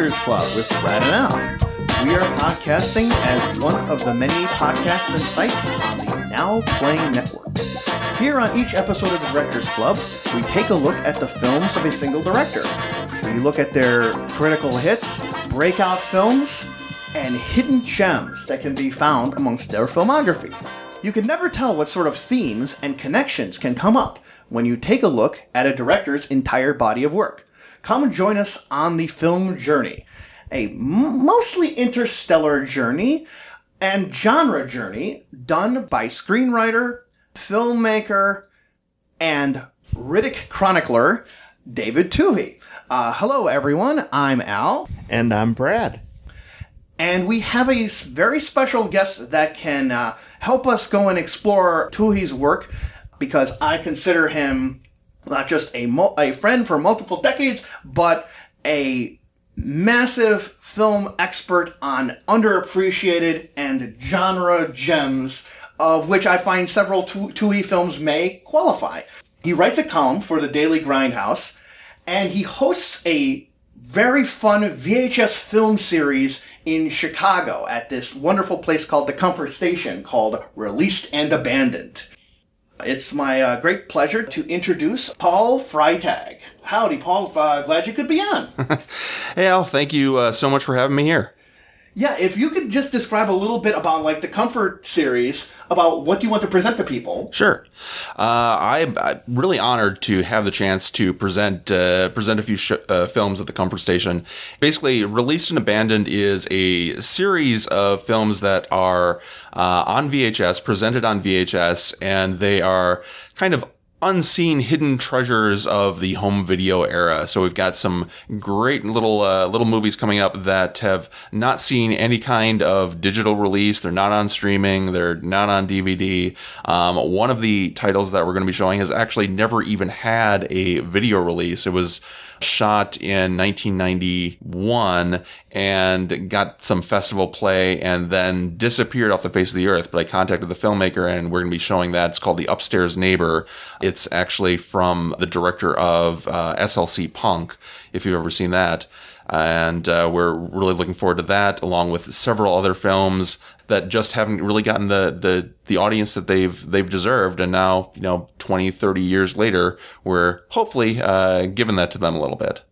to Directors Club with Brad and Al. We are podcasting as one of the many podcasts and sites on the Now Playing Network. Here on each episode of the Directors Club, we take a look at the films of a single director. We look at their critical hits, breakout films, and hidden gems that can be found amongst their filmography. You can never tell what sort of themes and connections can come up when you take a look at a director's entire body of work. Come and join us on the film journey, a m- mostly interstellar journey and genre journey done by screenwriter, filmmaker, and Riddick chronicler David Twohy. Uh, hello, everyone. I'm Al. And I'm Brad. And we have a very special guest that can uh, help us go and explore Twohy's work because I consider him not just a, mul- a friend for multiple decades, but a massive film expert on underappreciated and genre gems, of which I find several Tu- Twohy films may qualify. He writes a column for the Daily Grindhouse, and he hosts a very fun VHS film series in Chicago at this wonderful place called the Comfort Station called Released and Abandoned. It's my uh, great pleasure to introduce Paul Freitag. Howdy, Paul. Uh, glad you could be on. Hey Al, thank you uh, so much for having me here. Yeah, if you could just describe a little bit about like the Comfort series, about what you want to present to people. Sure, uh, I, I'm really honored to have the chance to present uh, present a few sh- uh, films at the Comfort Station. Basically, Released and Abandoned is a series of films that are uh, on VHS, presented on VHS, and they are kind of unseen hidden treasures of the home video era. So we've got some great little uh, little movies coming up that have not seen any kind of digital release. They're not on streaming. They're not on DVD. Um, one of the titles that we're going to be showing has actually never even had a video release. It was shot in 1991 and got some festival play and then disappeared off the face of the earth. But I contacted the filmmaker and we're going to be showing that. It's called The Upstairs Neighbor. It's actually from the director of uh, SLC Punk, if you've ever seen that. And uh, we're really looking forward to that, along with several other films that just haven't really gotten the, the, the audience that they've they've deserved. And now, you know, 20, 30 years later, we're hopefully uh, giving that to them a little bit.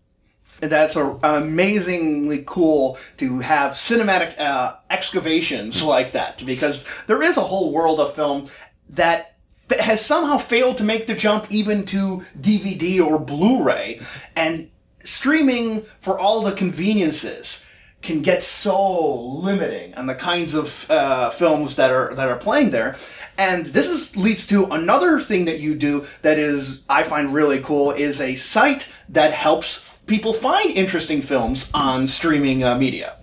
That's a, amazingly cool to have cinematic uh, excavations like that because there is a whole world of film that has somehow failed to make the jump even to DVD or Blu-ray and streaming for all the conveniences can get so limiting on the kinds of uh, films that are that are playing there. And this is leads to another thing that you do that is I find really cool is a site that helps people find interesting films on streaming uh, media.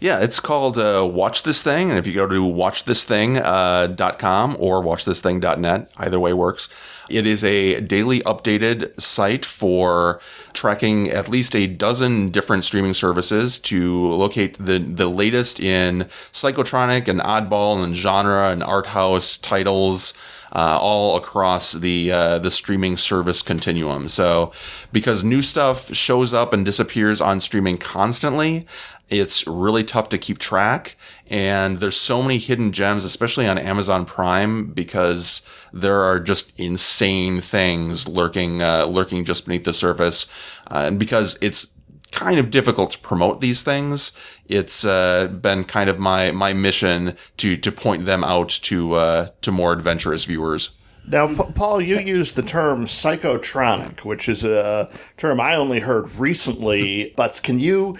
Yeah, it's called uh, Watch This Thing. And if you go to watchthisthing.com or watchthisthing.net, either way works. It is a daily updated site for tracking at least a dozen different streaming services to locate the, the latest in psychotronic and oddball and genre and art house titles. Uh, all across the uh, the streaming service continuum. So, because new stuff shows up and disappears on streaming constantly, it's really tough to keep track. And there's so many hidden gems, especially on Amazon Prime, because there are just insane things lurking uh, lurking just beneath the surface, uh, and because it's kind of difficult to promote these things. It's uh, been kind of my my mission to to point them out to uh, to more adventurous viewers. Now, P- Paul, you used the term psychotronic, which is a term I only heard recently, but can you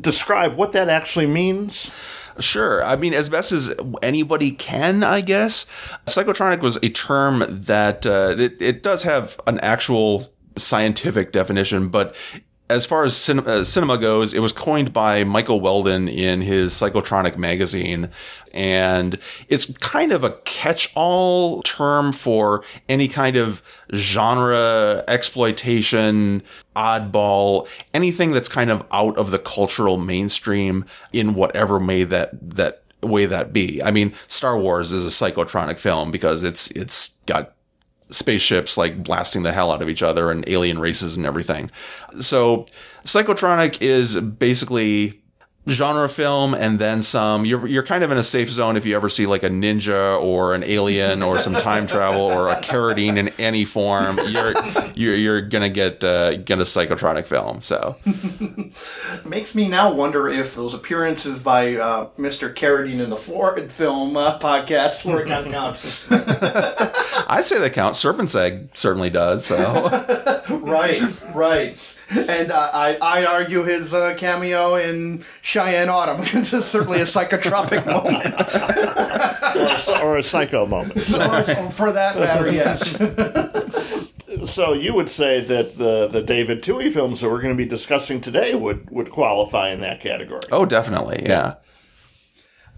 describe what that actually means? Sure. I mean, as best as anybody can, I guess. Psychotronic was a term that uh, it, it does have an actual scientific definition, but as far as cin- uh, cinema goes, it was coined by Michael Weldon in his Psychotronic magazine. And it's kind of a catch all term for any kind of genre exploitation, oddball, anything that's kind of out of the cultural mainstream in whatever may that, that way that be. I mean, Star Wars is a psychotronic film because it's it's got spaceships like blasting the hell out of each other and alien races and everything. So Psychotronic is basically genre film and then some you're you're kind of in a safe zone if you ever see like a ninja or an alien or some time travel or a carradine in any form you're you're, you're gonna get uh, get a psychotronic film so Makes me now wonder if those appearances by uh, Mr. Carradine in the Ford film uh, podcast work out count. I'd say that counts Serpent's Egg certainly does so right, right. And uh, I, I'd argue his uh, cameo in Cheyenne Autumn is certainly a psychotropic moment. or, a, or a psycho moment. Or for that matter, yes. So you would say that the the David Twohy films that we're going to be discussing today would would qualify in that category. oh definitely yeah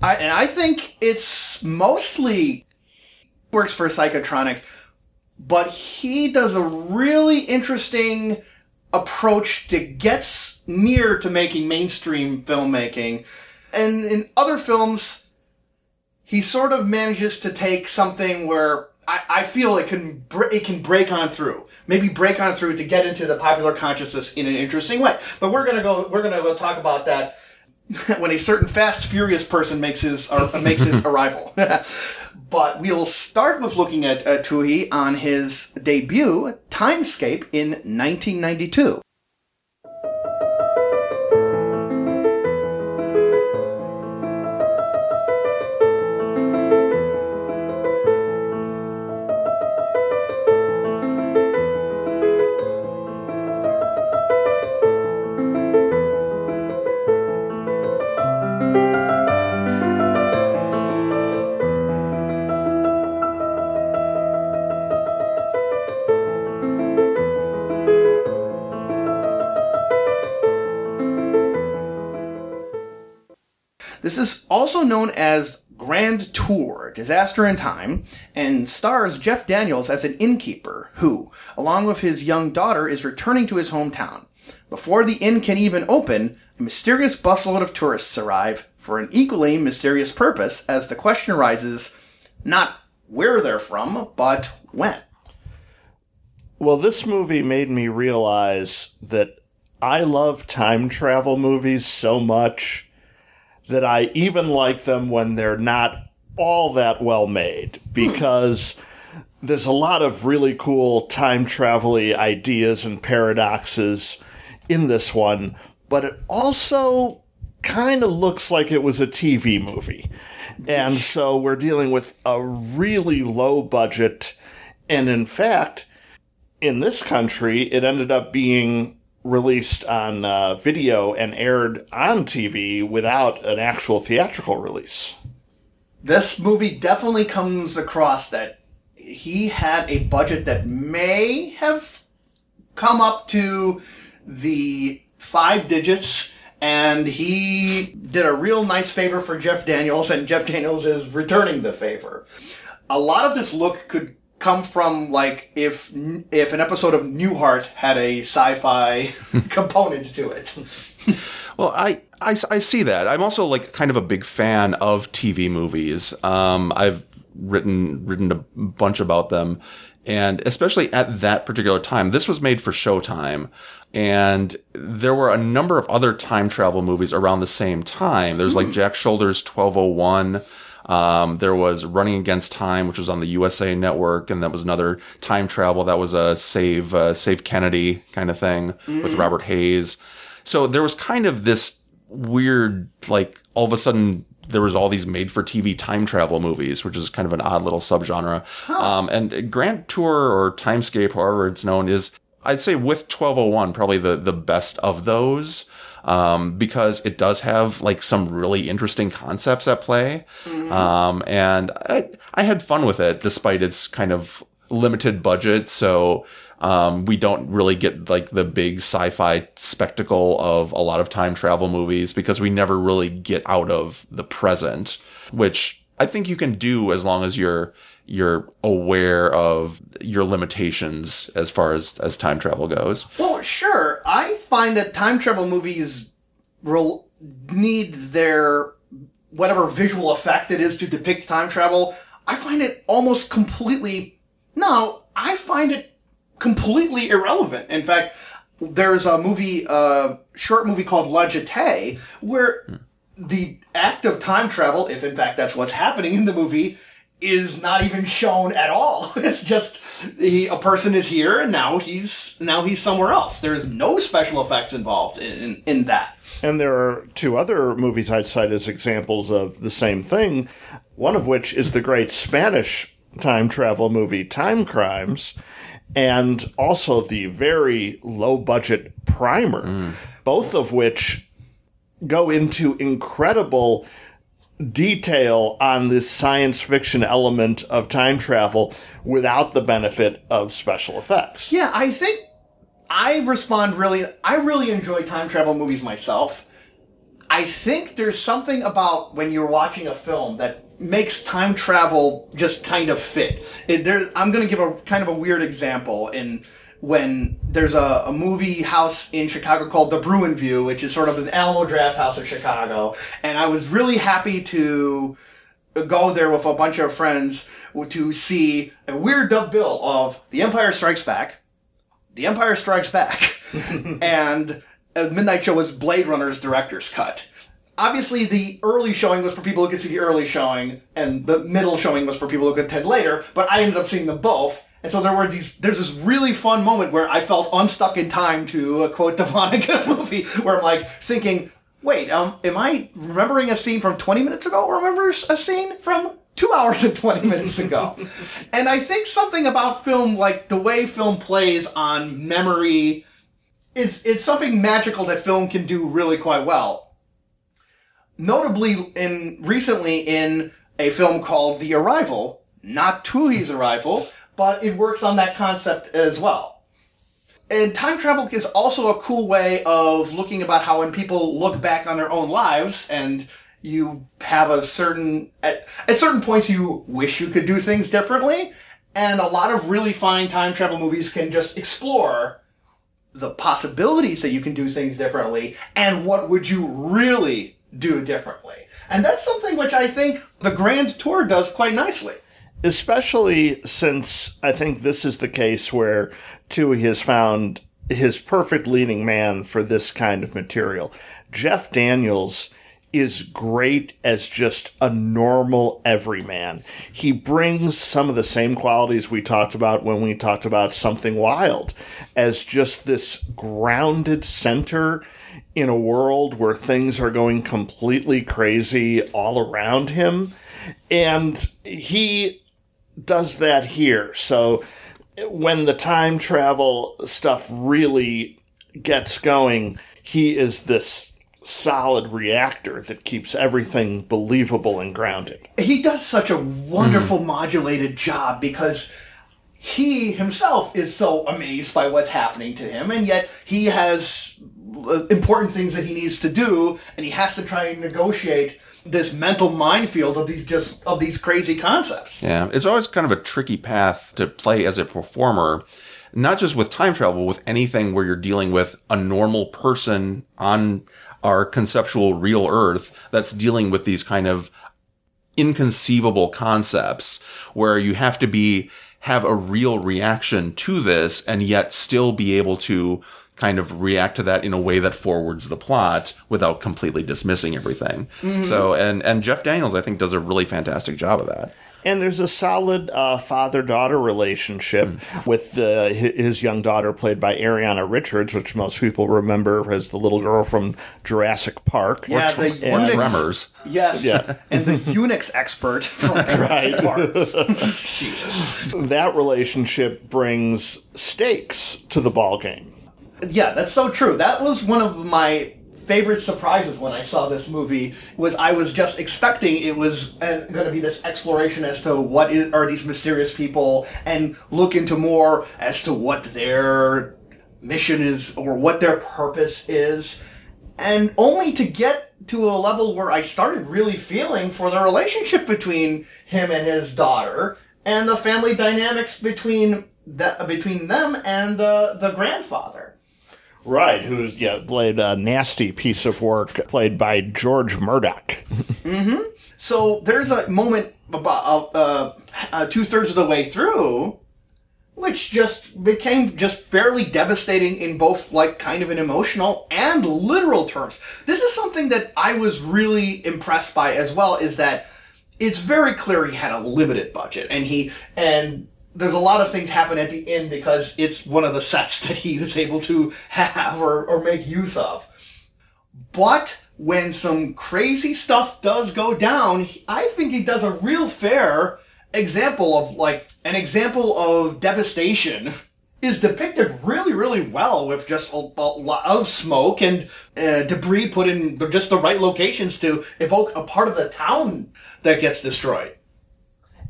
I, and I think it's mostly works for Psychotronic, but he does a really interesting approach that gets near to making mainstream filmmaking. And in other films, he sort of manages to take something where I, I feel it can br- it can break on through, maybe break on through to get into the popular consciousness in an interesting way. But we're gonna go we're gonna go talk about that when a certain fast furious person makes his or, makes his arrival. but we'll start with looking at uh, Twohy on his debut, Timescape, in 1992. This is also known as Grand Tour, Disaster in Time, and stars Jeff Daniels as an innkeeper who, along with his young daughter, is returning to his hometown. Before the inn can even open, a mysterious busload of tourists arrive for an equally mysterious purpose as the question arises not where they're from, but when. Well, this movie made me realize that I love time travel movies so much that I even like them when they're not all that well made hmm. because there's a lot of really cool time travel ideas and paradoxes in this one, but it also kind of looks like it was a TV movie. And so we're dealing with a really low budget. And in fact, in this country, it ended up being released on uh, video and aired on TV without an actual theatrical release. This movie definitely comes across that he had a budget that may have come up to the five digits and he did a real nice favor for Jeff Daniels and Jeff Daniels is returning the favor. A lot of this look could come from like if if an episode of Newhart had a sci-fi component to it. Well, I, I, I see that. I'm also like kind of a big fan of TV movies. Um, I've written written a bunch about them, and especially at that particular time, this was made for Showtime, and there were a number of other time travel movies around the same time. There's like Jack Sholder's 1201. Um, there was Running Against Time, which was on the USA Network, and that was another time travel. That was a Save uh, Save Kennedy kind of thing with Robert Hays. So there was kind of this weird, like all of a sudden there was all these made for TV time travel movies, which is kind of an odd little subgenre. Um, and Grand Tour or Timescape, however it's known, is I'd say with 1201 probably the the best of those. Um, because it does have like some really interesting concepts at play. Um, and I, I had fun with it despite its kind of limited budget. So, um, we don't really get like the big sci-fi spectacle of a lot of time travel movies because we never really get out of the present, which I think you can do as long as you're you're aware of your limitations as far as as time travel goes. Well, sure. I find that time travel movies rel- need their whatever visual effect it is to depict time travel. I find it almost completely no, I find it completely irrelevant. In fact, there's a movie, a short movie called La Jetée, where hmm. the act of time travel, if in fact that's what's happening in the movie, is not even shown at all. It's just he, a person is here and now he's now he's somewhere else. There's no special effects involved in, in, in that. And there are two other movies I'd cite as examples of the same thing, one of which is the great Spanish time travel movie Timecrimes, and also the very low budget Primer, mm. both of which go into incredible detail on this science fiction element of time travel without the benefit of special effects. Yeah, I think I respond really. I really enjoy time travel movies myself. I think there's something about when you're watching a film that makes time travel just kind of fit. It, there, I'm going to give a kind of a weird example in when there's a, a movie house in Chicago called the Brew & View, which is sort of an Alamo Drafthouse of Chicago, and I was really happy to go there with a bunch of friends to see a weird dub bill of The Empire Strikes Back, The Empire Strikes Back, and a midnight show was Blade Runner's director's cut. Obviously, the early showing was for people who could see the early showing, and the middle showing was for people who could attend later. But I ended up seeing them both, and so there were these. There's this really fun moment where I felt unstuck in time to uh, quote Vonnegut movie, where I'm like thinking, "Wait, um, am I remembering a scene from 20 minutes ago, or remember a scene from two hours and 20 minutes ago?" and I think something about film, like the way film plays on memory it's it's something magical that film can do really quite well. Notably, in recently in a film called The Arrival, not Twohy's Arrival, but it works on that concept as well. And time travel is also a cool way of looking about how when people look back on their own lives and you have a certain at, at certain points you wish you could do things differently and a lot of really fine time travel movies can just explore the possibilities that you can do things differently and what would you really do differently. And that's something which I think the Grand Tour does quite nicely. Especially since I think this is the case where Twohy has found his perfect leading man for this kind of material. Jeff Daniels is great as just a normal everyman. He brings some of the same qualities we talked about when we talked about Something Wild as just this grounded center in a world where things are going completely crazy all around him. And he does that here. So when the time travel stuff really gets going, he is this solid reactor that keeps everything believable and grounded. He does such a wonderful modulated job because he himself is so amazed by what's happening to him, and yet he has uh, important things that he needs to do, and he has to try and negotiate this mental minefield of these just of these crazy concepts. Yeah, it's always kind of a tricky path to play as a performer, not just with time travel, with anything where you're dealing with a normal person on our conceptual real Earth that's dealing with these kind of inconceivable concepts where you have to be have a real reaction to this and yet still be able to kind of react to that in a way that forwards the plot without completely dismissing everything. So and and Jeff Daniels I think does a really fantastic job of that. And there's a solid uh, father daughter relationship with the, his young daughter, played by Ariana Richards, which most people remember as the little girl from Jurassic Park. Yeah, the Or Unix, Tremors. Yes, Yeah. and the Unix expert from Jurassic Park. Jesus. That relationship brings stakes to the ball game. Yeah, that's so true. That was one of my favorite surprises when I saw this movie. Was I was just expecting it was uh, going to be this exploration as to what is, are these mysterious people, and look into more as to what their mission is or what their purpose is, and only to get to a level where I started really feeling for the relationship between him and his daughter, and the family dynamics between that between them and the the grandfather. Right, who's yeah played a nasty piece of work played by George Murdock. So there's a moment about uh, uh, two thirds of the way through which just became just fairly devastating in both like kind of an emotional and literal terms. This is something that I was really impressed by as well is that it's very clear he had a limited budget and he and there's a lot of things happen at the end because it's one of the sets that he was able to have or, or make use of. But when some crazy stuff does go down, I think he does a real fair example of like an example of devastation is depicted really, really well with just a, a lot of smoke and uh, debris put in just the right locations to evoke a part of the town that gets destroyed.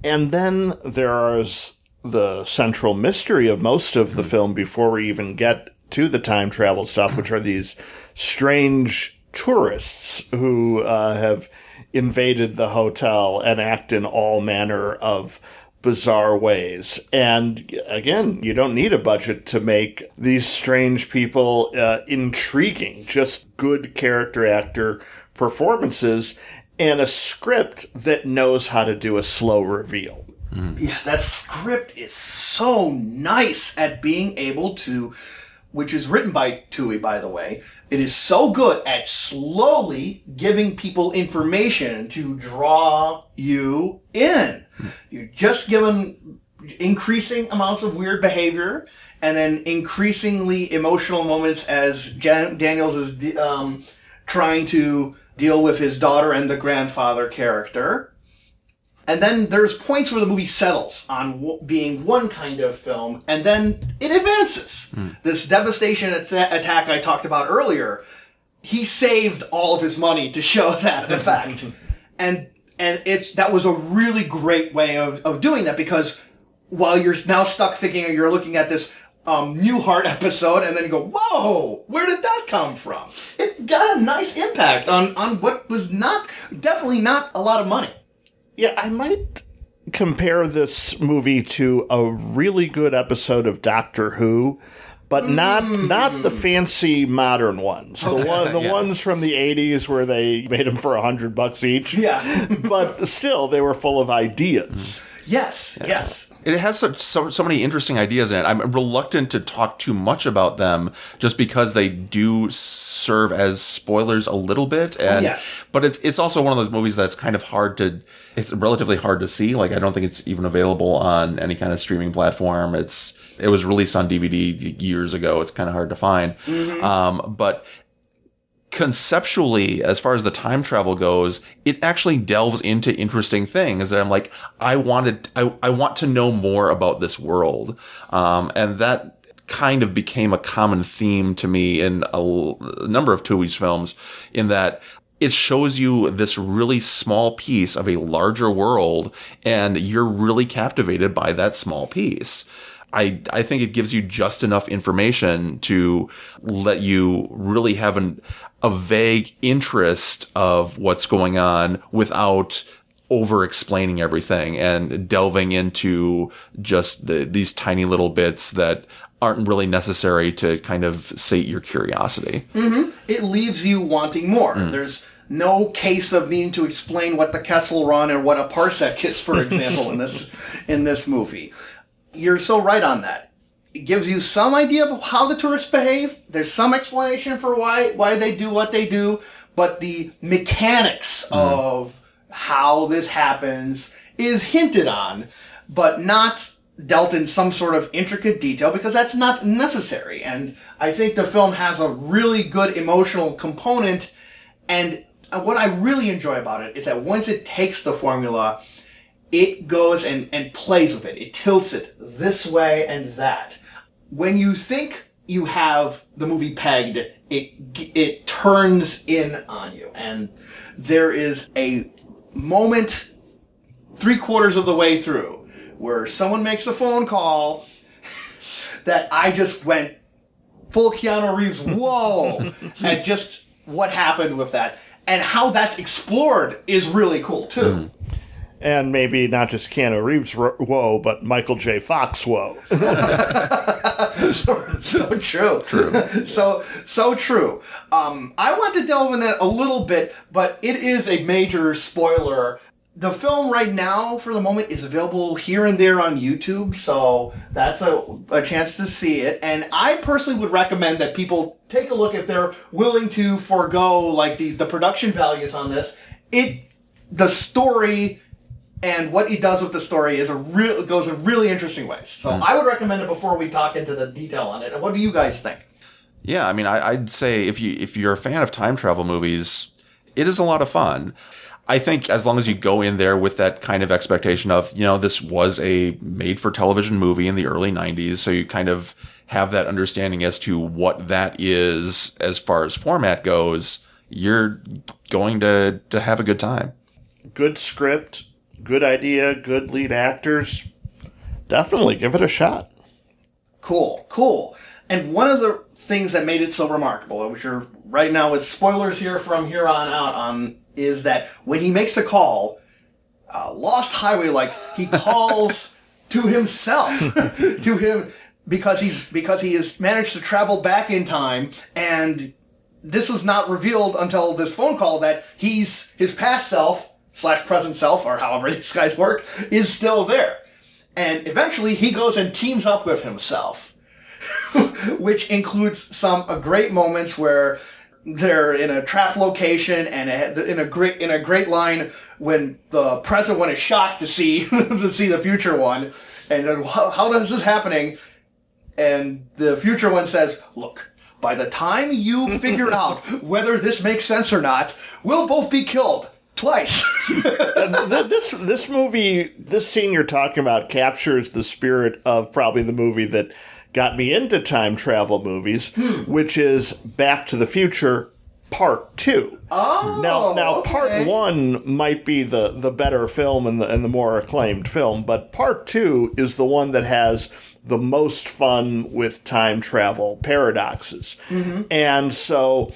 And then there's the central mystery of most of the film before we even get to the time travel stuff, which are these strange tourists who uh, have invaded the hotel and act in all manner of bizarre ways. And again, you don't need a budget to make these strange people uh, intriguing, just good character actor performances and a script that knows how to do a slow reveal. Yeah, that script is so nice at being able to, which is written by Twohy, by the way. It is so good at slowly giving people information to draw you in. You're just given increasing amounts of weird behavior and then increasingly emotional moments as Jan- Daniels is um, trying to deal with his daughter and the grandfather character. And then there's points where the movie settles on w- being one kind of film, and then it advances. This devastation at- attack I talked about earlier, he saved all of his money to show that effect, and and it's that was a really great way of, of doing that because while you're now stuck thinking you're looking at this um, Newhart episode, and then you go, "Whoa, where did that come from?" It got a nice impact on on what was not definitely not a lot of money. Yeah, I might compare this movie to a really good episode of Doctor Who, but not mm. not the fancy modern ones. The one, the Yeah. ones from the '80s where they made them for a hundred bucks each. Yeah. but still, they were full of ideas. Yes, yes. It has such so, so many interesting ideas in it. I'm reluctant to talk too much about them just because they do serve as spoilers a little bit. And yes. but it's it's also one of those movies that's kind of hard to it's relatively hard to see. Like I don't think it's even available on any kind of streaming platform. It's it was released on DVD years ago. It's kind of hard to find. Um, but conceptually, as far as the time travel goes, it actually delves into interesting things. And I'm like, I wanted, I, I want to know more about this world. Um, and that kind of became a common theme to me in a number of Twohy's films in that it shows you this really small piece of a larger world and you're really captivated by that small piece. I, I think it gives you just enough information to let you really have an, a vague interest of what's going on without over explaining everything and delving into just the, these tiny little bits that aren't really necessary to kind of sate your curiosity. Mm-hmm. It leaves you wanting more. Mm. There's no case of needing to explain what the Kessel Run or what a parsec is, for example, in this in this movie. You're so right on that. It gives you some idea of how the tourists behave. There's some explanation for why why they do what they do, but the mechanics mm-hmm. of how this happens is hinted on, but not dealt in some sort of intricate detail because that's not necessary. And I think the film has a really good emotional component. And what I really enjoy about it is that once it takes the formula, it goes and, and plays with it. It tilts it this way and that. When you think you have the movie pegged, it it turns in on you, and there is a moment three quarters of the way through where someone makes a phone call that I just went full Keanu Reeves, whoa, at just what happened with that. And how that's explored is really cool too. Hmm. And maybe not just Keanu Reeves ro- whoa, but Michael J. Fox whoa. so, so true. True. so so true. Um, I want to delve in that a little bit, but it is a major spoiler. the film right now, for the moment, is available here and there on YouTube, so that's a, a chance to see it. And I personally would recommend that people take a look if they're willing to forego like the, the production values on this. It the story and what he does with the story is a real goes in really interesting ways. So hmm. I would recommend it before we talk into the detail on it. And what do you guys think? Yeah, I mean, I, I'd say if you if you're a fan of time travel movies, it is a lot of fun. I think as long as you go in there with that kind of expectation of, you know, this was a made for television movie in the early 90s, so you kind of have that understanding as to what that is as far as format goes, you're going to to have a good time. Good script, good idea, good lead actors. Definitely give it a shot. Cool, cool. And one of the things that made it so remarkable, which are right now with spoilers here from here on out, on is that when he makes the call, uh, Lost Highway, like he calls to himself, to him because he's because he has managed to travel back in time, and this was not revealed until this phone call that he's his past self slash present self, or however these guys work, is still there. And eventually he goes and teams up with himself, which includes some uh, great moments where they're in a trap location and a, in a great in a great line when the present one is shocked to see to see the future one, and then how, how does this happening? And the future one says, "Look." By the time you figure out whether this makes sense or not, we'll both be killed twice. This this movie, this scene you're talking about, captures the spirit of probably the movie that got me into time travel movies, hmm. which is Back to the Future Part Two. Oh, now, now, okay. Part One might be the the better film and the and the more acclaimed film, but Part Two is the one that has the most fun with time travel paradoxes, mm-hmm. and so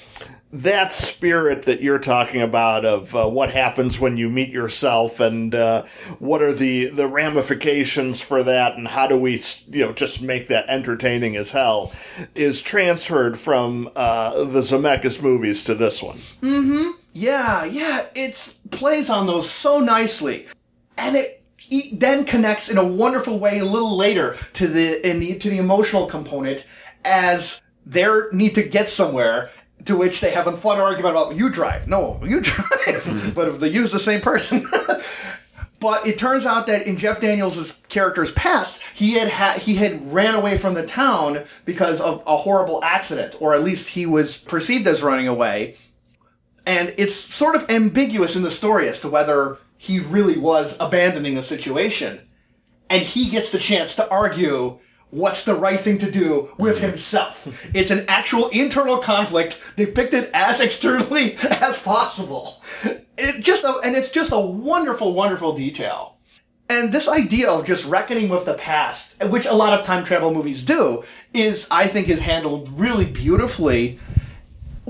that spirit that you're talking about of uh, what happens when you meet yourself and uh, what are the the ramifications for that and how do we you know just make that entertaining as hell is transferred from uh, the Zemeckis movies to this one. Mm-hmm. Yeah, yeah, it plays on those so nicely, and it, e then connects in a wonderful way a little later to the in the to the emotional component as they need to get somewhere. To which they have a fun argument about you drive. No, you drive. Mm-hmm. but if they use the same person. But it turns out that in Jeff Daniels' character's past, he had ha- he had ran away from the town because of a horrible accident, or at least he was perceived as running away and it's sort of ambiguous in the story as to whether he really was abandoning the situation. And he gets the chance to argue what's the right thing to do with mm-hmm. himself. It's an actual internal conflict depicted as externally as possible. It just a, and it's just a wonderful, wonderful detail. And this idea of just reckoning with the past, which a lot of time travel movies do, is I think is handled really beautifully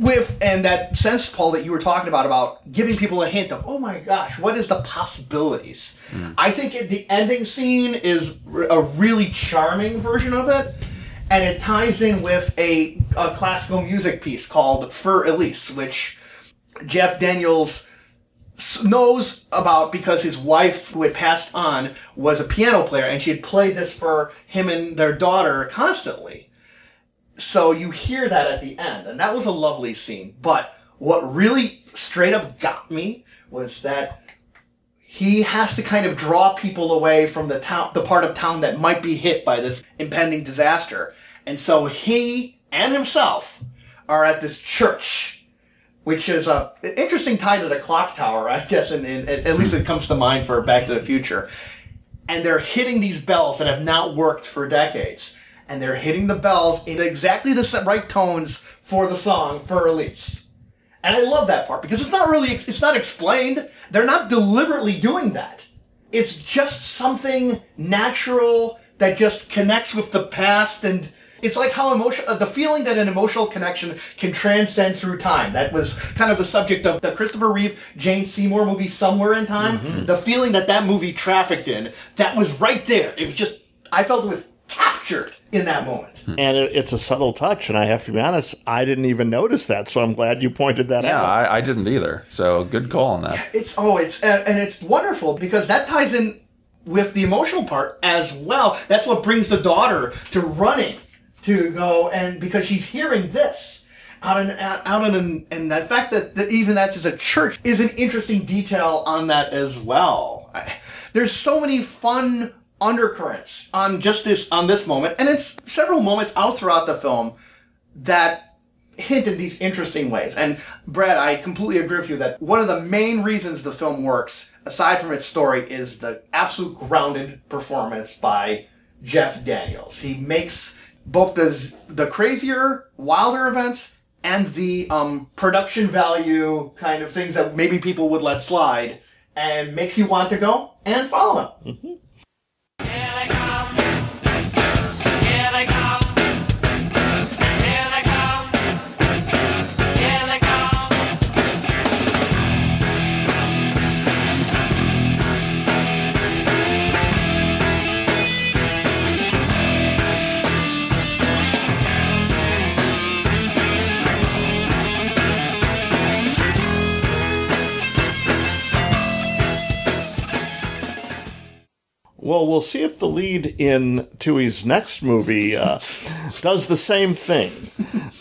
with and that sense paul that you were talking about about giving people a hint of oh my gosh what is the possibilities? Hmm. I think it, the ending scene is r- a really charming version of it and it ties in with a, a classical music piece called Für Elise which jeff daniels knows about because his wife who had passed on was a piano player and she had played this for him and their daughter constantly so you hear that at the end, and that was a lovely scene. But what really straight up got me was that he has to kind of draw people away from the town, the part of town that might be hit by this impending disaster. And so he and himself are at this church, which is a an interesting tie to the clock tower, I guess. And at least it comes to mind for Back to the Future. And they're hitting these bells that have not worked for decades and they're hitting the bells in exactly the right tones for the song Für Elise. And I love that part because it's not really it's not explained. They're not deliberately doing that. It's just something natural that just connects with the past and it's like how emotion uh, the feeling that an emotional connection can transcend through time. That was kind of the subject of the Christopher Reeve Jane Seymour movie Somewhere in Time. The feeling that that movie trafficked in, that was right there. It was just I felt it was captured in that moment. Hmm. and it, it's a subtle touch, and I have to be honest, I didn't even notice that. So I'm glad you pointed that Yeah, out. I, I didn't either. So good call on that. It's oh, it's and and it's wonderful because that ties in with the emotional part as well. That's what brings the daughter to running to go and because she's hearing this out in out out in and the fact that, that even that's as a church is an interesting detail on that as well. I, there's so many fun undercurrents on just this on this moment, and it's several moments out throughout the film that hint in these interesting ways. And Brad, I completely agree with you that one of the main reasons the film works, aside from its story, is the absolute grounded performance by Jeff Daniels. He makes both the the crazier, wilder events and the um, production value kind of things that maybe people would let slide, and makes you want to go and follow him. Well, we'll see if the lead in Twohy's next movie uh, does the same thing.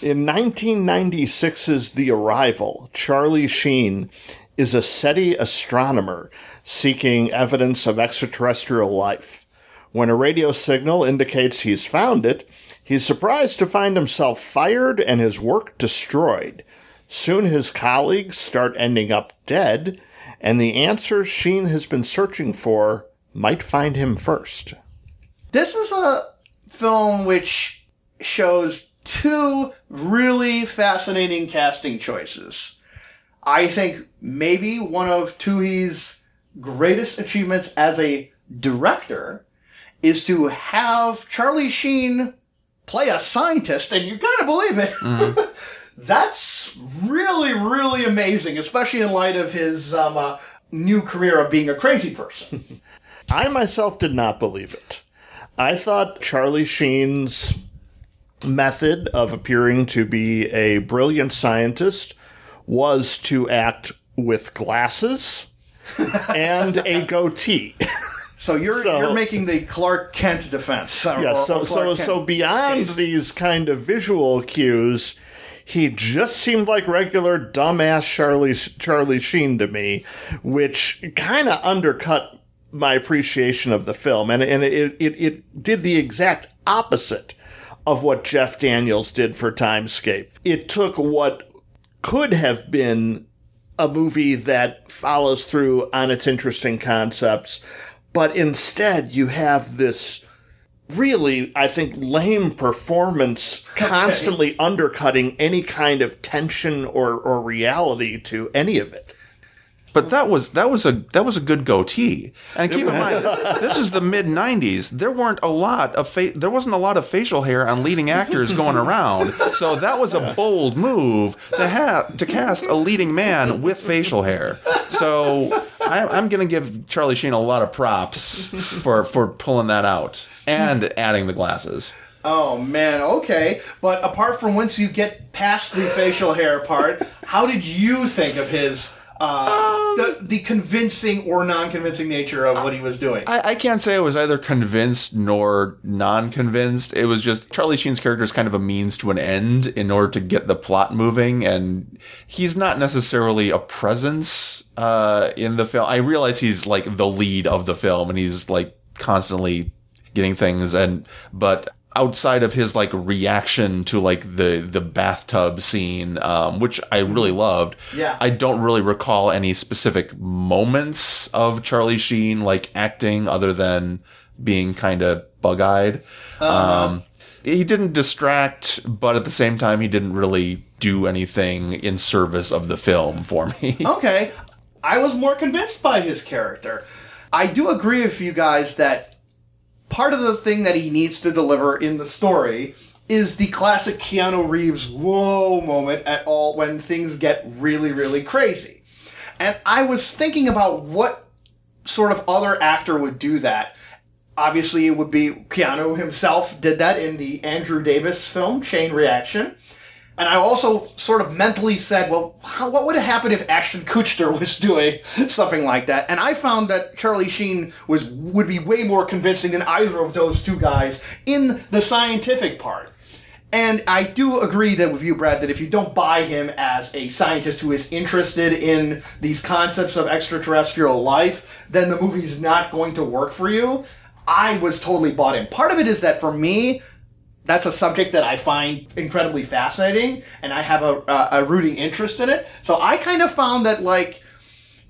In 1996's The Arrival, Charlie Sheen is a SETI astronomer seeking evidence of extraterrestrial life. When a radio signal indicates he's found it, he's surprised to find himself fired and his work destroyed. Soon his colleagues start ending up dead, and the answer Sheen has been searching for might find him first. This is a film which shows two really fascinating casting choices. I think maybe one of Twohy's greatest achievements as a director is to have Charlie Sheen play a scientist, and you gotta believe it. That's really, really amazing, especially in light of his um, uh, new career of being a crazy person. I myself did not believe it. I thought Charlie Sheen's method of appearing to be a brilliant scientist was to act with glasses and a goatee. So you're So- you're making the Clark Kent defense. or- Yeah, so so so beyond case. these kind of visual cues, he just seemed like regular dumbass Charlie Charlie Sheen to me, which kind of undercut my appreciation of the film, and and it, it it did the exact opposite of what Jeff Daniels did for Timescape. It took what could have been a movie that follows through on its interesting concepts, but instead you have this really, I think, lame performance constantly undercutting any kind of tension or, or reality to any of it. But that was that was a that was a good goatee. And keep in mind, this, this is the mid '90s. There weren't a lot of fa- there wasn't a lot of facial hair on leading actors going around. So that was a bold move to have to cast a leading man with facial hair. So I, I'm going to give Charlie Sheen a lot of props for for pulling that out and adding the glasses. Oh man, okay. But apart from once you get past the facial hair part, how did you think of his uh, the the convincing or non-convincing nature of what he was doing? I, I can't say I was either convinced nor non-convinced. It was just Charlie Sheen's character is kind of a means to an end in order to get the plot moving, and he's not necessarily a presence uh, in the film. I realize he's like the lead of the film, and he's like constantly getting things, and but outside of his like reaction to like the the bathtub scene um which i really loved. Yeah. i don't really recall any specific moments of charlie sheen like acting other than being kind of bug-eyed um he didn't distract but at the same time he didn't really do anything in service of the film for me. Okay, I was more convinced by his character. I do agree with you guys that part of the thing that he needs to deliver in the story is the classic Keanu Reeves whoa moment at all when things get really, really crazy. And I was thinking about what sort of other actor would do that. obviously it would be Keanu himself did that in the Andrew Davis film Chain Reaction. And I also sort of mentally said, well, how, what would have happened if Ashton Kutcher was doing something like that? And I found that Charlie Sheen was would be way more convincing than either of those two guys in the scientific part. And I do agree that with you, Brad, that if you don't buy him as a scientist who is interested in these concepts of extraterrestrial life, then the movie's not going to work for you. I was totally bought in. Part of it is that for me, that's a subject that I find incredibly fascinating, and I have a, a, a rooting interest in it. So I kind of found that like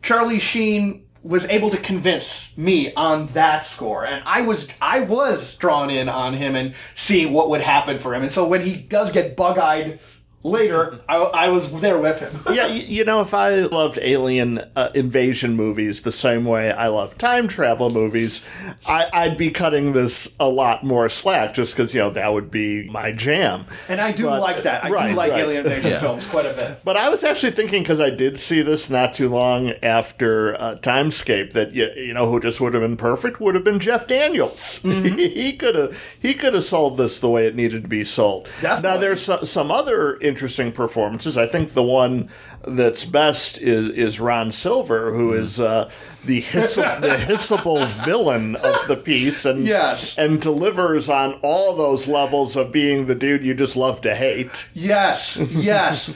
Charlie Sheen was able to convince me on that score and i was i was drawn in on him and seeing what would happen for him and so when he does get bug-eyed later i, I was there with him yeah, y- you know, if I loved alien uh, invasion movies the same way I love time travel movies, I, I'd be cutting this a lot more slack just because, you know, that would be my jam. and i do But- like that i right, do like right. alien invasion Yeah. films quite a bit But I was actually thinking because I did see this not too long after uh, Timescape that you, you know who just would have been perfect would have been Jeff Daniels. he could have he could have sold this the way it needed to be sold. Now there's some, some other interesting performances. I think the one that's best is is Ron Silver, who is uh, the hiss- the hissable villain of the piece, and Yes. and delivers on all those levels of being the dude you just love to hate. Yes, yes.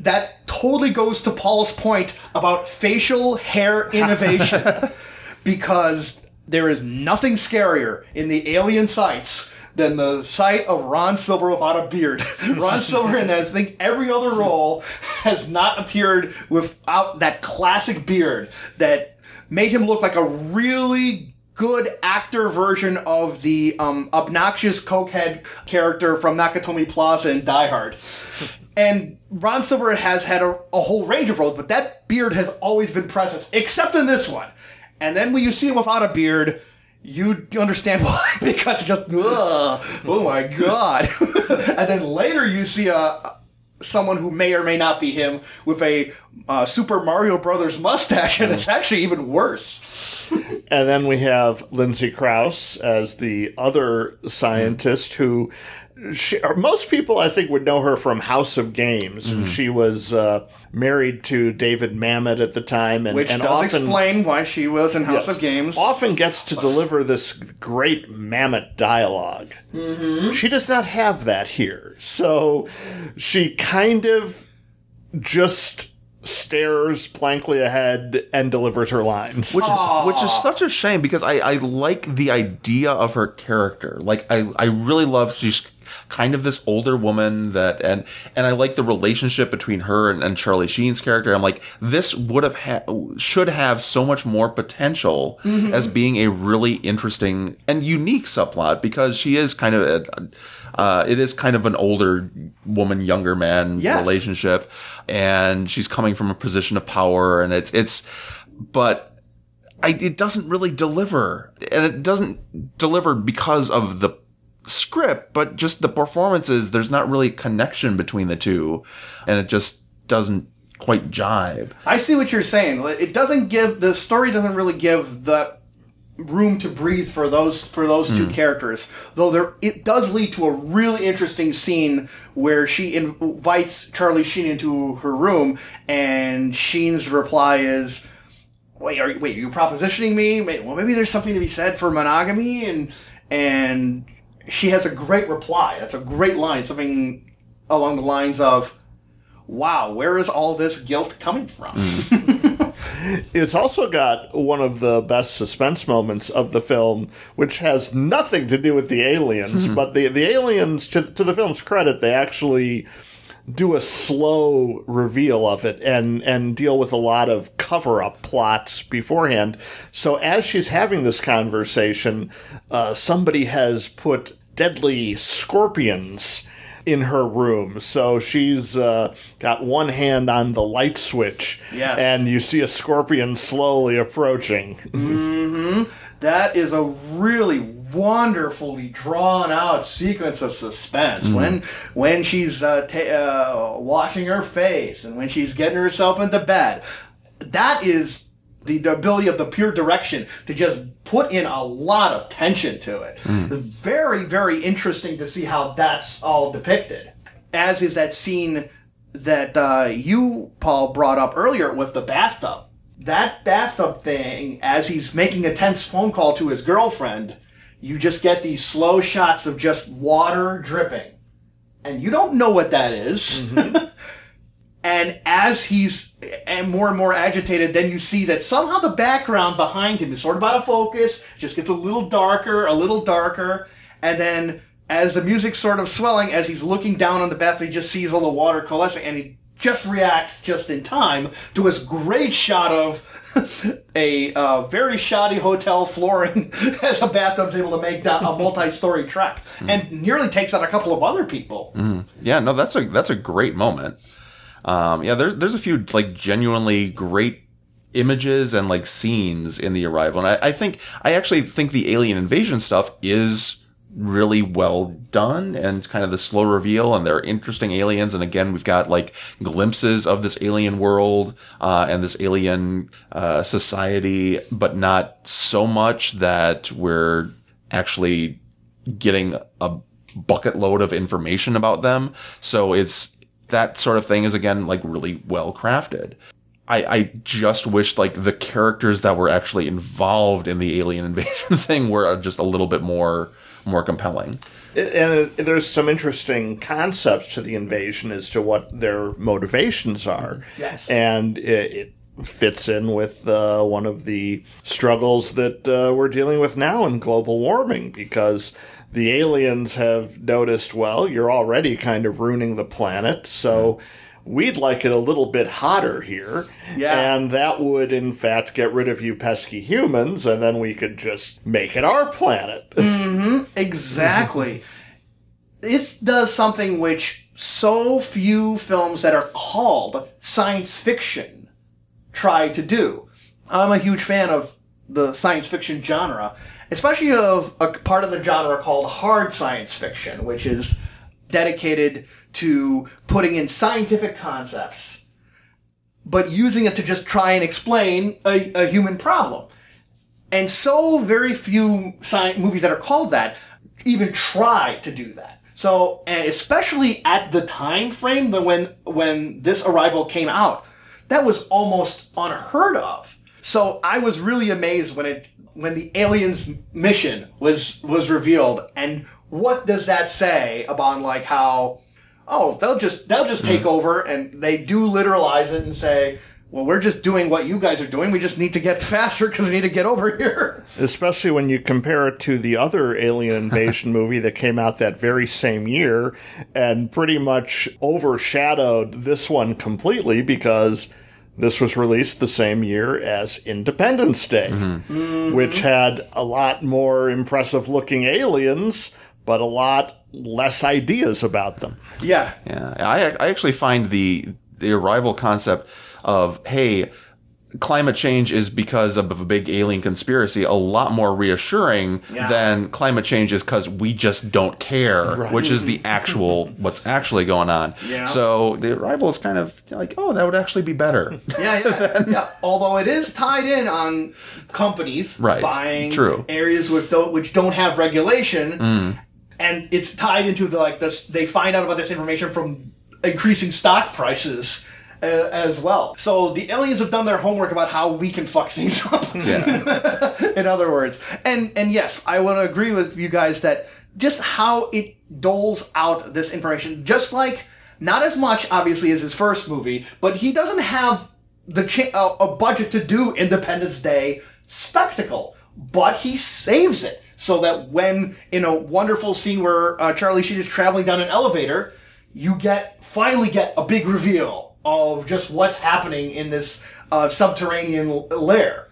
that totally goes to Paul's point about facial hair innovation. because there is nothing scarier in the alien sites than the sight of Ron Silver without a beard. Ron Silver in I think every other role has not appeared without that classic beard that made him look like a really good actor version of the um, obnoxious cokehead character from Nakatomi Plaza in Die Hard. And Ron Silver has had a, a whole range of roles, but that beard has always been present, except in this one. And then when you see him without a beard, you understand why because it's just ugh, oh my god. and then later you see a someone who may or may not be him with a uh, Super Mario Brothers mustache, and it's actually even worse. And then we have Lindsay Crouse as the other scientist who. She, or most people, I think, would know her from House of Games. Mm-hmm. And she was uh, married to David Mamet at the time, and, Which and does often, explain why she was in House Yes. of Games. Often gets to deliver this great Mamet dialog Mm-hmm. She does not have that here. So she kind of just stares blankly ahead and delivers her lines. which is which is such a shame because I, I like the idea of her character. Like I, I really love she's kind of this older woman that and and I like the relationship between her and, and Charlie Sheen's character. I'm like this would have ha- should have so much more potential as being a really interesting and unique subplot because she is kind of a, uh, it is kind of an older woman younger man Yes. relationship and she's coming from a position of power and it's it's but I, it doesn't really deliver and it doesn't deliver because of the script but just the performances there's not really a connection between the two and it just doesn't quite jibe I see what you're saying. It doesn't give the story doesn't really give the room to breathe for those for those two hmm. characters. Though there it does lead to a really interesting scene where she invites Charlie Sheen into her room and Sheen's reply is Wait, are you, wait, are you propositioning me? Well, maybe there's something to be said for monogamy and and she has a great reply. That's a great line, something along the lines of Wow, where is all this guilt coming from? Mm. It's also got one of the best suspense moments of the film, which has nothing to do with the aliens, mm-hmm. but the the aliens, to, to the film's credit, they actually do a slow reveal of it and and deal with a lot of cover up plots beforehand. So as she's having this conversation, uh, somebody has put deadly scorpions in her room. So she's uh, got one hand on the light switch, Yes. and you see a scorpion slowly approaching. that is a really wonderfully drawn out sequence of suspense when when she's uh, ta- uh, washing her face and when she's getting herself into bed that is the, the ability of the pure direction to just put in a lot of tension to it. It's very, very interesting to see how that's all depicted. As is that scene that uh, you, Paul, brought up earlier with the bathtub. That bathtub thing, as he's making a tense phone call to his girlfriend, you just get these slow shots of just water dripping. And you don't know what that is. Mm-hmm. And as he's and more and more agitated, then you see that somehow the background behind him is sort of out of focus, just gets a little darker, a little darker, and then as the music's sort of swelling, as he's looking down on the bathroom, he just sees all the water coalescing, and he just reacts just in time to this great shot of a uh, very shoddy hotel flooring as a bathtub's able to make down a multi-story trek, and nearly takes out a couple of other people. Yeah, no, that's a that's a great moment. Um, yeah, there's there's a few like genuinely great images and like scenes in the arrival, and I, I think I actually think the alien invasion stuff is really well done and kind of the slow reveal and they're interesting aliens. And again we've got like glimpses of this alien world uh, and this alien uh, society but not so much that we're actually getting a bucket load of information about them. So it's that sort of thing is again like really well crafted. I, I just wish like the characters that were actually involved in the alien invasion thing were just a little bit more more compelling. and it, there's some interesting concepts to the invasion as to what their motivations are. Yes. and it, it fits in with uh, one of the struggles that uh, we're dealing with now in global warming because the aliens have noticed, well, you're already kind of ruining the planet, so. We'd like it a little bit hotter here. Yeah. And that would, in fact, get rid of you pesky humans, and then we could just make it our planet. Mm-hmm. Exactly. this does something which so few films that are called science fiction try to do. I'm a huge fan of the science fiction genre, especially of a part of the genre called hard science fiction, which is dedicated to putting in scientific concepts, but using it to just try and explain a, a human problem. And so very few sci- movies that are called that even try to do that. So, and especially at the time frame when when this arrival came out, that was almost unheard of. So I was really amazed when it when the aliens mission was was revealed and what does that say about like how oh they'll just they'll just take hmm. over and they do literalize it and say well we're just doing what you guys are doing. We just need to get faster because we need to get over here. Especially when you compare it to the other alien invasion movie that came out that very same year and pretty much overshadowed this one completely because this was released the same year as Independence Day, mm-hmm. Mm-hmm. which had a lot more impressive looking aliens, but a lot less ideas about them. yeah Yeah, I I actually find the the arrival concept of hey, climate change is because of a big alien conspiracy a lot more reassuring Yeah. than climate change is because we just don't care, which is the actual what's actually going on. Yeah. So the arrival is kind of like, oh, that would actually be better. Yeah, yeah, yeah. Although it is tied in on companies Right. buying True. areas with do- which don't have regulation, mm. And it's tied into the like this. They find out about this information from increasing stock prices. Uh, as well, so the aliens have done their homework about how we can fuck things up. yeah. in other words, and and yes, I want to agree with you guys that just how it doles out this information, just like not as much obviously as his first movie, but he doesn't have the cha- uh, a budget to do Independence Day spectacle, but he saves it so that when in a wonderful scene where uh, Charlie Sheen is traveling down an elevator, you get finally get a big reveal of just what's happening in this uh, subterranean lair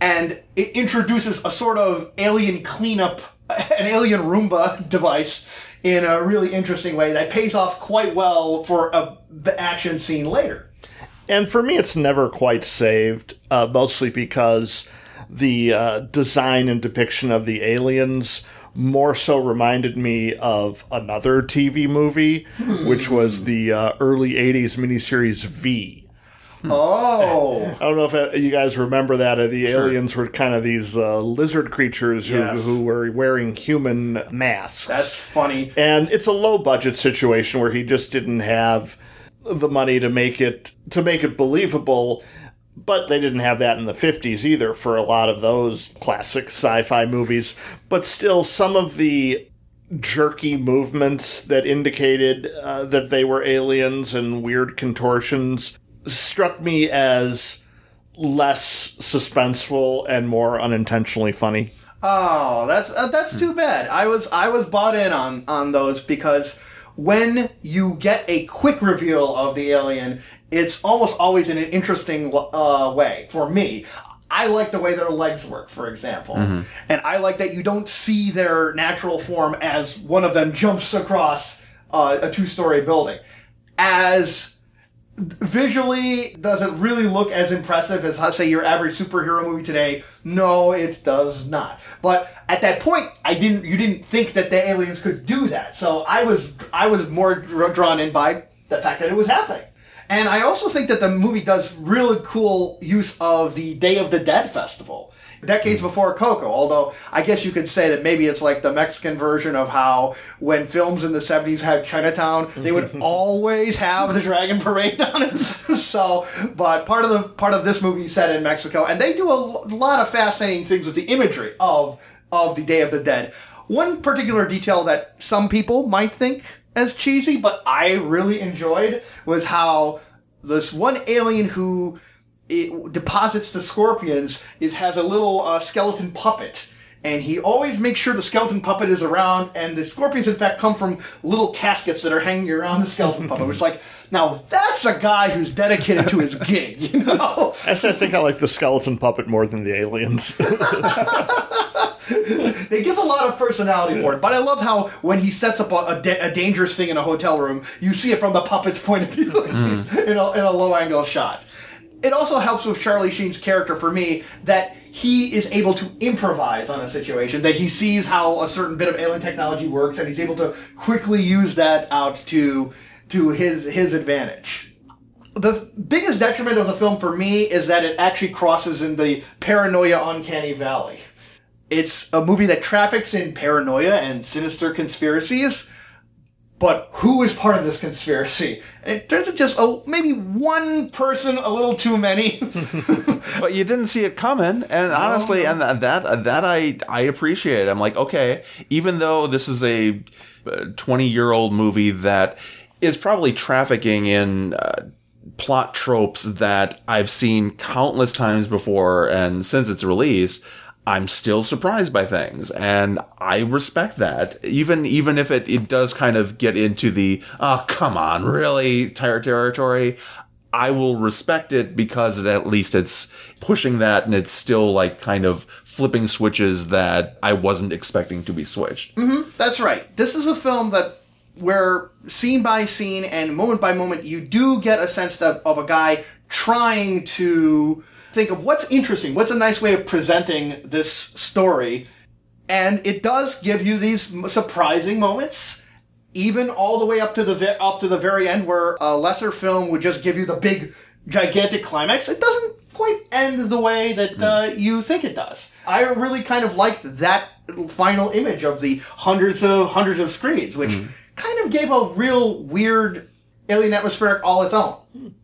and it introduces a sort of alien cleanup, an alien Roomba device in a really interesting way that pays off quite well for a the action scene later. And for me, it's never quite saved, uh, mostly because the uh, design and depiction of the aliens more so reminded me of another TV movie, which was the uh, early 80s miniseries V. Oh, I don't know if uh, you guys remember that. Uh, the aliens were kind of these uh, lizard creatures who, Yes. who were wearing human masks. that's funny. and it's a low budget situation where he just didn't have the money to make it to make it believable. But they didn't have that in the 50s either for a lot of those classic sci-fi movies. But still, some of the jerky movements that indicated uh, that they were aliens and weird contortions struck me as less suspenseful and more unintentionally funny. Oh, that's uh, that's too bad. I was I was bought in on on those because when you get a quick reveal of the alien, it's almost always in an interesting uh, way. For me. I like the way their legs work, for example, and I like that you don't see their natural form as one of them jumps across uh, a two-story building. As visually does it really look as impressive as say your average superhero movie today? No it does not. But at that point i didn't you didn't think that the aliens could do that. So i was i was more drawn in by the fact that it was happening and i also think that the movie does really cool use of the day of the dead festival decades hmm. before Coco. Although I guess you could say that maybe it's like the Mexican version of how when films in the '70s had Chinatown, they would always have the Dragon Parade on it. so, but part of the part of this movie is set in Mexico, and they do a lot of fascinating things with the imagery of of the Day of the Dead. One particular detail that some people might think as cheesy, but I really enjoyed was how this one alien who it deposits the scorpions is has a little uh, skeleton puppet. And he always makes sure the skeleton puppet is around and the scorpions in fact come from little caskets that are hanging around the skeleton puppet which like now that's a guy who's dedicated to his gig you know? Actually, I think I like the skeleton puppet more than the aliens. they give a lot of personality for it but i love how when he sets up a, a, da- a dangerous thing in a hotel room you see it from the puppet's point of view mm. in, a, in a low angle shot. It also helps with Charlie Sheen's character for me that he is able to improvise on a situation, that he sees how a certain bit of alien technology works, and he's able to quickly use that out to to his his advantage. The biggest detriment of the film for me is that it actually crosses in the paranoia uncanny valley. It's a movie that traffics in paranoia and sinister conspiracies, but who is part of this conspiracy? It turns out just a, maybe one person, a little too many. but you didn't see it coming and honestly and that that that i i appreciate i'm like okay even though this is a uh, 20 year old movie that is probably trafficking in uh, plot tropes that i've seen countless times before and since its release I'm still surprised by things, and I respect that. Even even if it, it does kind of get into the oh come on really ter- territory, I will respect it because it, at least it's pushing that and it's still like kind of flipping switches that I wasn't expecting to be switched. That's right. This is a film that where scene by scene and moment by moment you do get a sense of, of a guy trying to think of what's interesting, what's a nice way of presenting this story, and it does give you these surprising moments. Even all the way up to the ve- up to the very end, where a lesser film would just give you the big, gigantic climax, it doesn't quite end the way that uh, you think it does. I really kind of liked that final image of the hundreds of hundreds of screens, which kind of gave a real weird alien atmospheric all its own.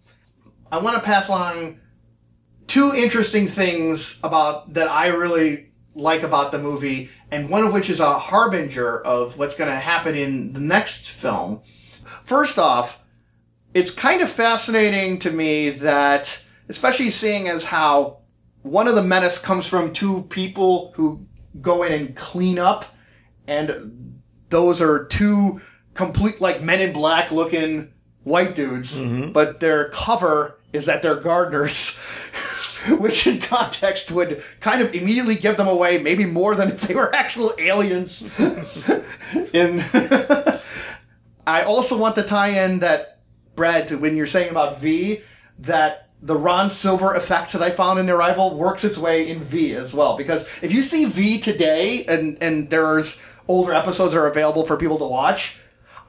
I want to pass along two interesting things about that I really like about the movie, and one of which is a harbinger of what's going to happen in the next film. First off, it's kind of fascinating to me that, especially seeing as how one of the menace comes from two people who go in and clean up, and those are two complete, like men in black looking white dudes, mm-hmm. but their cover is that they're gardeners. Which in context would kind of immediately give them away, maybe more than if they were actual aliens. in I also want to tie in that Brad to when you're saying about V that the Ron Silver effect that I found in Arrival works its way in V as well because if you see V today and and there's older episodes are available for people to watch,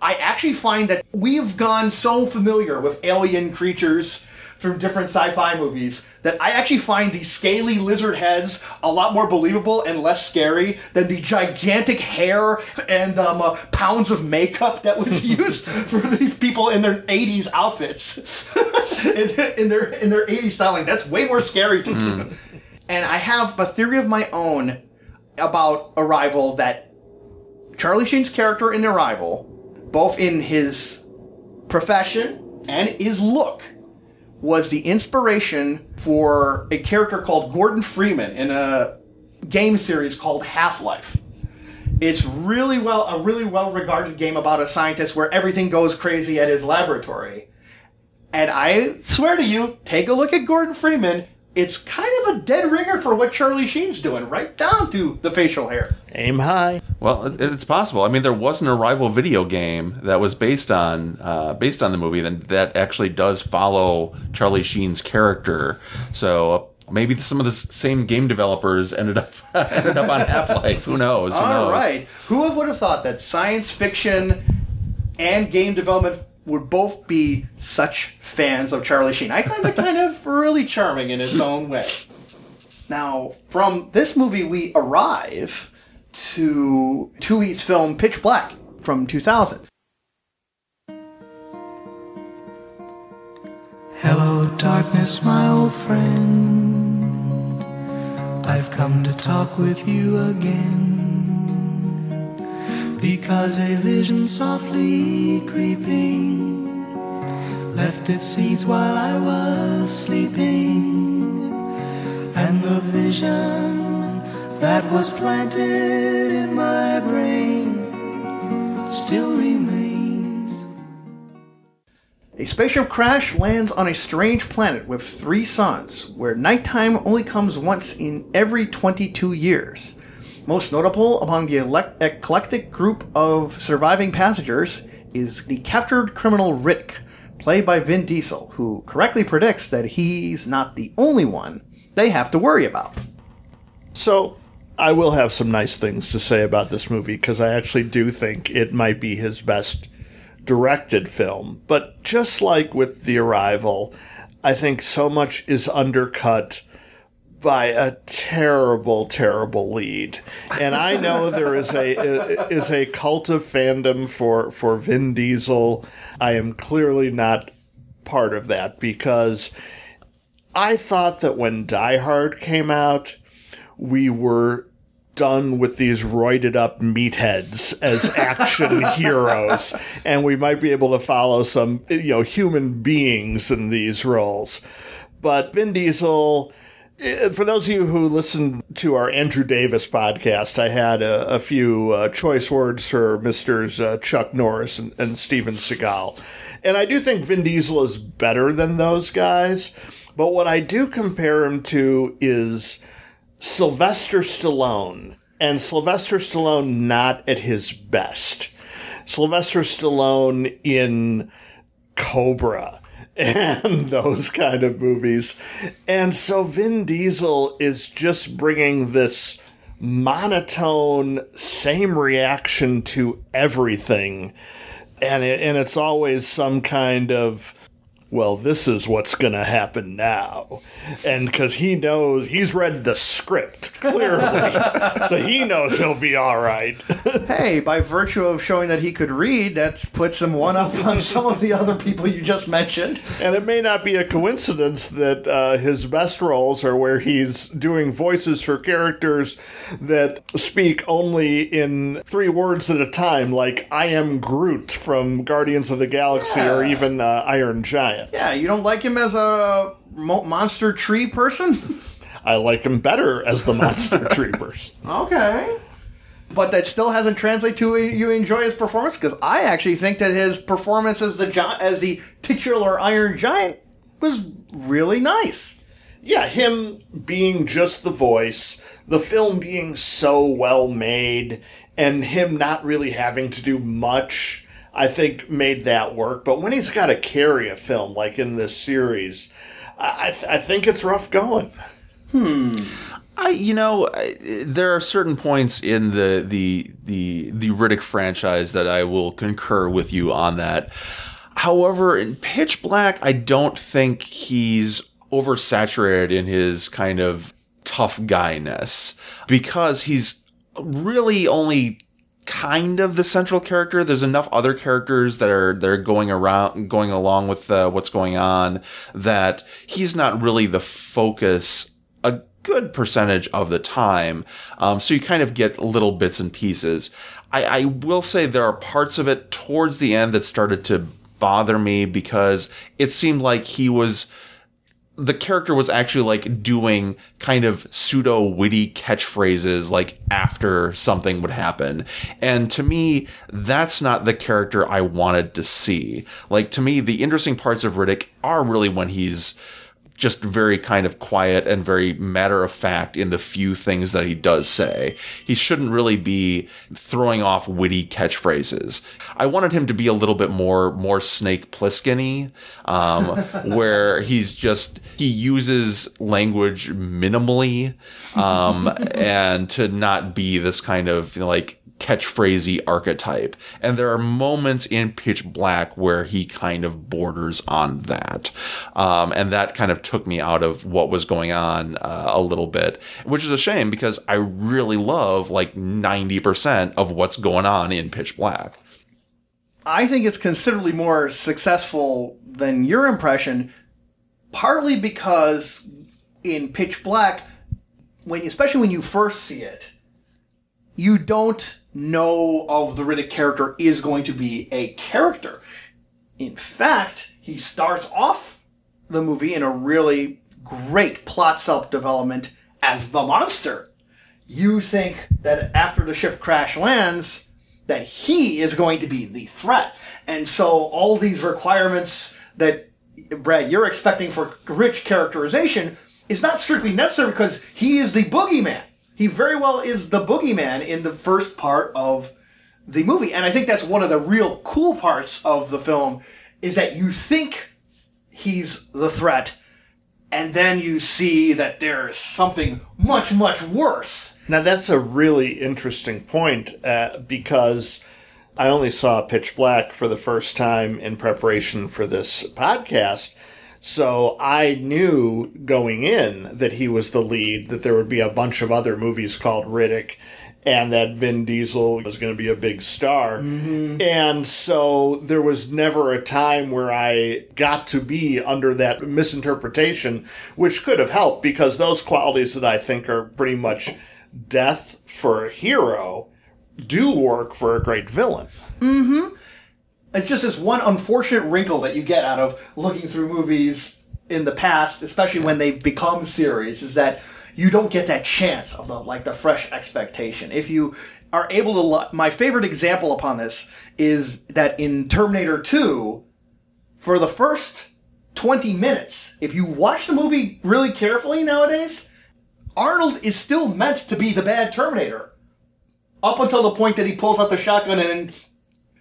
I actually find that we've gone so familiar with alien creatures from different sci-fi movies that I actually find the scaly lizard heads a lot more believable and less scary than the gigantic hair and um, uh, pounds of makeup that was used for these people in their 80s outfits. in, in their in their 80s styling. That's way more scary to me. And I have a theory of my own about Arrival that Charlie Sheen's character in Arrival, both in his profession and his look, was the inspiration for a character called Gordon Freeman in a game series called Half Life. It's really well a really well regarded game about a scientist where everything goes crazy at his laboratory. And I swear to you, take a look at Gordon Freeman. It's kind of a dead ringer for what Charlie Sheen's doing, right down to the facial hair. Aim high. Well, it's possible. I mean, there was an Arrival video game that was based on uh, based on the movie that that actually does follow Charlie Sheen's character. So uh, maybe some of the same game developers ended up ended up on Half Life. Who knows? Who All knows? right. Who would have thought that science fiction and game development would both be such fans of Charlie Sheen? I find it kind of really charming in its own way. Now, from this movie, we arrive to Twohy's film Pitch Black from 2000. Hello, darkness, my old friend. I've come to talk with you again. Because a vision softly creeping left its seeds while I was sleeping. And the vision that was planted in my brain still remains. A spaceship crash lands on a strange planet with three suns, where nighttime only comes once in every 22 years. Most notable among the elec- eclectic group of surviving passengers is the captured criminal Rick, played by Vin Diesel, who correctly predicts that he's not the only one they have to worry about. So I will have some nice things to say about this movie because I actually do think it might be his best directed film. But just like with The Arrival, I think so much is undercut by a terrible, terrible lead. And I know there is a is a cult of fandom for for Vin Diesel. I am clearly not part of that because I thought that when Die Hard came out, we were done with these roided up meatheads as action heroes and we might be able to follow some you know human beings in these roles but Vin Diesel for those of you who listened to our Andrew Davis podcast, I had a, a few uh, choice words for Misters uh, Chuck Norris and, and Steven Seagal. And I do think Vin Diesel is better than those guys. But what I do compare him to is Sylvester Stallone, and Sylvester Stallone not at his best. Sylvester Stallone in Cobra and those kind of movies. And so Vin Diesel is just bringing this monotone, same reaction to everything. And, it, and it's always some kind of well, this is what's going to happen now. And because he knows, he's read the script clearly. so he knows he'll be all right. Hey, by virtue of showing that he could read, that puts him one up on some of the other people you just mentioned. and it may not be a coincidence that uh, his best roles are where he's doing voices for characters that speak only in three words at a time, like I am Groot from Guardians of the Galaxy or even uh, Iron Giant. Yeah, you don't like him as a monster tree person? I like him better as the Monster tree person. Okay. But that still hasn't translated to you enjoy his performance because I actually think that his performance as the gi- as the titular Iron Giant was really nice. yeah, him being just the voice, the film being so well made, and him not really having to do much, I think made that work. But when he's got to carry a film like in this series, I, th- I think it's rough going. Hmm. I, you know, there are certain points in the the the the Riddick franchise that I will concur with you on that. However, in Pitch Black, I don't think he's oversaturated in his kind of tough guyness because he's really only kind of the central character. There's enough other characters that are that are going around, going along with uh, what's going on that he's not really the focus a good percentage of the time. Um, so you kind of get little bits and pieces. I, I will say there are parts of it towards the end that started to bother me because it seemed like he was the character was actually like doing kind of pseudo witty catchphrases like after something would happen. And to me, that's not the character I wanted to see. Like to me, the interesting parts of Riddick are really when he's just very kind of quiet and very matter of fact in the few things that he does say. He shouldn't really be throwing off witty catchphrases. I wanted him to be a little bit more more Snake Plissken um, where he's just he uses language minimally um, and to not be this kind of like catchphrasey archetype. And there are moments in Pitch Black where he kind of borders on that. Um, and that kind of took me out of what was going on uh, a little bit, which is a shame because I really love like 90% of what's going on in Pitch Black. I think it's considerably more successful than your impression, partly because in Pitch Black, when especially when you first see it, you don't know of the Riddick character is going to be a character. In fact, he starts off the movie in a really great plot self development as the monster. You think that after the ship crash lands, that he is going to be the threat. And so all these requirements that Brad you're expecting for rich characterization is not strictly necessary because he is the boogeyman. He very well is the boogeyman in the first part of the movie. And I think that's one of the real cool parts of the film is that you think he's the threat and then you see that there's something much much worse. Now that's a really interesting point uh, because I only saw Pitch Black for the first time in preparation for this podcast. So I knew going in that he was the lead, that there would be a bunch of other movies called Riddick, and that Vin Diesel was going to be a big star. Mm-hmm. And so there was never a time where I got to be under that misinterpretation, which could have helped because those qualities that I think are pretty much death for a hero do work for a great villain. Mm-hmm. It's just this one unfortunate wrinkle that you get out of looking through movies in the past, especially when they've become series, is that you don't get that chance of the like the fresh expectation. If you are able to, lo- my favorite example upon this is that in Terminator 2, for the first 20 minutes, if you watch the movie really carefully nowadays, Arnold is still meant to be the bad Terminator. Up until the point that he pulls out the shotgun and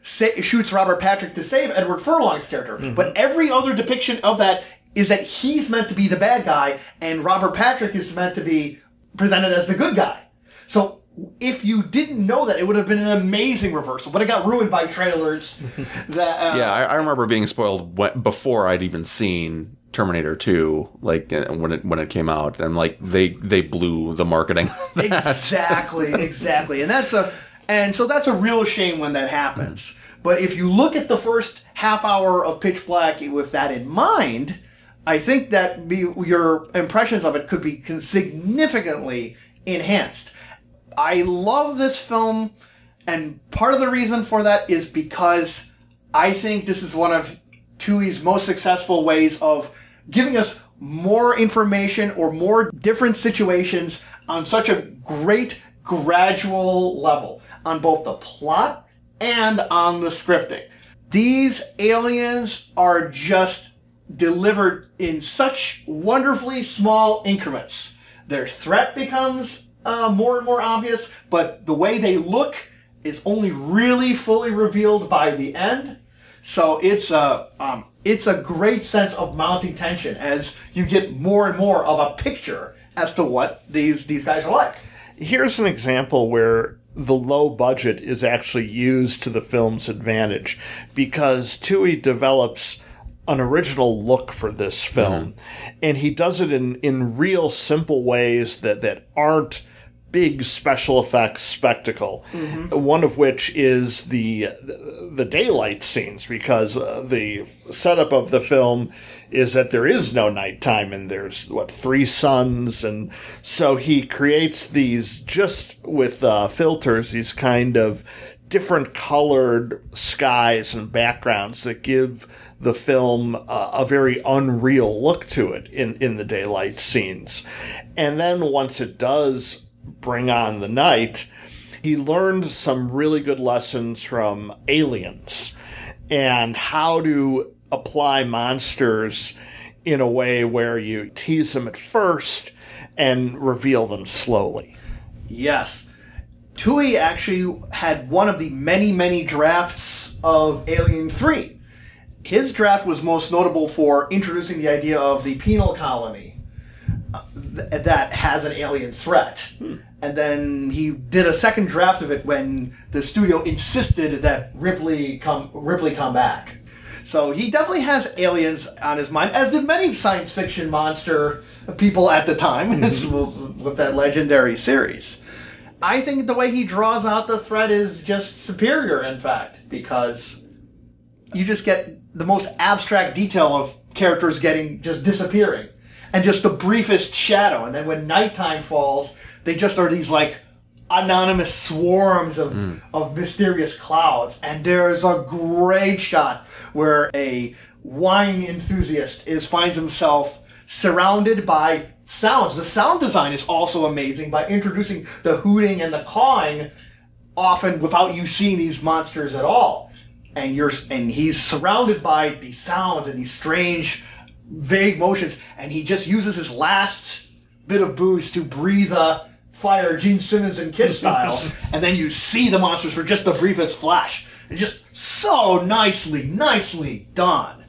sa- shoots Robert Patrick to save Edward Furlong's character. But every other depiction of that is that he's meant to be the bad guy and Robert Patrick is meant to be presented as the good guy. So if you didn't know that, it would have been an amazing reversal. But it got ruined by trailers. that uh, Yeah, I, I remember being spoiled when, before I'd even seen Terminator 2, like uh, when it when it came out, and like they they blew the marketing. exactly, exactly. And that's a and so that's a real shame when that happens. But if you look at the first half hour of Pitch Black with that in mind, I think that be, your impressions of it could be significantly enhanced. I love this film, and part of the reason for that is because I think this is one of Twohy's most successful ways of giving us more information or more different situations on such a great gradual level on both the plot and on the scripting. These aliens are just delivered in such wonderfully small increments. Their threat becomes uh, more and more obvious, but the way they look is only really fully revealed by the end. So it's a um, it's a great sense of mounting tension as you get more and more of a picture as to what these these guys are like. Here's an example where the low budget is actually used to the film's advantage because Twohy develops an original look for this film. Mm-hmm. And he does it in in real simple ways that that aren't big special effects spectacle one of which is the the daylight scenes because uh, the setup of the film is that there is no nighttime and there's what three suns and so he creates these just with uh, filters these kind of different colored skies and backgrounds that give the film uh, a very unreal look to it in, in the daylight scenes. And then once it does bring on the night, he learned some really good lessons from aliens and how to apply monsters in a way where you tease them at first and reveal them slowly. Yes. Twohy actually had one of the many, many drafts of Alien 3. His draft was most notable for introducing the idea of the penal colony th- that has an alien threat. And then he did a second draft of it when the studio insisted that Ripley come Ripley come back. So he definitely has aliens on his mind, as did many science fiction monster people at the time mm-hmm. with that legendary series. I think the way he draws out the threat is just superior, in fact, because you just get the most abstract detail of characters getting just disappearing and just the briefest shadow. And then when nighttime falls, they just are these like anonymous swarms of, hmm. of mysterious clouds. And there's a great shot where a wine enthusiast is finds himself surrounded by sounds. The sound design is also amazing by introducing the hooting and the cawing often without you seeing these monsters at all. And you're and he's surrounded by these sounds and these strange vague motions and he just uses his last bit of booze to breathe a fire Gene Simmons and Kiss style and then you see the monsters for just the briefest flash. And just so nicely, nicely done.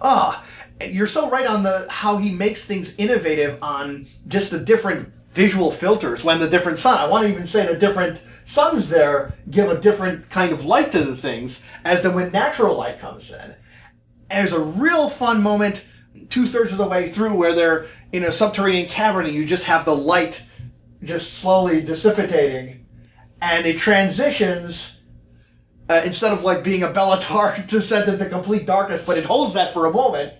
Ah, and you're so right on the how he makes things innovative on just the different visual filters when the different sun. I want to even say the different suns there give a different kind of light to the things as to when natural light comes in. And there's a real fun moment two thirds of the way through where they're in a subterranean cavern and you just have the light just slowly dissipating and it transitions uh, instead of like being a Bellatar descent into complete darkness, but it holds that for a moment.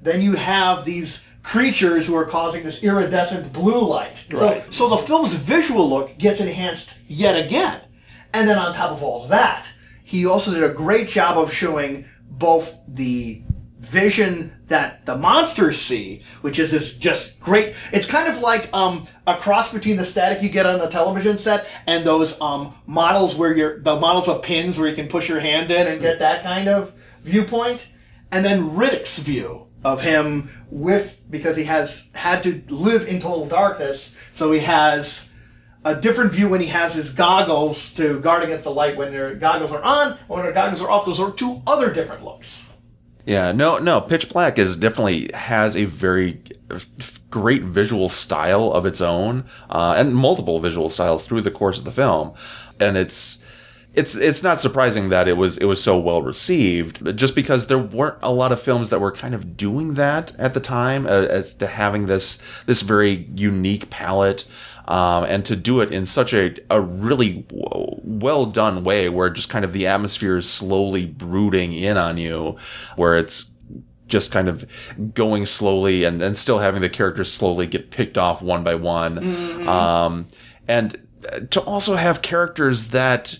Then you have these creatures who are causing this iridescent blue light. Right. So, so the film's visual look gets enhanced yet again. And then on top of all that, he also did a great job of showing both the vision that the monsters see, which is this just great. It's kind of like um, a cross between the static you get on the television set and those um, models where you're the models of pins where you can push your hand in and get that kind of viewpoint, and then Riddick's view of him with because he has had to live in total darkness, so he has a different view when he has his goggles to guard against the light when their goggles are on, or when their goggles are off. Those are two other different looks. Yeah, no, no. Pitch Black is definitely has a very great visual style of its own, uh, and multiple visual styles through the course of the film, and it's it's it's not surprising that it was it was so well received, just because there weren't a lot of films that were kind of doing that at the time, uh, as to having this this very unique palette. Um, and to do it in such a, a really w- well done way where just kind of the atmosphere is slowly brooding in on you where it's just kind of going slowly and, and still having the characters slowly get picked off one by one. Um, and to also have characters that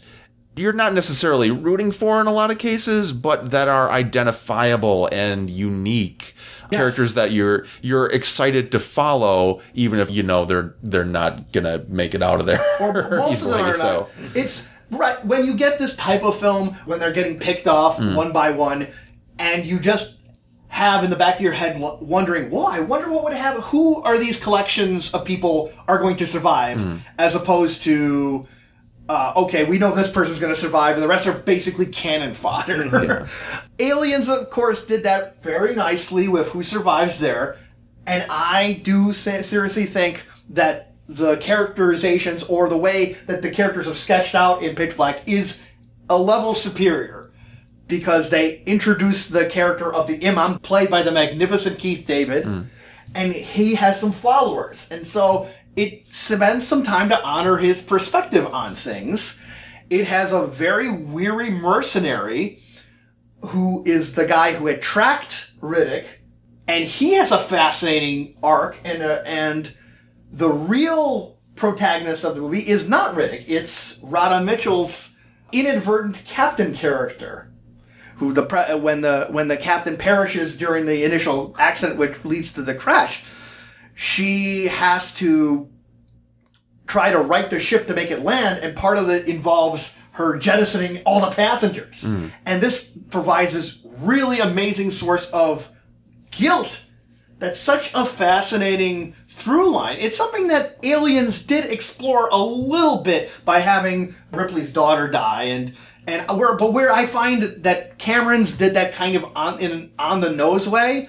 you're not necessarily rooting for in a lot of cases, but that are identifiable and unique characters that you're you're excited to follow, even if you know they're they're not gonna make it out of there Or most easily. of them are so not. It's right when you get this type of film when they're getting picked off Hmm. one by one, and you just have in the back of your head wondering, "Well, I wonder what would have. Who are these collections of people are going to survive?" Hmm. As opposed to. Uh, okay, we know this person's going to survive, and the rest are basically cannon fodder. Aliens, of course, did that very nicely with who survives there, and I do se- seriously think that the characterizations or the way that the characters are sketched out in Pitch Black is a level superior because they introduce the character of the Imam, played by the magnificent Keith David, and he has some followers. And so it spends some time to honor his perspective on things. It has a very weary mercenary who is the guy who had tracked Riddick, and he has a fascinating arc and uh, and the real protagonist of the movie is not Riddick. It's Radha Mitchell's inadvertent captain character, who the when the when the captain perishes during the initial accident, which leads to the crash, she has to try to right the ship to make it land, and part of it involves her jettisoning all the passengers. Hmm. And this provides this really amazing source of guilt that's such a fascinating through line. It's something that Aliens did explore a little bit by having Ripley's daughter die, and and where but where I find that Cameron's did that kind of on in on the nose way.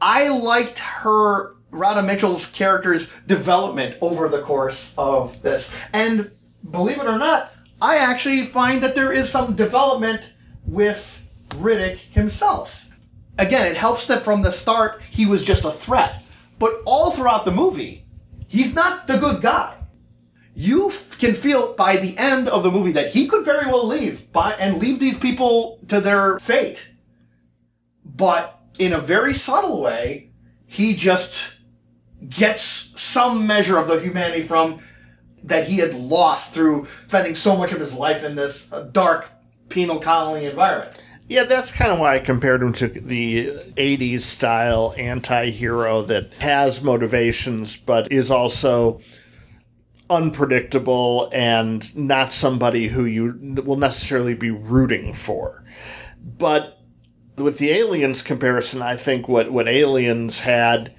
I liked her Radha Mitchell's character's development over the course of this, and believe it or not, I actually find that there is some development with Riddick himself again, it helps that from the start he was just a threat. But all throughout the movie, he's not the good guy. You f- can feel by the end of the movie that he could very well leave by, and leave these people to their fate. But in a very subtle way, he just gets some measure of the humanity from that he had lost through spending so much of his life in this uh, dark penal colony environment. Yeah, that's kind of why I compared him to the 80s style anti hero that has motivations but is also unpredictable and not somebody who you will necessarily be rooting for. But with the Aliens comparison, I think what, what Aliens had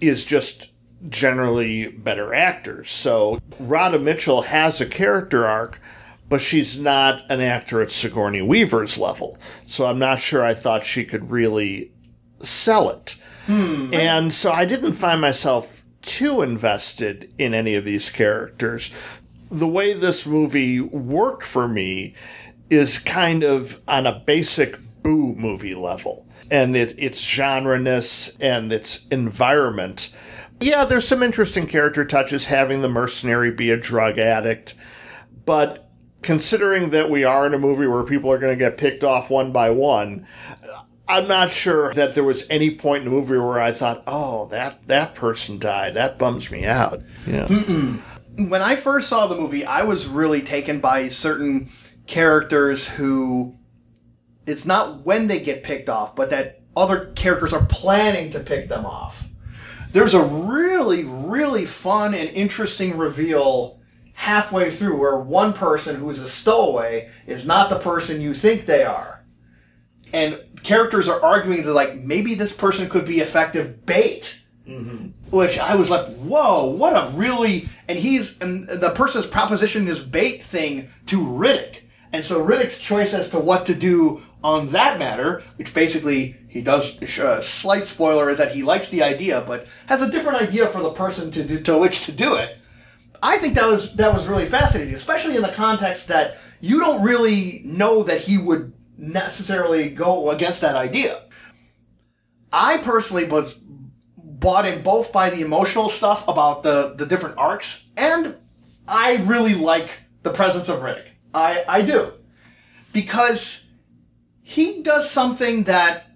is just generally better actors. So Radha Mitchell has a character arc, but she's not an actor at Sigourney Weaver's level. So I'm not sure I thought she could really sell it. Hmm. And so I didn't find myself too invested in any of these characters. The way this movie worked for me is kind of on a basic boo movie level. And it, its genre-ness and its environment. Yeah, there's some interesting character touches having the mercenary be a drug addict. But considering that we are in a movie where people are going to get picked off one by one, I'm not sure that there was any point in the movie where I thought, "Oh, that that person died. That bums me out." Yeah. when I first saw the movie, I was really taken by certain characters who it's not when they get picked off, but that other characters are planning to pick them off. There's a really, really fun and interesting reveal halfway through where one person who is a stowaway is not the person you think they are. And characters are arguing that, like, maybe this person could be effective bait mm-hmm. which I was left, whoa, what a really, and he's, and the person's proposition this bait thing to Riddick. And so Riddick's choice as to what to do on that matter, which basically he does, uh, slight spoiler is that he likes the idea, but has a different idea for the person to, to which to do it. I think that was, that was really fascinating, especially in the context that you don't really know that he would necessarily go against that idea. I personally was bought in both by the emotional stuff about the, the different arcs, and I really like the presence of Riddick. I, I do. Because he does something that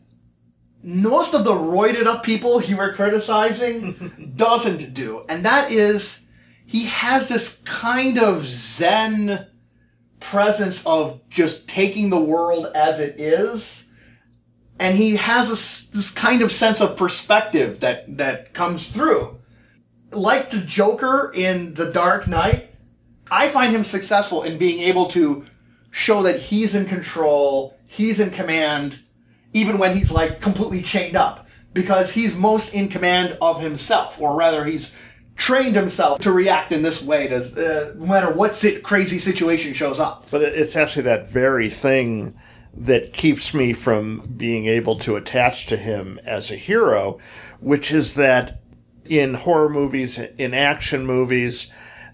most of the roided up people he were criticizing doesn't do, and that is he has this kind of zen presence of just taking the world as it is and he has this, this kind of sense of perspective that that comes through. Like the Joker in The Dark Knight, I find him successful in being able to show that he's in control, he's in command, even when he's like completely chained up, because he's most in command of himself, or rather, he's trained himself to react in this way, to, uh, no matter what si- crazy situation shows up. But it's actually that very thing that keeps me from being able to attach to him as a hero, which is that in horror movies, in action movies,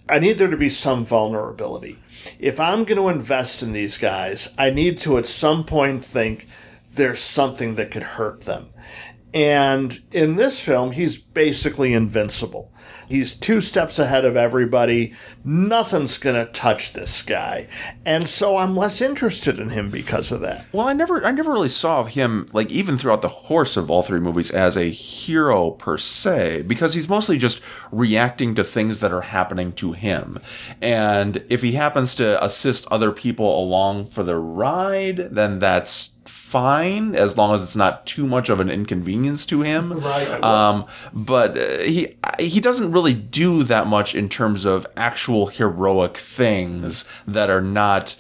I need there to be some vulnerability. If I'm going to invest in these guys, I need to at some point think there's something that could hurt them. And in this film, he's basically invincible. He's two steps ahead of everybody. Nothing's going to touch this guy. And so I'm less interested in him because of that. Well, I never, I never really saw him like even throughout the course of all three movies as a hero per se, because he's mostly just reacting to things that are happening to him. And if he happens to assist other people along for the ride, then that's fine as long as it's not too much of an inconvenience to him. Right. Um, but uh, he he doesn't really do that much in terms of actual heroic things that are not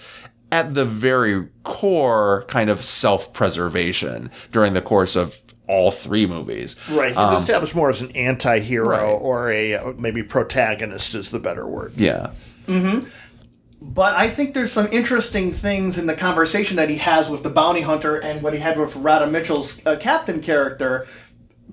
at the very core kind of self-preservation during the course of all three movies. Right. He's Um, established more as an anti hero Right. or a uh, maybe protagonist is the better word. Yeah. But I think there's some interesting things in the conversation that he has with the bounty hunter and what he had with Radha Mitchell's uh, captain character.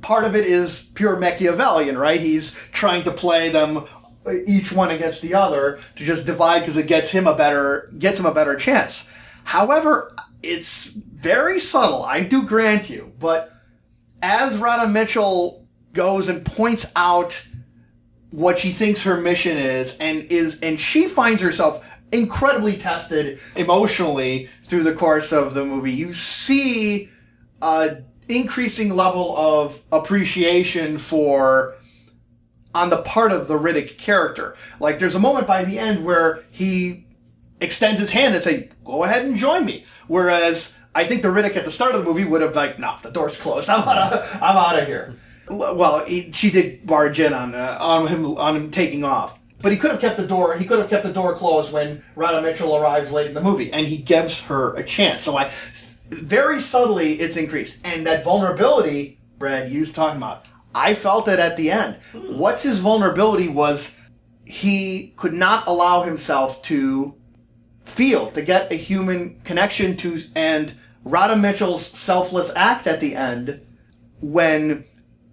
Part of it is pure Machiavellian, right? He's trying to play them uh, each one against the other to just divide because it gets him a better gets him a better chance. However, it's very subtle. I do grant you, but as Radha Mitchell goes and points out what she thinks her mission is and is and she finds herself incredibly tested emotionally through the course of the movie you see a increasing level of appreciation for on the part of the Riddick character like there's a moment by the end where he extends his hand and say go ahead and join me whereas I think the Riddick at the start of the movie would have like, no, the door's closed. I'm out of, I'm out of here. Well, he, she did barge in on uh, on him on him taking off, but he could have kept the door. He could have kept the door closed when Radha Mitchell arrives late in the movie, and he gives her a chance. So I, very subtly, it's increased, and that vulnerability, Brad, you was talking about. I felt it at the end. Hmm. What's his vulnerability was he could not allow himself to feel, to get a human connection to, and Radha Mitchell's selfless act at the end when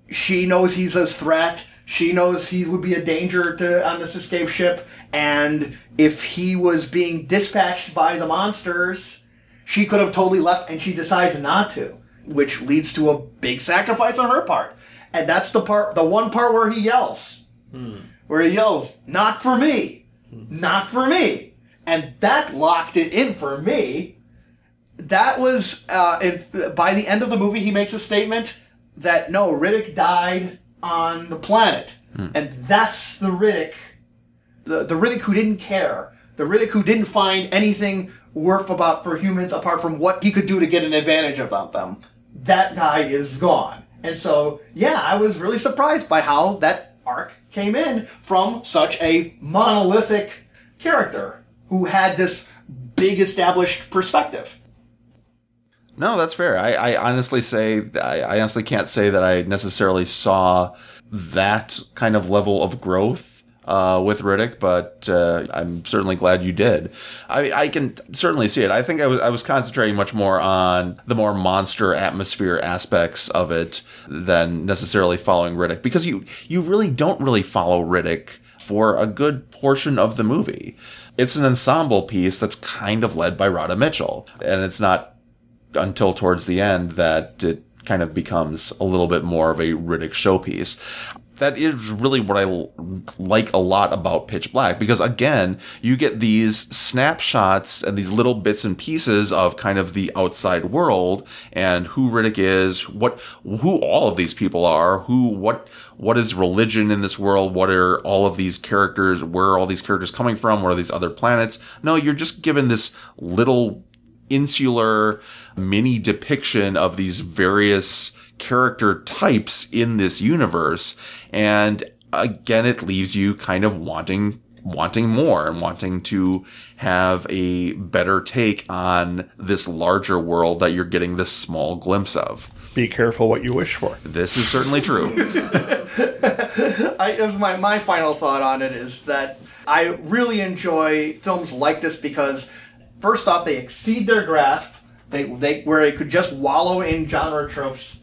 she knows he's a threat, she knows he would be a danger to on this escape ship, and if he was being dispatched by the monsters, she could have totally left, and she decides not to, which leads to a big sacrifice on her part. And that's the part, the one part where he yells, where he yells, "Not for me, not for me," and that locked it in for me. That was uh, and by the end of the movie he makes a statement that no riddick died on the planet. Hmm. And that's the riddick the, the riddick who didn't care the riddick who didn't find anything worth about for humans apart from what he could do to get an advantage about them. That guy is gone. And so yeah i was really surprised by how that arc came in from such a monolithic character who had this big established perspective No, that's fair. I, I honestly say I, I honestly can't say that I necessarily saw that kind of level of growth uh, with Riddick, but uh, I'm certainly glad you did. I, I can certainly see it. I think I was I was concentrating much more on the more monster atmosphere aspects of it than necessarily following Riddick because you you really don't really follow Riddick for a good portion of the movie. It's an ensemble piece that's kind of led by Radha Mitchell, and it's not until towards the end that it kind of becomes a little bit more of a Riddick showpiece. That is really what I l- like a lot about Pitch Black because again, you get these snapshots and these little bits and pieces of kind of the outside world and who Riddick is, what who all of these people are, who what what is religion in this world, what are all of these characters, where are all these characters coming from, what are these other planets? No, you're just given this little insular mini depiction of these various character types in this universe. And again it leaves you kind of wanting wanting more and wanting to have a better take on this larger world that you're getting this small glimpse of. Be careful what you wish for. this is certainly true. I, it my, my final thought on it is that I really enjoy films like this because, first off, they exceed their grasp. They, they where they could just wallow in genre tropes.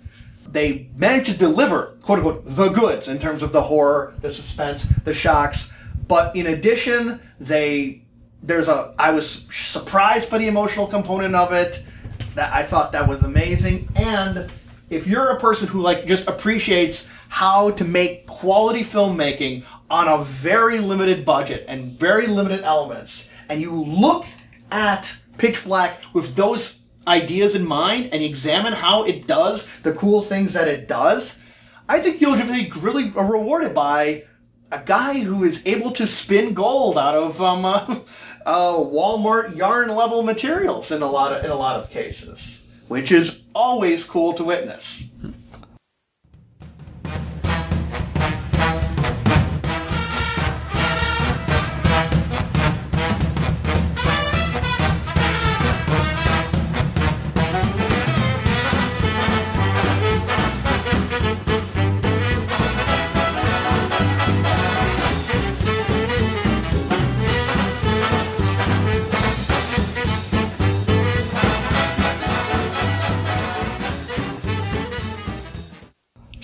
they manage to deliver quote unquote the goods in terms of the horror, the suspense, the shocks. But in addition, they there's a I was surprised by the emotional component of it. That I thought that was amazing. And if you're a person who like just appreciates how to make quality filmmaking on a very limited budget and very limited elements, and you look at Pitch Black with those ideas in mind and examine how it does the cool things that it does, I think you'll be really rewarded by a guy who is able to spin gold out of um, uh, uh, Walmart yarn level materials in a lot of in a lot of cases, which is always cool to witness.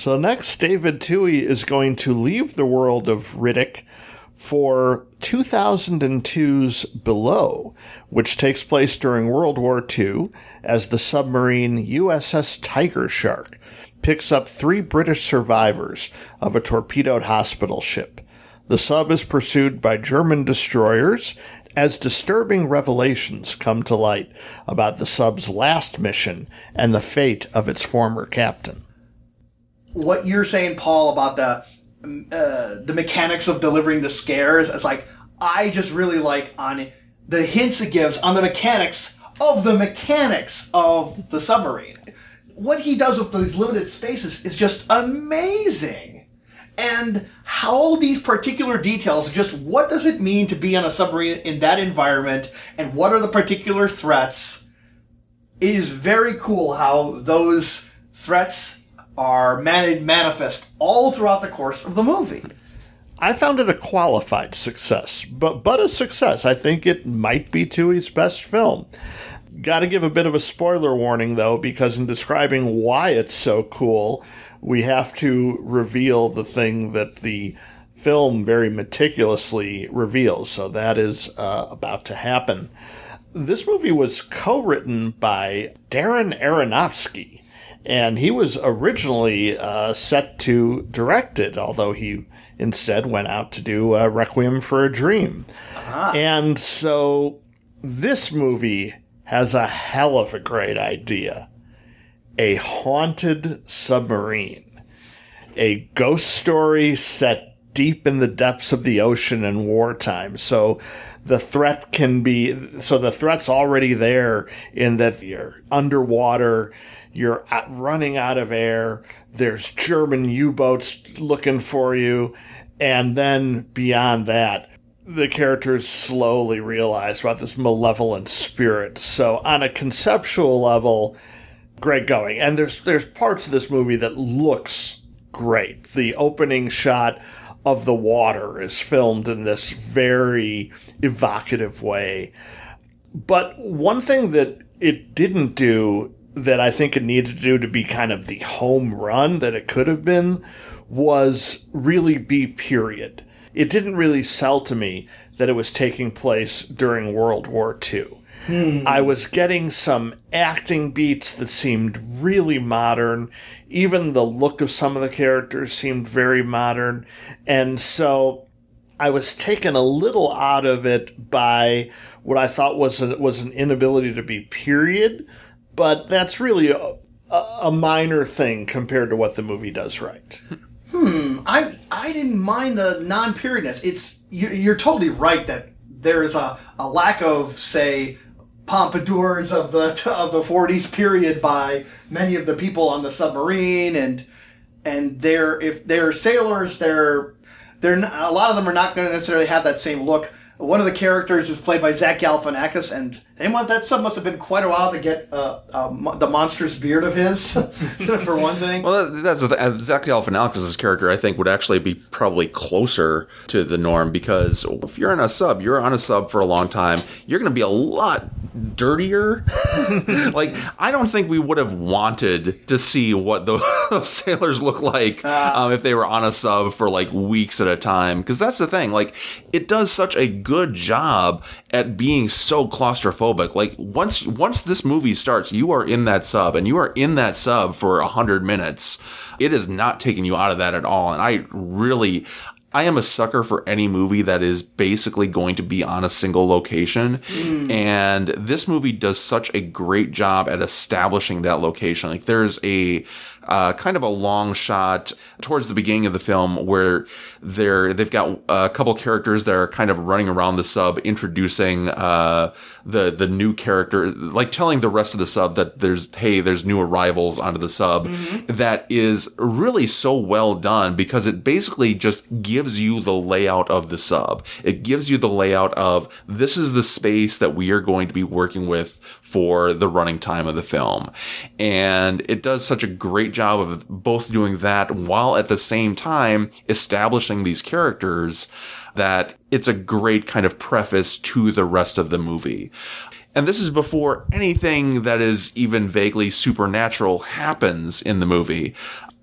So next, David Twohy is going to leave the world of Riddick for 2002's Below, which takes place during World War II as the submarine USS Tiger Shark picks up three British survivors of a torpedoed hospital ship. The sub is pursued by German destroyers as disturbing revelations come to light about the sub's last mission and the fate of its former captain what you're saying, Paul, about the uh, the mechanics of delivering the scares. It's like I just really like on the hints it gives on the mechanics of the mechanics of the submarine. What he does with these limited spaces is just amazing. And how these particular details, just what does it mean to be on a submarine in that environment, and what are the particular threats, is very cool how those threats are man- manifest all throughout the course of the movie. I found it a qualified success, but but a success. I think it might be Twohy's best film. Got to give a bit of a spoiler warning though, because in describing why it's so cool, we have to reveal the thing that the film very meticulously reveals. So that is uh, about to happen. This movie was co-written by Darren Aronofsky and he was originally uh, set to direct it, although he instead went out to do uh, Requiem for a Dream. Ah. And so this movie has a hell of a great idea a haunted submarine, a ghost story set deep in the depths of the ocean in wartime. So the threat can be so the threat's already there in that you're underwater you're running out of air. There's German U boats looking for you. And then beyond that, the characters slowly realize about this malevolent spirit. So, on a conceptual level, great going. And there's there's parts of this movie that looks great. The opening shot of the water is filmed in this very evocative way. But one thing that it didn't do that I think it needed to do to be kind of the home run that it could have been was really be period. It didn't really sell to me that it was taking place during World War II. Hmm. I was getting some acting beats that seemed really modern. Even the look of some of the characters seemed very modern. And so I was taken a little out of it by what I thought was a, was an inability to be period but that's really a, a minor thing compared to what the movie does right. Hmm, I I didn't mind the non-periodness. It's you, you're totally right that there is a, a lack of say pompadours of the of the 40s period by many of the people on the submarine and and they're if they're sailors they're they're not, a lot of them are not going to necessarily have that same look. One of the characters is played by Zach Galifianakis and Must, that sub must have been quite a while to get uh, uh, the monstrous beard of his, for one thing. Well, that's the th- Zach Galifianakis' character. I think would actually be probably closer to the norm because if you're in a sub, you're on a sub for a long time. You're going to be a lot dirtier. like I don't think we would have wanted to see what the those sailors look like um, if they were on a sub for like weeks at a time. Because that's the thing. Like it does such a good job at being so claustrophobic. Like once once this movie starts, you are in that sub and you are in that sub for a hundred minutes. It is not taking you out of that at all. And I really I am a sucker for any movie that is basically going to be on a single location. Mm. And this movie does such a great job at establishing that location. Like there's a uh, kind of a long shot towards the beginning of the film where they're they've got a couple characters that are kind of running around the sub, introducing uh, the the new character, like telling the rest of the sub that there's hey there's new arrivals onto the sub. That is really so well done because it basically just gives you the layout of the sub. It gives you the layout of this is the space that we are going to be working with for the running time of the film. And it does such a great job of both doing that while at the same time establishing these characters that it's a great kind of preface to the rest of the movie. And this is before anything that is even vaguely supernatural happens in the movie.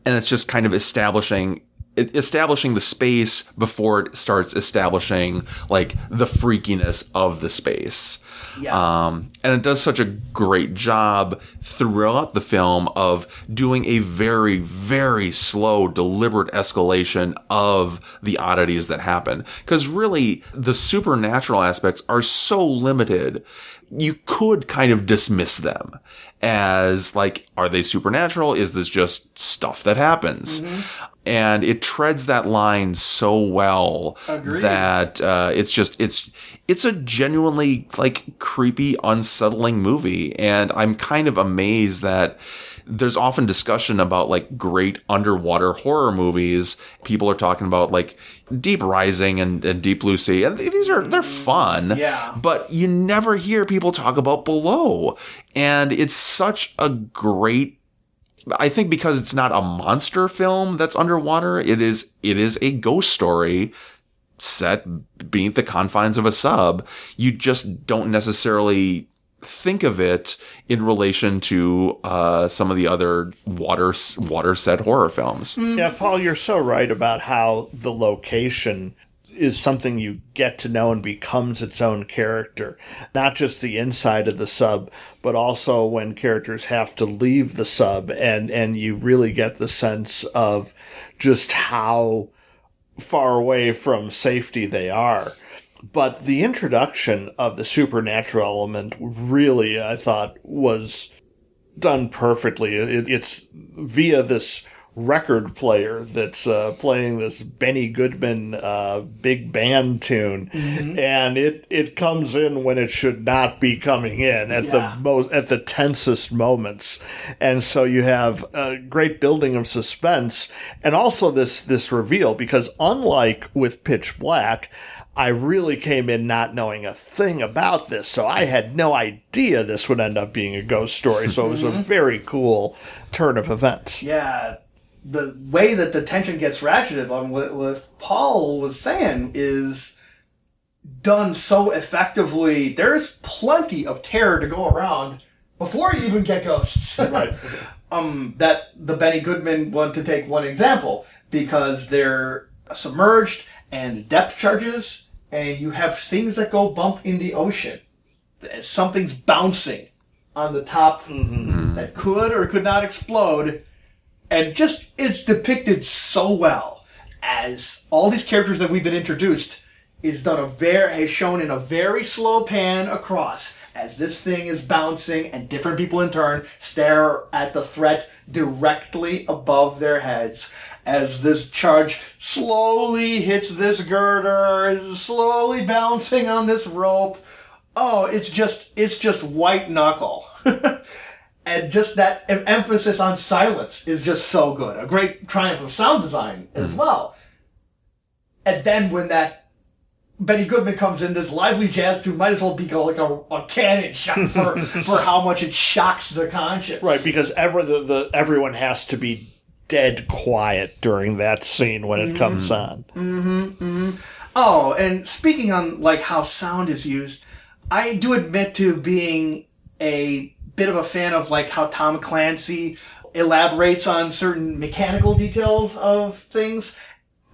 And it's just kind of establishing establishing the space before it starts establishing like the freakiness of the space. Yeah. Um, and it does such a great job throughout the film of doing a very, very slow, deliberate escalation of the oddities that happen. Because really, the supernatural aspects are so limited, you could kind of dismiss them as like, are they supernatural? Is this just stuff that happens? And it treads that line so well Agreed. that uh, it's just it's it's a genuinely like creepy, unsettling movie, and I'm kind of amazed that there's often discussion about like great underwater horror movies. People are talking about like Deep Rising and, and Deep Blue Sea, and these are they're fun. Yeah. but you never hear people talk about Below, and it's such a great I think because it's not a monster film that's underwater, it is it is a ghost story set beneath the confines of a sub. You just don't necessarily think of it in relation to uh, some of the other water water set horror films. Yeah, Paul, you're so right about how the location is something you get to know and becomes its own character. Not just the inside of the sub, but also when characters have to leave the sub and and you really get the sense of just how far away from safety they are. But the introduction of the supernatural element really, I thought, was done perfectly. It, it's via this record player that's uh, playing this Benny Goodman uh, big band tune, and it it comes in when it should not be coming in at Yeah. the most at the tensest moments, and so you have a great building of suspense, and also this this reveal because unlike with Pitch Black. I really came in not knowing a thing about this, so I had no idea this would end up being a ghost story. So it was a very cool turn of events. Yeah, the way that the tension gets ratcheted on what, what Paul was saying is done so effectively. There's plenty of terror to go around before you even get ghosts. Right. um, that the Benny Goodman one to take one example because they're submerged and depth charges, and you have things that go bump in the ocean. Something's bouncing on the top that could or could not explode, and just it's depicted so well as all these characters that we've been introduced is done a very has shown in a very slow pan across as this thing is bouncing and different people in turn stare at the threat directly above their heads as this charge slowly hits this girder is slowly bouncing on this rope. Oh it's just it's just white knuckle and just that emphasis on silence is just so good a great triumph of sound design as mm-hmm. well and then when that Benny Goodman comes in, this lively jazz tune might as well be like a, a cannon shot for, for how much it shocks the conscience. Right, because ever the, the everyone has to be dead quiet during that scene when it mm-hmm. comes on. Mm-hmm, mm-hmm. Oh, and speaking on like how sound is used, I do admit to being a bit of a fan of like how Tom Clancy elaborates on certain mechanical details of things,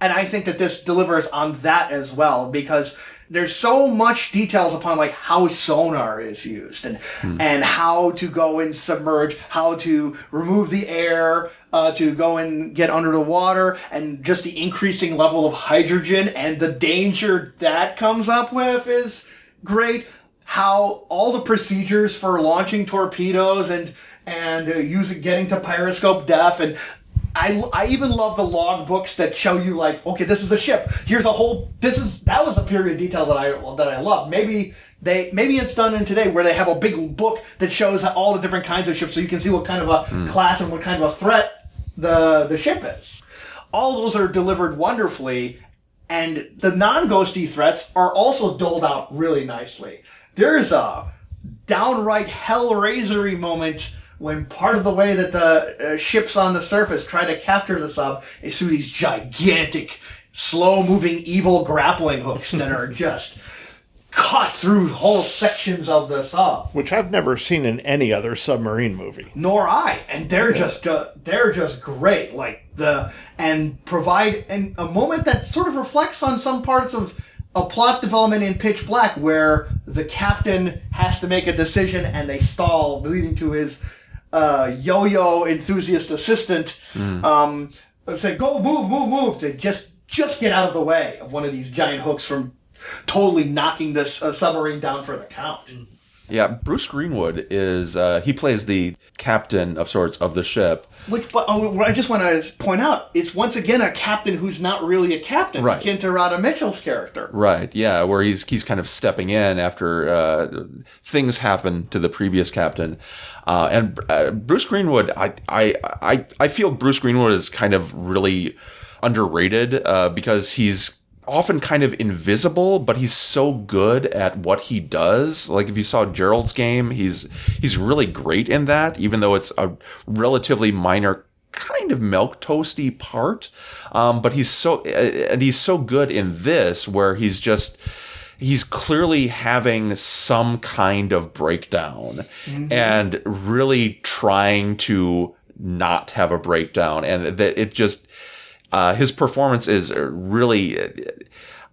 and I think that this delivers on that as well because there's so much details upon like how sonar is used and and how to go and submerge, how to remove the air, uh, to go and get under the water, and just the increasing level of hydrogen and the danger that comes up with is great. How all the procedures for launching torpedoes and and uh, using getting to periscope depth and I, I even love the log books that show you like okay this is a ship. Here's a whole this is that was a period detail that I that I love. Maybe they maybe it's done in today where they have a big book that shows all the different kinds of ships so you can see what kind of a class and what kind of a threat the the ship is. All those are delivered wonderfully and the non-ghosty threats are also doled out really nicely there's a downright hellraisery moment when part of the way that the uh, ships on the surface try to capture the sub is through these gigantic, slow-moving evil grappling hooks that are just cut through whole sections of the sub. Which I've never seen in any other submarine movie. Nor I, and they're just uh, they're just great. Like the and provide and a moment that sort of reflects on some parts of a plot development in Pitch Black where the captain has to make a decision and they stall, leading to his uh, yo-yo enthusiast assistant um, say, "Go, move, move, move!" to just just get out of the way of one of these giant hooks from totally knocking this uh, submarine down for the count. Yeah, Bruce Greenwood is uh, he plays the captain of sorts of the ship. Which, but uh, I just want to point out, it's once again a captain who's not really a captain, Right. akin to Radha Mitchell's character. Right. Yeah, where he's he's kind of stepping in after uh, things happen to the previous captain, uh, and uh, Bruce Greenwood. I, I I I feel Bruce Greenwood is kind of really underrated uh, because he's often kind of invisible, but he's so good at what he does. Like if you saw Gerald's game, he's he's really great in that, even though it's a relatively minor kind of milk toasty part. Um, but he's so and he's so good in this where he's just he's clearly having some kind of breakdown and really trying to not have a breakdown and that it just uh, his performance is really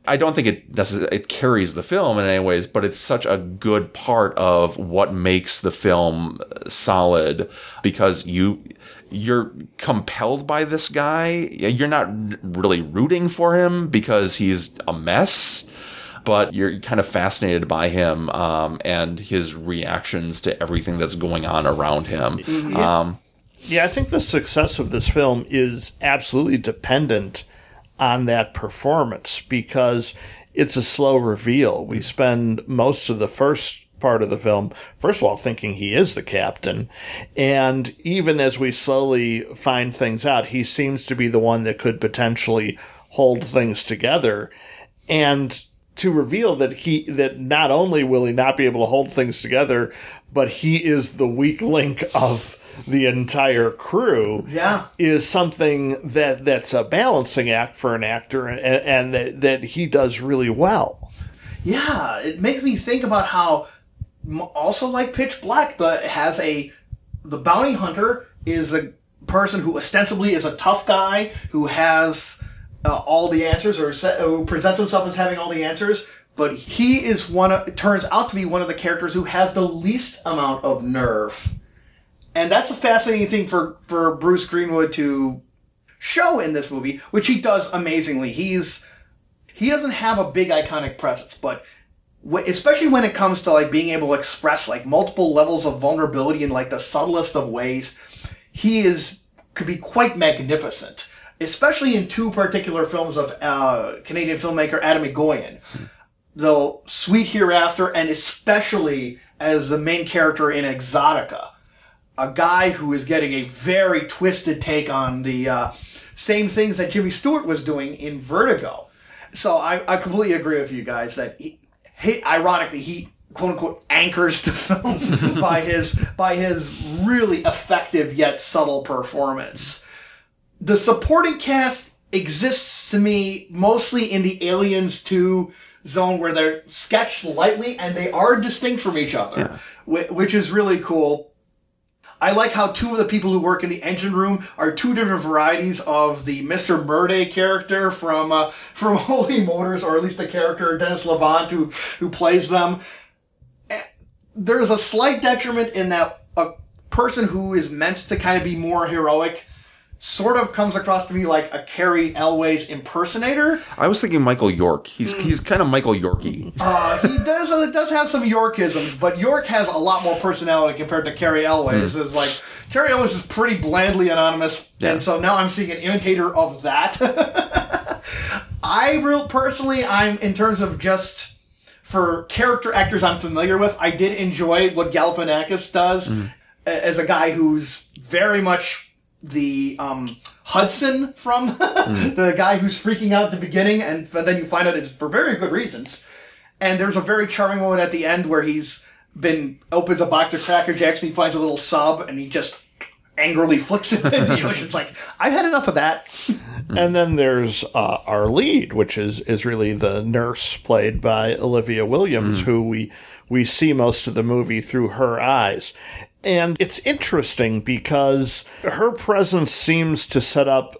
I don't think it it carries the film in any ways, but it's such a good part of what makes the film solid because you you're compelled by this guy. You're not really rooting for him because he's a mess, but you're kind of fascinated by him um, and his reactions to everything that's going on around him. Um, Yeah, I think the success of this film is absolutely dependent on that performance because it's a slow reveal. We spend most of the first part of the film, first of all, thinking he is the captain. And even as we slowly find things out, he seems to be the one that could potentially hold things together. And to reveal that he that not only will he not be able to hold things together, but he is the weak link of the entire crew Yeah. is something that that's a balancing act for an actor and, and that, that he does really well. Yeah, it makes me think about how, also like Pitch Black, the has a the bounty hunter is a person who ostensibly is a tough guy who has uh, all the answers or se- who presents himself as having all the answers. But he is one. Of, turns out to be one of the characters who has the least amount of nerve, and that's a fascinating thing for for Bruce Greenwood to show in this movie, which he does amazingly. He's he doesn't have a big iconic presence, but especially when it comes to like being able to express like multiple levels of vulnerability in like the subtlest of ways, he is could be quite magnificent. Especially in two particular films of uh, Canadian filmmaker Atom Egoyan, The Sweet Hereafter, and especially as the main character in Exotica a guy who is getting a very twisted take on the uh, same things that Jimmy Stewart was doing in Vertigo. So I, I completely agree with you guys that he, he ironically he quote unquote anchors the film by his by his really effective yet subtle performance. The supporting cast exists to me mostly in the Aliens 2 zone where they're sketched lightly and they are distinct from each other, whi- which is really cool. I like how two of the people who work in the engine room are two different varieties of the Mr. Murday character from uh, from Holy Motors, or at least the character Denis Lavant who who plays them. Eh, There's a slight detriment in that a person who is meant to kind of be more heroic sort of comes across to me like a Cary Elwes impersonator. I was thinking Michael York. He's hmm. he's kind of Michael Yorky. Uh, he does it does have some Yorkisms, but York has a lot more personality compared to Cary Elwes. Hmm. Is like Cary Elwes is pretty blandly anonymous, Yeah. and so now I'm seeing an imitator of that. I real personally, I'm in terms of just for character actors I'm familiar with. I did enjoy what Galifianakis does hmm. a- as a guy who's very much the um, Hudson from the guy who's freaking out at the beginning, and then you find out it's for very good reasons. And there's a very charming moment at the end where he's been opens a box of Cracker Jacks and he finds a little sub and he just angrily flicks it into the ocean. It's like I've had enough of that. And then there's uh, our lead, which is is really the nurse played by Olivia Williams, who we we see most of the movie through her eyes. And it's interesting because her presence seems to set up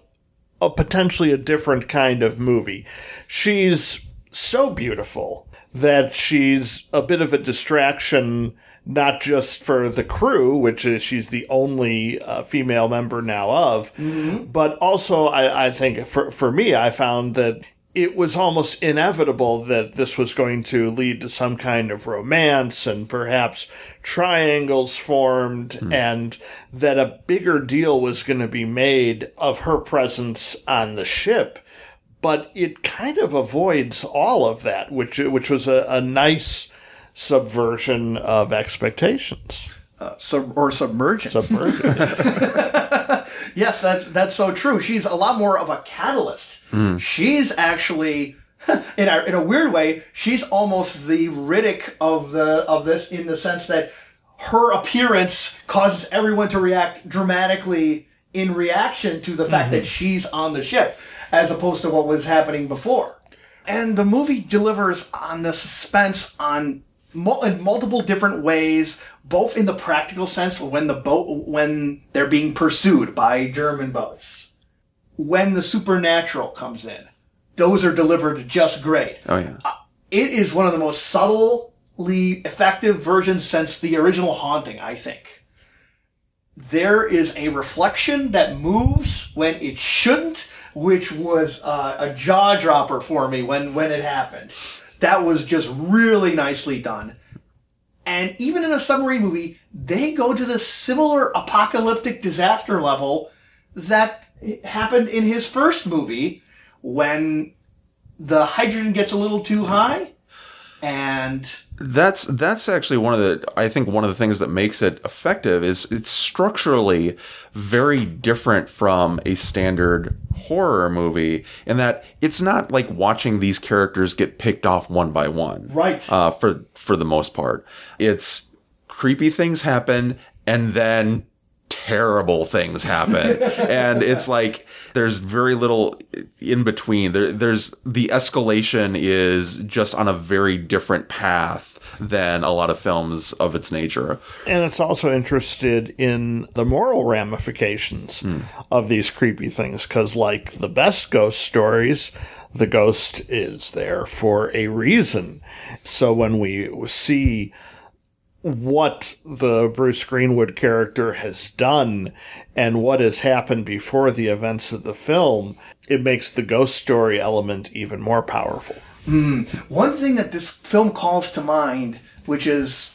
a potentially a different kind of movie. She's so beautiful that she's a bit of a distraction not just for the crew, which is she's the only uh, female member now of, but also I, I think for for me, I found that it was almost inevitable that this was going to lead to some kind of romance and perhaps triangles formed, hmm. and that a bigger deal was going to be made of her presence on the ship. But it kind of avoids all of that, which which was a, a nice subversion of expectations. Uh, sub- or submergent. Subversion. Yes, that's that's so true. She's a lot more of a catalyst. Hmm. She's actually, in a in a weird way, she's almost the Riddick of the of this in the sense that her appearance causes everyone to react dramatically in reaction to the fact that mm-hmm. she's on the ship, as opposed to what was happening before. And the movie delivers on the suspense on mul- in multiple different ways, both in the practical sense when the boat when they're being pursued by German boats, when the supernatural comes in. Those are delivered just great. Oh yeah. It is one of the most subtly effective versions since the original Haunting, I think. There is a reflection that moves when it shouldn't, which was uh, a jaw dropper for me when, when it happened. That was just really nicely done. And even in a submarine movie, they go to the similar apocalyptic disaster level that happened in his first movie when the hydrogen gets a little too high and That's that's actually one of the I think one of the things that makes it effective is it's structurally very different from a standard horror movie in that it's not like watching these characters get picked off one by one. Right. Uh, for for the most part. It's creepy things happen and then terrible things happen. And it's like there's very little in between. There there's the escalation is just on a very different path than a lot of films of its nature. And it's also interested in the moral ramifications hmm. of these creepy things because like the best ghost stories the ghost is there for a reason. So when we see what the Bruce Greenwood character has done and what has happened before the events of the film, it makes the ghost story element even more powerful. One thing that this film calls to mind, which is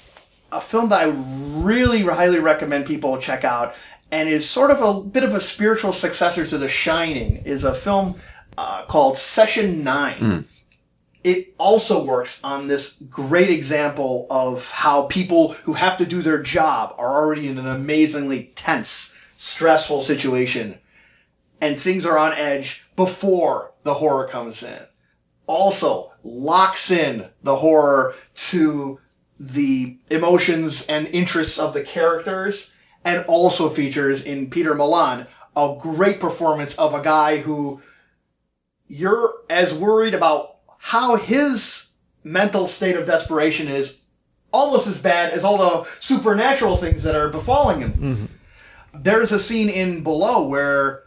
a film that I really highly recommend people check out, and is sort of a bit of a spiritual successor to The Shining, is a film uh, called Session 9. It also works on this great example of how people who have to do their job are already in an amazingly tense, stressful situation, and things are on edge before the horror comes in. Also locks in the horror to the emotions and interests of the characters and also features in Peter Mullan a great performance of a guy who you're as worried about how his mental state of desperation is almost as bad as all the supernatural things that are befalling him. There's a scene in Below where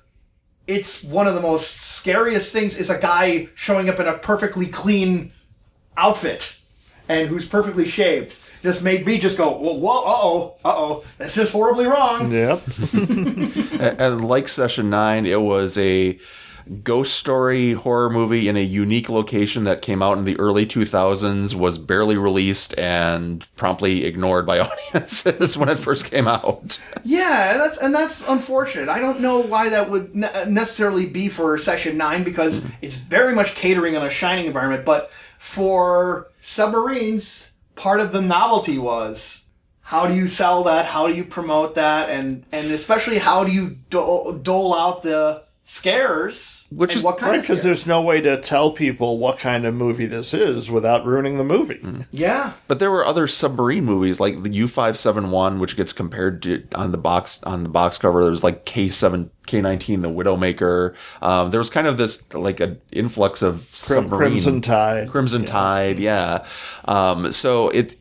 it's one of the most scariest things is a guy showing up in a perfectly clean outfit and who's perfectly shaved. Just made me just go, whoa, whoa uh oh, uh oh, that's just horribly wrong. Yep. and, and like Session 9, it was a ghost story horror movie in a unique location that came out in the early 2000s, was barely released, and promptly ignored by audiences when it first came out. Yeah, that's and that's unfortunate. I don't know why that would ne- necessarily be for session nine because it's very much catering on a shining environment. But for submarines, part of the novelty was how do you sell that? How do you promote that? And and especially how do you dole, dole out the scares? Which and is what kind Right, of because there's no way to tell people what kind of movie this is without ruining the movie. yeah. But there were other submarine movies like the U five seven one, which gets compared to on the box on the box cover. There's like K seven K nineteen, the Widowmaker. Um, there was kind of this like an influx of Crim- submarine Crimson Tide. Crimson Tide, yeah. Um, so it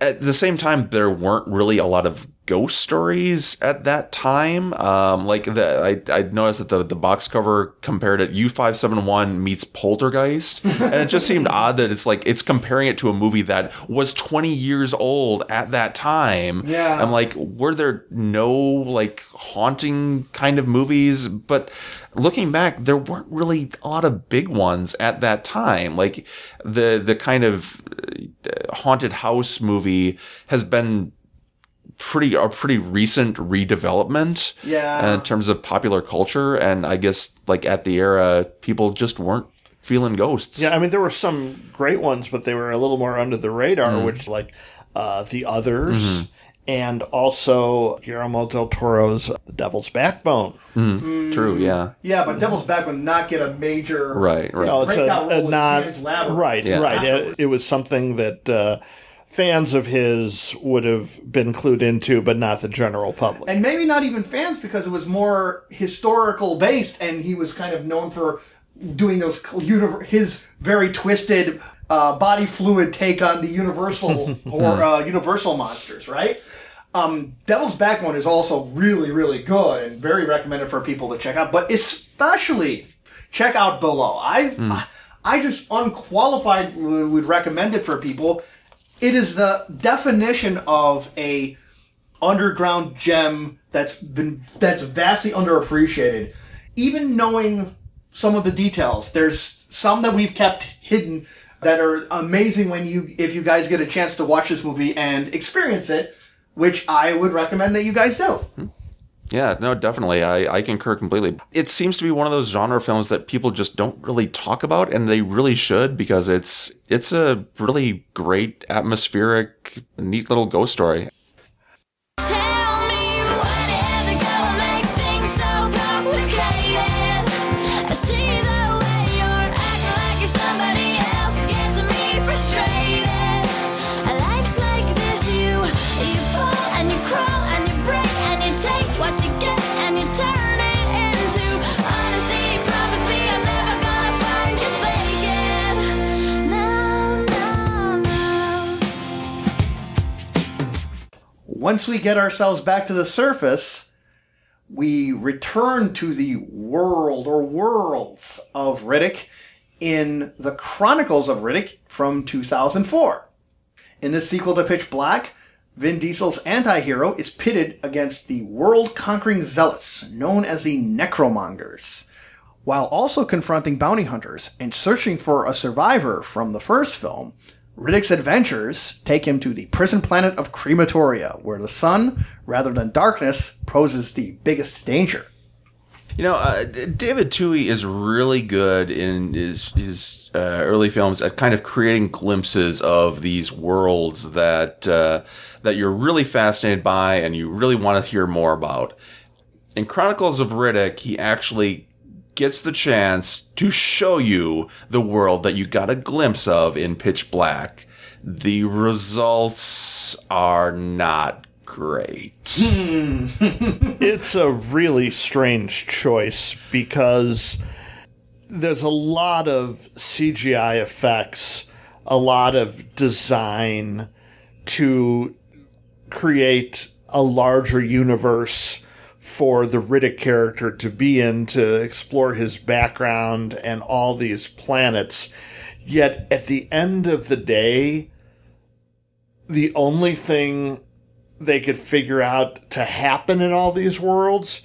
at the same time there weren't really a lot of ghost stories at that time. Um, like the I I noticed that the the box cover compared it U five seven one meets Poltergeist, and it just seemed odd that it's like it's comparing it to a movie that was twenty years old at that time. Yeah. I'm like, were there no like haunting kind of movies? But looking back, there weren't really a lot of big ones at that time. Like the the kind of uh, haunted house movie has been pretty a pretty recent redevelopment Yeah. in terms of popular culture. And i guess like at the era people just weren't feeling ghosts. Yeah, I mean there were some great ones, but they were a little more under the radar, which like uh, the others, and also Guillermo del Toro's The Devil's Backbone. true yeah. Yeah, but Devil's Back would not get a major right right. No, it's a, a non right Yeah. right. It, it was something that uh, fans of his would have been clued into, but not the general public. and maybe not even fans because it was more historical based and he was kind of known for doing those his very twisted uh, body fluid take on the universal or uh, universal monsters right? Um, devil's backbone is also really really good and very recommended for people to check out but especially check out below. I I, I just unqualified would recommend it for people it is the definition of a underground gem that's been that's vastly underappreciated. Even knowing some of the details, there's some that we've kept hidden that are amazing when you if you guys get a chance to watch this movie and experience it, which I would recommend that you guys do. Hmm. Yeah, no, definitely. I, I concur completely. It seems to be one of those genre films that people just don't really talk about, and they really should because it's it's a really great atmospheric, neat little ghost story. Tell Once we get ourselves back to the surface, we return to the world or worlds of Riddick in the Chronicles of Riddick from 2004. In this sequel to Pitch Black, Vin Diesel's anti hero is pitted against the world conquering zealots known as the Necromongers, while also confronting bounty hunters and searching for a survivor from the first film. Riddick's adventures take him to the prison planet of Crematoria, where the sun, rather than darkness, poses the biggest danger. You know, uh, David Twohy is really good in his his uh, early films at kind of creating glimpses of these worlds that uh, that you're really fascinated by and you really want to hear more about. In Chronicles of Riddick, he actually gets the chance to show you the world that you got a glimpse of in Pitch Black, the results are not great. it's a really strange choice because there's a lot of CGI effects, a lot of design to create a larger universe for the Riddick character to be in to explore his background and all these planets. Yet at the end of the day, the only thing they could figure out to happen in all these worlds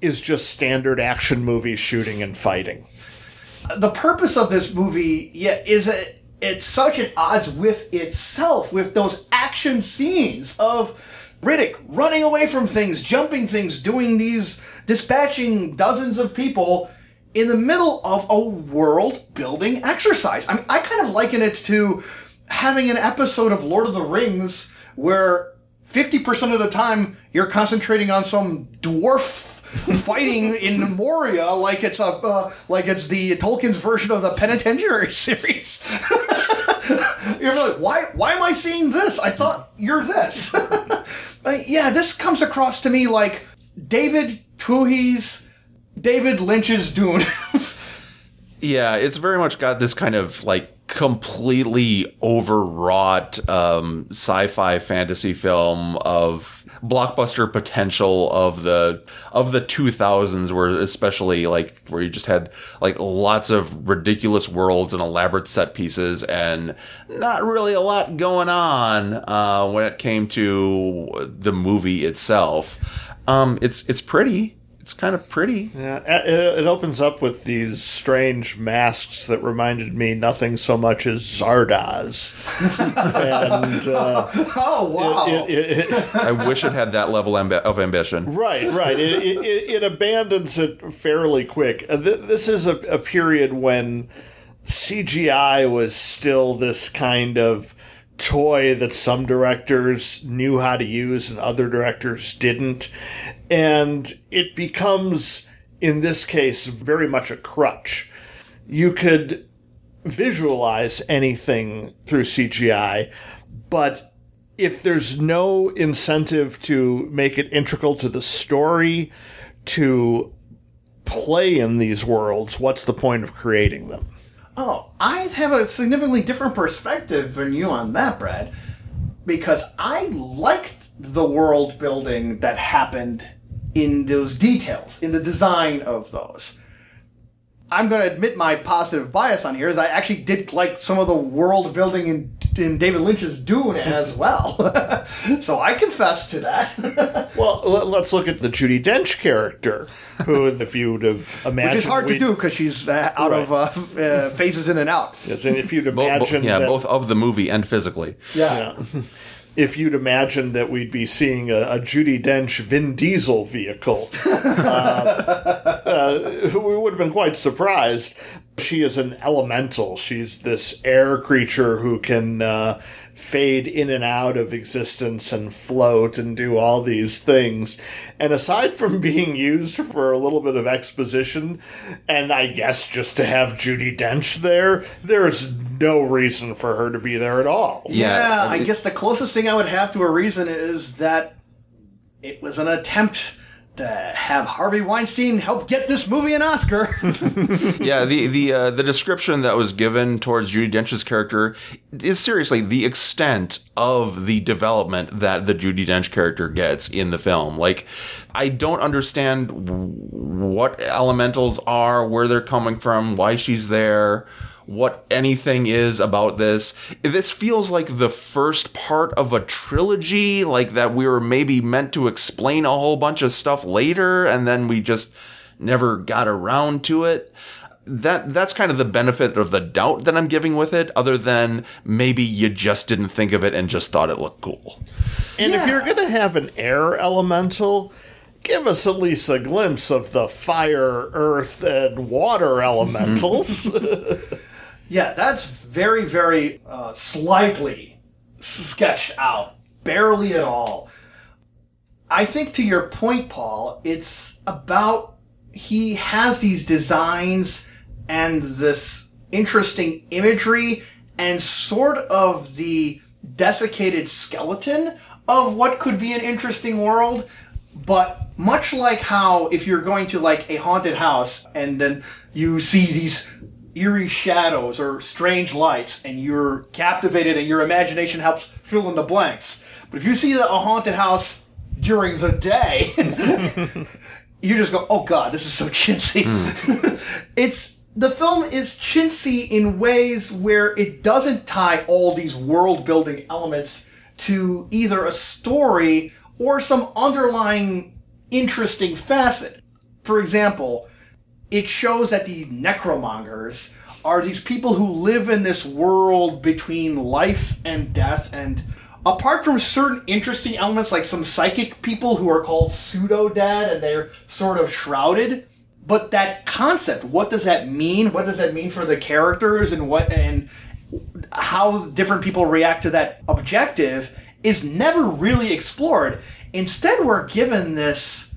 is just standard action movie shooting and fighting. the purpose of this movie yeah is a, it's such at odds with itself with those action scenes of Riddick running away from things, jumping things, doing these dispatching dozens of people in the middle of a world building exercise. I mean, I kind of liken it to having an episode of Lord of the Rings where 50% of the time you're concentrating on some dwarf fighting in Moria like it's a uh, like it's the Tolkien's version of the Penitentiary series. you're like, why why am I seeing this? I thought you're this. Uh, yeah, this comes across to me like David Twohy's David Lynch's Dune. Yeah, it's very much got this kind of like completely overwrought um, sci-fi fantasy film of blockbuster potential of the of the 2000s where especially like where you just had like lots of ridiculous worlds and elaborate set pieces and not really a lot going on uh, when it came to the movie itself. Um, it's it's pretty it's kind of pretty Yeah, it, it opens up with these strange masks that reminded me nothing so much as Zardoz. and uh, oh wow. it, it, it, I wish it had that level amb- of ambition. Right, right. It, it, it, it abandons it fairly quick. Uh, th- This is a, a period when CGI was still this kind of toy that some directors knew how to use and other directors didn't. And it becomes, in this case, very much a crutch. You could visualize anything through CGI, but if there's no incentive to make it integral to the story, to play in these worlds, what's the point of creating them? Oh, I have a significantly different perspective than you on that, Brad, because I liked the world building that happened in those details, in the design of those. I'm going to admit my positive bias on here is I actually did like some of the world building in, in David Lynch's Dune as well. so I confess to that. Well, let- let's look at the Judi Dench character, who, if you'd have imagined, Which is hard to we'd- do because she's uh, out of uh, uh, phases in and out. Yes, and if you'd Bo- bo- imagined, yeah, that- both of the movie and physically. Yeah. If you'd imagined that we'd be seeing a, a Judi Dench Vin Diesel vehicle, uh, uh, we would have been quite surprised. She is an elemental. She's this air creature who can uh, fade in and out of existence and float and do all these things. And aside from being used for a little bit of exposition, and I guess just to have Judi Dench there, there's no reason for her to be there at all. Yeah, I it- guess the closest thing I would have to a reason is that it was an attempt to have Harvey Weinstein help get this movie an Oscar. yeah, the the uh, the description that was given towards Judi Dench's character is seriously the extent of the development that the Judi Dench character gets in the film. Like, I don't understand what elementals are, where they're coming from, why she's there. What anything is about this. This feels like the first part of a trilogy, like that we were maybe meant to explain a whole bunch of stuff later, and then we just never got around to it that that's kind of the benefit of the doubt that I'm giving with it, other than maybe you just didn't think of it and just thought it looked cool. And if you're going to have an air elemental, give us at least a glimpse of the fire, earth, and water elementals. yeah, that's very, very uh, slightly sketched out, barely at all. I think to your point, Paul, it's about he has these designs and this interesting imagery and sort of the desiccated skeleton of what could be an interesting world but much like how if you're going to like a haunted house and then you see these eerie shadows or strange lights and you're captivated and your imagination helps fill in the blanks but if you see a haunted house during the day you just go, "Oh God, this is so chintzy." Hmm. it's the film is chintzy in ways where it doesn't tie all these world building elements to either a story or some underlying interesting facet. For example, it shows that the necromongers are these people who live in this world between life and death and apart from certain interesting elements like some psychic people who are called pseudo dead and they're sort of shrouded but that concept what does that mean? What does that mean for the characters and what and how different people react to that objective is never really explored. Instead we're given this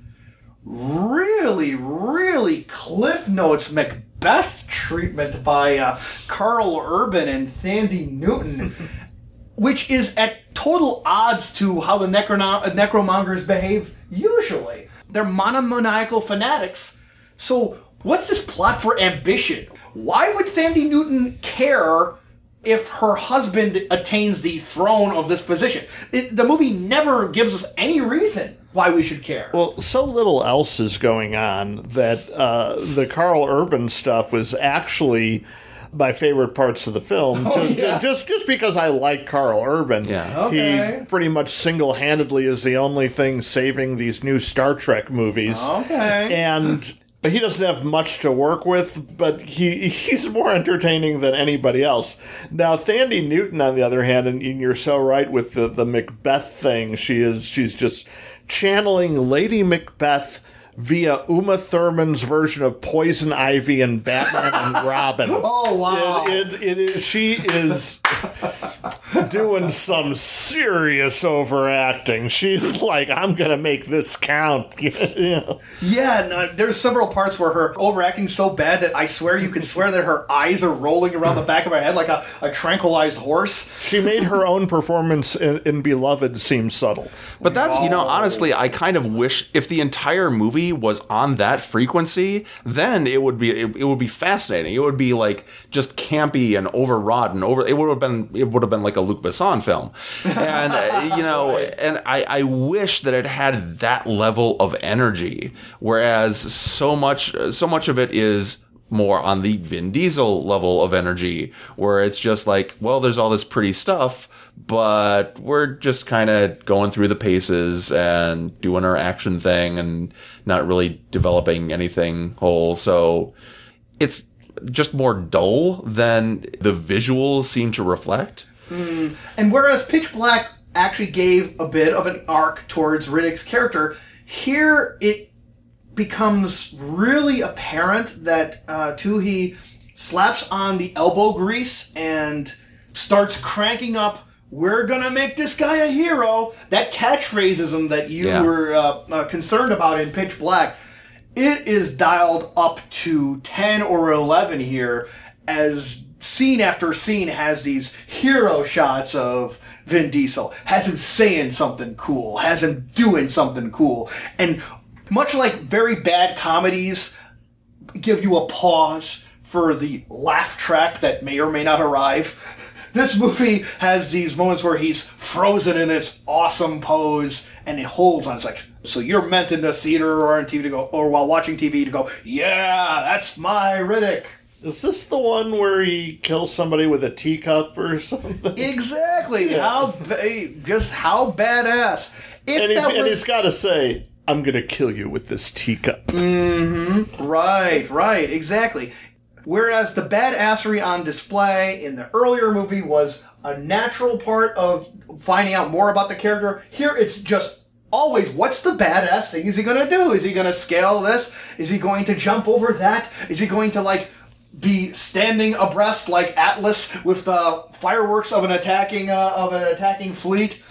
really, really Cliff Notes Macbeth treatment by uh, Karl Urban and Thandie Newton, which is at total odds to how the necromongers behave usually. They're monomaniacal fanatics. So, what's this plot for ambition? Why would Thandie Newton care if her husband attains the throne of this position? It, the movie never gives us any reason why we should care. Well, so little else is going on that uh, the Karl Urban stuff was actually my favorite parts of the film. just, Oh, yeah. just just because I like Karl Urban. Yeah. Okay. He pretty much single handedly is the only thing saving these new Star Trek movies. Okay. And but he doesn't have much to work with, but he he's more entertaining than anybody else. Now, Thandie Newton, on the other hand, and you're so right with the the Macbeth thing. She is she's just channeling Lady Macbeth via Uma Thurman's version of Poison Ivy and Batman and Robin. Oh, wow. It, it, it is. She is doing some serious overacting. She's like, "I'm gonna make this count." you know? Yeah, no, there's several parts where her overacting's so bad that I swear you can swear that her eyes are rolling around the back of her head like a, a tranquilized horse. She made her own performance in, in Beloved seem subtle. But that's, you know, honestly, I kind of wish if the entire movie was on that frequency, then it would be it, it would be fascinating. It would be like just campy and overwrought and over. It would have been it would have been like a Luc Besson film, and uh, you know, and I I wish that it had that level of energy. Whereas so much so much of it is more on the Vin Diesel level of energy, where it's just like, well, there's all this pretty stuff, but we're just kind of going through the paces and doing our action thing and not really developing anything whole. So it's just more dull than the visuals seem to reflect. Mm. And whereas Pitch Black actually gave a bit of an arc towards Riddick's character, here it becomes really apparent that uh, Twohy slaps on the elbow grease and starts cranking up. We're gonna make this guy a hero. That catchphraseism that you Yeah. were uh, uh, concerned about in Pitch Black, it is dialed up to 10 or 11 here as scene after scene has these hero shots of Vin Diesel, has him saying something cool, has him doing something cool. And much like very bad comedies give you a pause for the laugh track that may or may not arrive. This movie has these moments where he's frozen in this awesome pose and it holds on. It's like, so you're meant in the theater or on TV to go, or while watching TV to go, yeah, that's my Riddick. Is this the one where he kills somebody with a teacup or something? Exactly. How just how badass. If and, he's, that and was he's got to say, "I'm gonna kill you with this teacup." Mm-hmm. Right, right, exactly. Whereas the badassery on display in the earlier movie was a natural part of finding out more about the character, here it's just always what's the badass thing is he going to do? Is he going to scale this? Is he going to jump over that? Is he going to like be standing abreast like Atlas with the fireworks of an attacking uh, of an attacking fleet?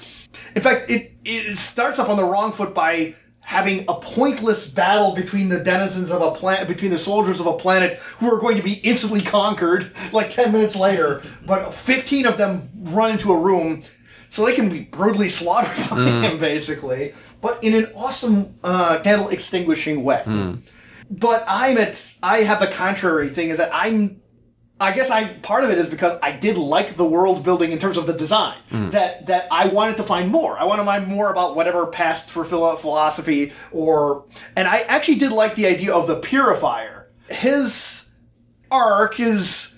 In fact, it it starts off on the wrong foot by having a pointless battle between the denizens of a planet, between the soldiers of a planet who are going to be instantly conquered like 10 minutes later, but 15 of them run into a room so they can be brutally slaughtered by him, basically, but in an awesome uh, candle extinguishing way. But I'm at, I have the contrary thing is that I'm I guess I part of it is because I did like the world building in terms of the design. That that I wanted to find more. I wanted to find more about whatever passed for philosophy or and I actually did like the idea of the purifier. His arc is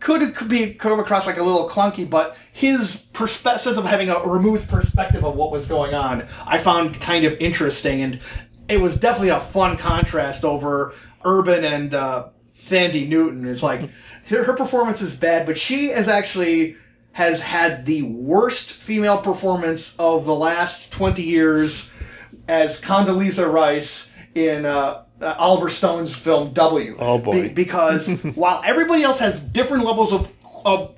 could could be come across like a little clunky, but his perspe- sense of having a removed perspective of what was going on, I found kind of interesting, and it was definitely a fun contrast over Urban and uh, Thandie Newton. It's like her, her performance is bad, but she is actually has had the worst female performance of the last twenty years as Condoleezza Rice in uh, uh, Oliver Stone's film W. Oh, boy. Be- because while everybody else has different levels of of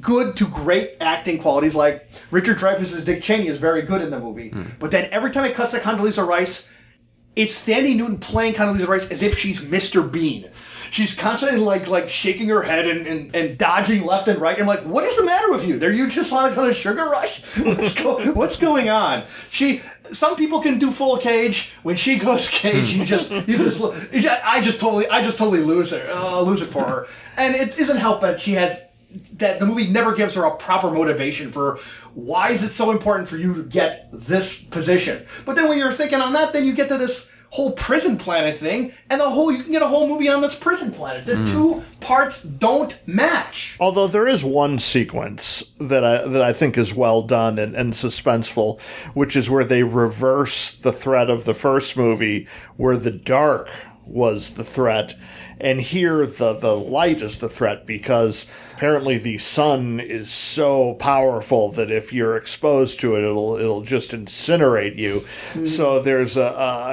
good to great acting qualities, like Richard Dreyfuss's Dick Cheney is very good in the movie, but then every time it cuts to Condoleezza Rice, it's Thandie Newton playing Condoleezza Rice as if she's Mr. Bean. She's constantly like like shaking her head and, and, and dodging left and right. I'm like, what is the matter with you? Are you just on a, sugar rush? What's, go, what's going on? She. Some people can do full cage. When she goes cage, you just you just you just- I just totally I just totally lose her uh, lose it for her. And it isn't helped that she has that the movie never gives her a proper motivation for why is it so important for you to get this position. But then when you're thinking on that, then you get to this whole prison planet thing, and the whole you can get a whole movie on this prison planet. The hmm. two parts don't match. Although there is one sequence that I that I think is well done and, and suspenseful, which is where they reverse the threat of the first movie, where the dark was the threat, and here the the light is the threat because apparently the sun is so powerful that if you're exposed to it, it'll it'll just incinerate you. So there's a,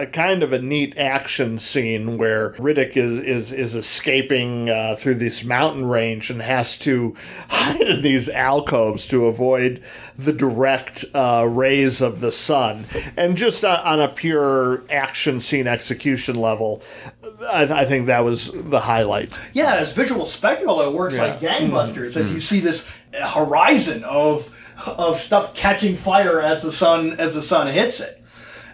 a kind of a neat action scene where Riddick is is is escaping uh, through this mountain range and has to hide in these alcoves to avoid the direct uh, rays of the sun. And just on a pure action scene execution level, I, I think that was the highlight. Yeah, as visual spectacle, it works like gangbusters. As you see this horizon of of stuff catching fire as the sun as the sun hits it.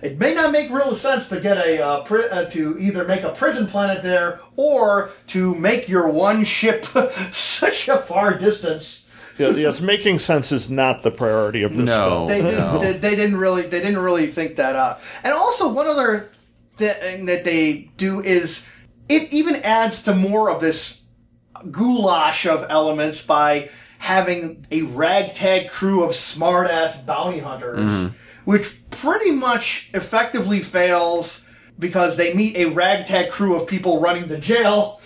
It may not make real sense to get a uh, pri- uh, to either make a prison planet there or to make your one ship such a far distance. Yeah, yes, making sense is not the priority of this No. film. They, didn't, No. they, they didn't really they didn't really think that out. And also one other thing that they do is it even adds to more of this goulash of elements by having a ragtag crew of smartass bounty hunters, mm-hmm. which pretty much effectively fails because they meet a ragtag crew of people running the jail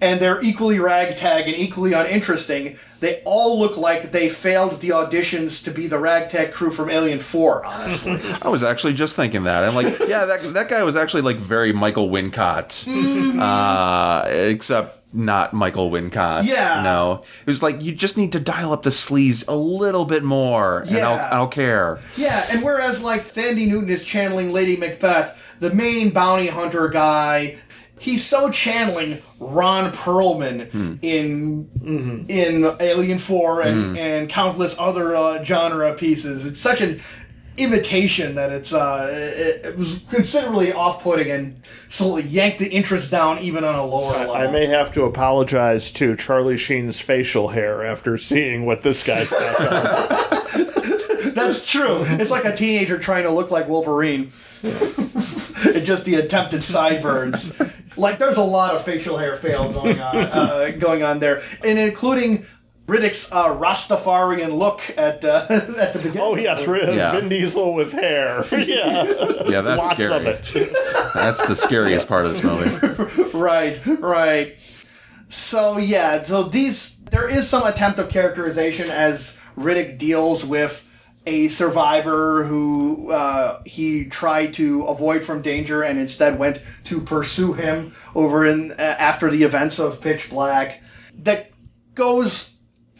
and they're equally ragtag and equally uninteresting. They all look like they failed the auditions to be the ragtag crew from Alien 4, honestly. I was actually just thinking that. I'm like, yeah, that that guy was actually like very Michael Wincott, uh, except not Michael Wincott. Yeah. no, it was like you just need to dial up the sleaze a little bit more, and Yeah. I'll I'll care. Yeah, and whereas like Thandie Newton is channeling Lady Macbeth, the main bounty hunter guy, he's so channeling Ron Perlman in in Alien Four and and countless other uh, genre pieces. It's such an imitation that it's uh it, it was considerably off-putting and slowly yanked the interest down even on a lower level. I may have to apologize to Charlie Sheen's facial hair after seeing what this guy's got going. That's true. It's like a teenager trying to look like Wolverine. it's just the attempted sideburns. Like there's a lot of facial hair fail going on, uh, going on there, and including Riddick's uh, Rastafarian look at uh, at the beginning. Oh yes, Vin Yeah. Diesel with hair. yeah, Yeah, that's lots scary. of it. That's the scariest part of this movie. right, right. So yeah, so these there is some attempt of characterization as Riddick deals with a survivor who uh, he tried to avoid from danger and instead went to pursue him over in uh, after the events of Pitch Black. That goes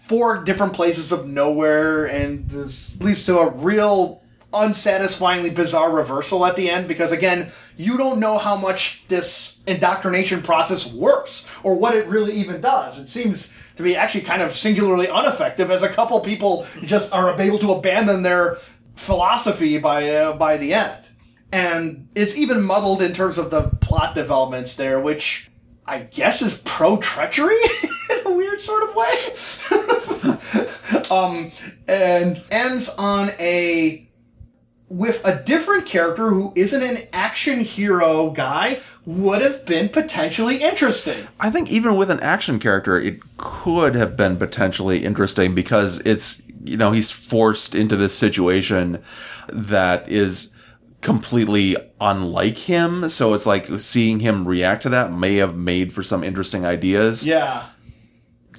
four different places of nowhere and this leads to a real unsatisfyingly bizarre reversal at the end because again, you don't know how much this indoctrination process works or what it really even does. It seems to be actually kind of singularly ineffective as a couple people just are able to abandon their philosophy by uh, by the end. And it's even muddled in terms of the plot developments there, which I guess is pro treachery in a weird sort of way. um, and ends on a with a different character who isn't an action hero guy would have been potentially interesting. I think even with an action character, it could have been potentially interesting because it's, you know, he's forced into this situation that is completely unlike him. So it's like seeing him react to that may have made for some interesting ideas. Yeah.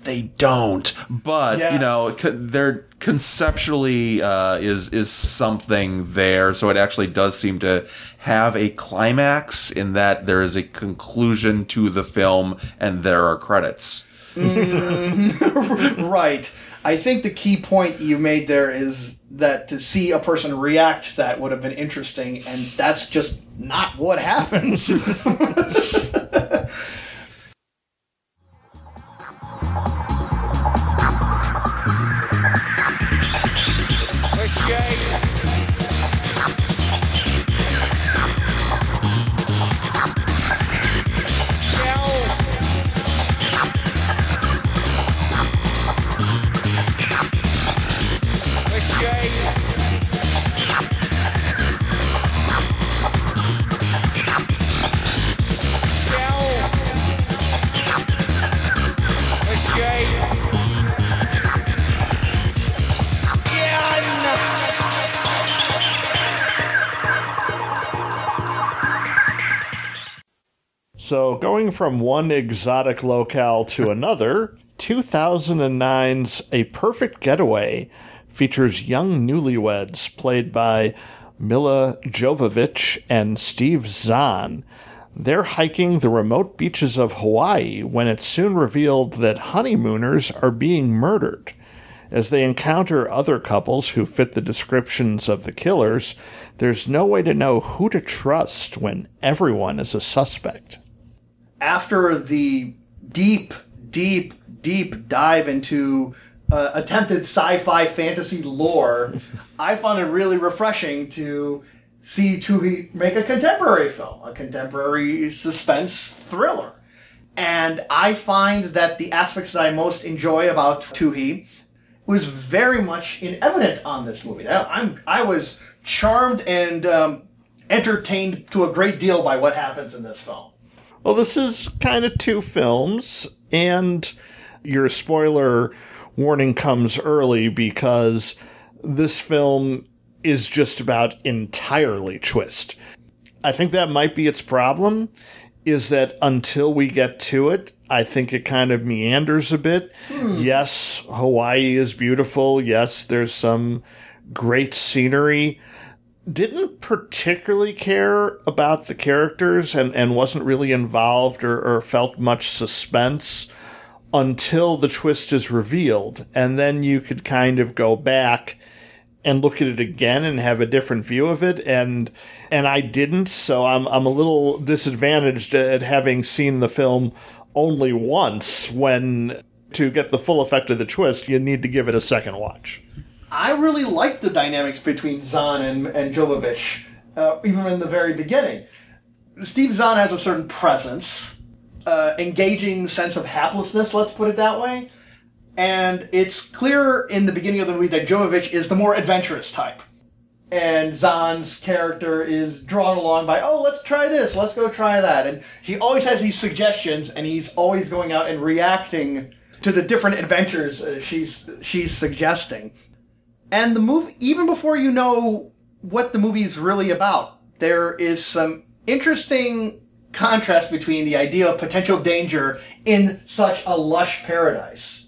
They don't, but you know, they're conceptually uh, is is something there. So it actually does seem to have a climax in that there is a conclusion to the film and there are credits. Right. I think the key point you made there is that to see a person react to that would have been interesting, and that's just not what happens. So, going from one exotic locale to another, 2009's A Perfect Getaway features young newlyweds played by Milla Jovovich and Steve Zahn. They're hiking the remote beaches of Hawaii when it's soon revealed that honeymooners are being murdered. As they encounter other couples who fit the descriptions of the killers, there's no way to know who to trust when everyone is a suspect. After the deep, deep, deep dive into uh, attempted sci-fi fantasy lore, I found it really refreshing to see Twohy make a contemporary film, a contemporary suspense thriller. And I find that the aspects that I most enjoy about Twohy was very much in evident on this movie. I, I'm I was charmed and um, entertained to a great deal by what happens in this film. Well, this is kind of two films, and your spoiler warning comes early because this film is just about entirely twist. I think that might be its problem, is that until we get to it, I think it kind of meanders a bit. Hmm. Yes, Hawaii is beautiful. Yes, there's some great scenery didn't particularly care about the characters and, and wasn't really involved or, or felt much suspense until the twist is revealed. And then you could kind of go back and look at it again and have a different view of it and and I didn't so I'm I'm a little disadvantaged at having seen the film only once when to get the full effect of the twist you need to give it a second watch. I really liked the dynamics between Zahn and, and Jovovich, uh, even in the very beginning. Steve Zahn has a certain presence, uh, engaging sense of haplessness, let's put it that way. And it's clear in the beginning of the movie that Jovovich is the more adventurous type. And Zahn's character is drawn along by, oh, let's try this, let's go try that. And he always has these suggestions, and he's always going out and reacting to the different adventures uh, she's she's suggesting. And the movie, even before you know what the movie's really about, there is some interesting contrast between the idea of potential danger in such a lush paradise.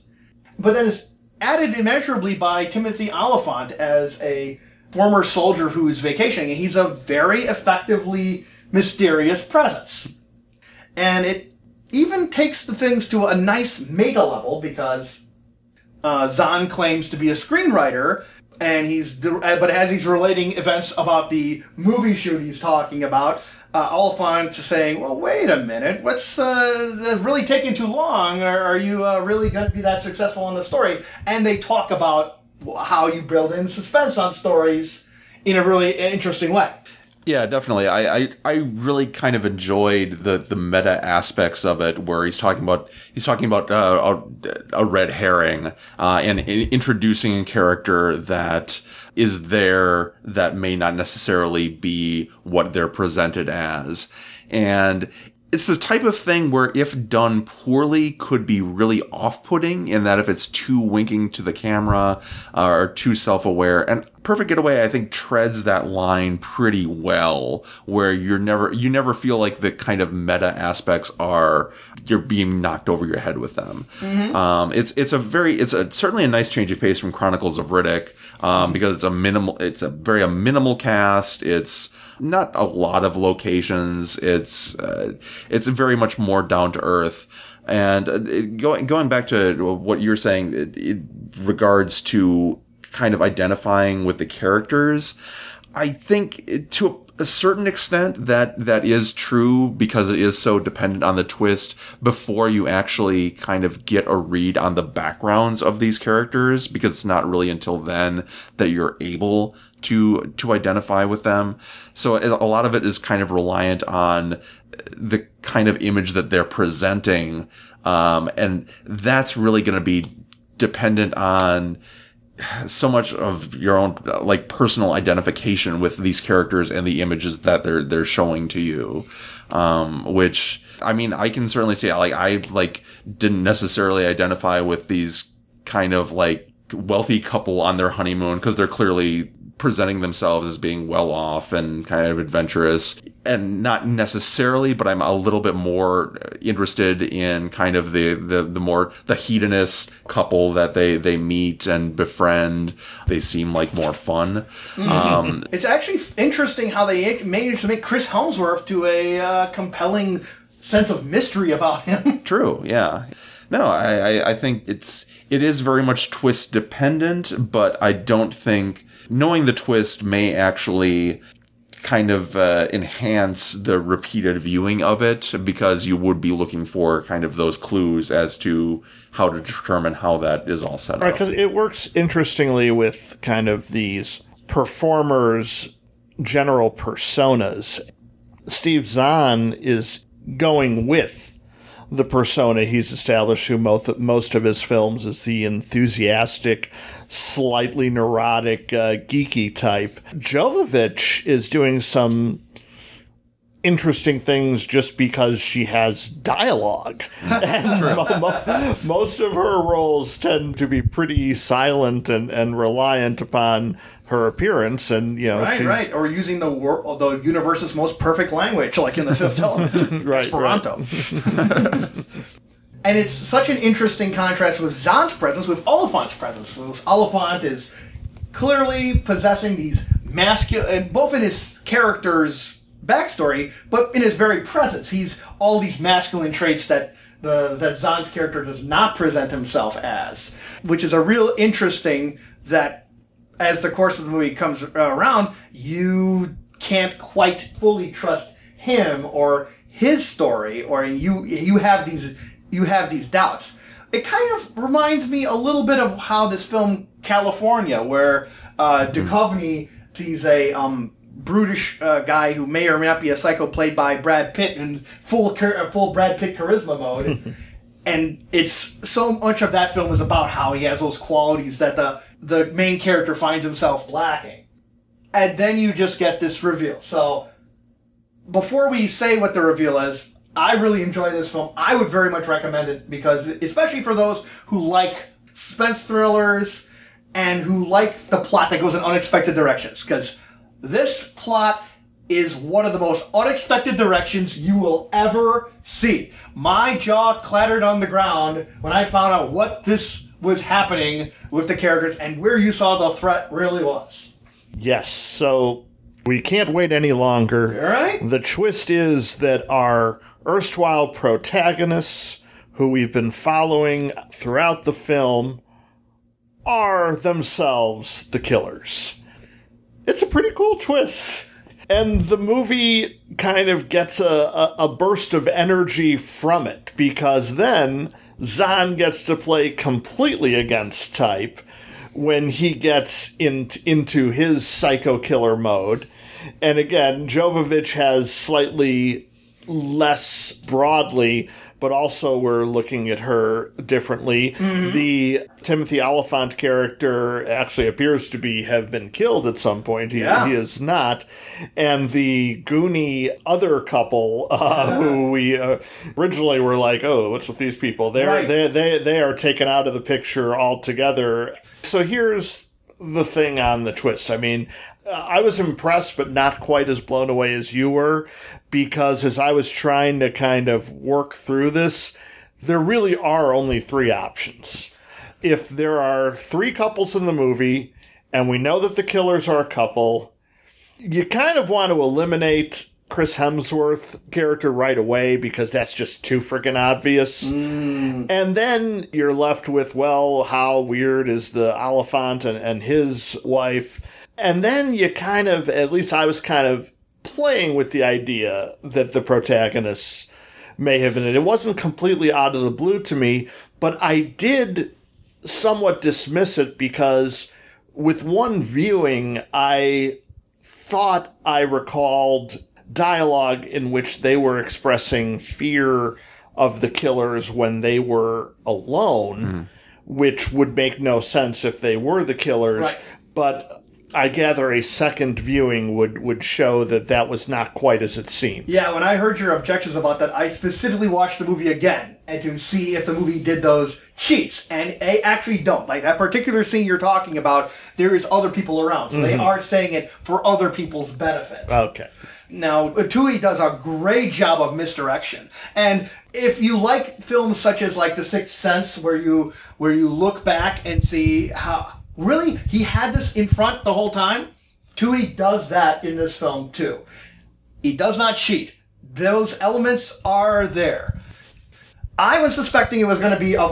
But then it's added immeasurably by Timothy Olyphant as a former soldier who's vacationing, and he's a very effectively mysterious presence. And it even takes the things to a nice meta level because uh, Zahn claims to be a screenwriter, and he's uh, but as he's relating events about the movie shoot he's talking about, uh, Olyphant saying, "Well, wait a minute, what's uh, really taking too long? Or are you uh, really going to be that successful in the story?" And they talk about how you build in suspense on stories in a really interesting way. Yeah, definitely. I, I, I really kind of enjoyed the, the meta aspects of it, where he's talking about he's talking about uh, a, a red herring uh, and introducing a character that is there that may not necessarily be what they're presented as, and it's the type of thing where if done poorly could be really off-putting in that if it's too winking to the camera uh, or too self-aware. And perfect getaway i think treads that line pretty well where you're never you never feel like the kind of meta aspects are you're being knocked over your head with them. Um, it's it's a very it's a certainly a nice change of pace from chronicles of riddick um, because it's a minimal it's a very a minimal cast. It's not a lot of locations. It's uh, it's very much more down to earth. And uh, going going back to what you're saying, it, it regards to kind of identifying with the characters, I think to a certain extent that that is true because it is so dependent on the twist before you actually kind of get a read on the backgrounds of these characters because it's not really until then that you're able to to identify with them. So a lot of it is kind of reliant on the kind of image that they're presenting um, and that's really going to be dependent on so much of your own like personal identification with these characters and the images that they're they're showing to you. Um which i mean i can certainly say like i like didn't necessarily identify with these kind of like wealthy couple on their honeymoon because they're clearly presenting themselves as being well off and kind of adventurous and not necessarily but i'm a little bit more interested in kind of the the, the more the hedonist couple that they they meet and befriend they seem like more fun um It's actually interesting how they managed to make Chris Hemsworth to a uh, compelling sense of mystery about him. True. Yeah. No, I, I, I think it's it is very much twist dependent, but I don't think knowing the twist may actually kind of uh, enhance the repeated viewing of it because you would be looking for kind of those clues as to how to determine how that is all set up. Right, up. because it works interestingly with kind of these performers' general personas. Steve Zahn is going with the persona he's established through most, most of his films is the enthusiastic, slightly neurotic, uh, geeky type. Jovovich is doing some interesting things just because she has dialogue. and mo- mo- most of her roles tend to be pretty silent and, and reliant upon her appearance. And, you know, Right, she's, right. Or using the wor- the universe's most perfect language, like in the Fifth Element, Right, Esperanto. and it's such an interesting contrast with Zahn's presence, with Olyphant's presence. So Olyphant is clearly possessing these masculine, both in his character's backstory, but in his very presence. He's all these masculine traits that the that Zahn's character does not present himself as, which is a real interesting that as the course of the movie comes around, you can't quite fully trust him or his story, or you you have these you have these doubts. It kind of reminds me a little bit of how this film Kalifornia, where uh, Duchovny sees a um, brutish uh, guy who may or may not be a psycho, played by Brad Pitt in full char- full Brad Pitt charisma mode and it's so much of that film is about how he has those qualities that the the main character finds himself lacking. And then you just get this reveal. So before we say what the reveal is i really enjoy this film. I would very much recommend it because especially for those who like suspense thrillers and who like the plot that goes in unexpected directions. Because this plot is one of the most unexpected directions you will ever see. My jaw clattered on the ground when I found out what this was happening with the characters and where you saw the threat really was. Yes, so we can't wait any longer. All right? The twist is that our erstwhile protagonists, who we've been following throughout the film, are themselves the killers. It's a pretty cool twist. And the movie kind of gets a, a, a burst of energy from it because then Zahn gets to play completely against type when he gets in, into his psycho killer mode. And again, Jovovich has slightly less broadly, but also we're looking at her differently. The Timothy Olyphant character actually appears to be have been killed at some point. He, Yeah. he is not, and the Goonie other couple uh, who we uh, originally were like, oh, what's with these people? They're Right. they they they are taken out of the picture altogether. So here's the thing on the twist. I mean, Uh, I was impressed, but not quite as blown away as you were, because as I was trying to kind of work through this, there really are only three options. If there are three couples in the movie, and we know that the killers are a couple, you kind of want to eliminate Chris Hemsworth character right away because that's just too freaking obvious. Mm. And then you're left with, well, how weird is the Olyphant and, and his wife? And then you kind of, at least I was kind of playing with the idea that the protagonists may have been it. It wasn't completely out of the blue to me, but I did somewhat dismiss it because with one viewing, I thought I recalled dialogue in which they were expressing fear of the killers when they were alone, mm-hmm. which would make no sense if they were the killers. Right. But I gather a second viewing would, would show that that was not quite as it seemed. Yeah, when I heard your objections about that, I specifically watched the movie again and to see if the movie did those cheats, and they actually don't. Like that particular scene you're talking about, there is other people around, so they mm-hmm. are saying it for other people's benefit. Okay. Now, Twohy does a great job of misdirection. And if you like films such as like The Sixth Sense, where you where you look back and see how really he had this in front the whole time, Twohy does that in this film too. He does not cheat. Those elements are there. I was suspecting it was going to be a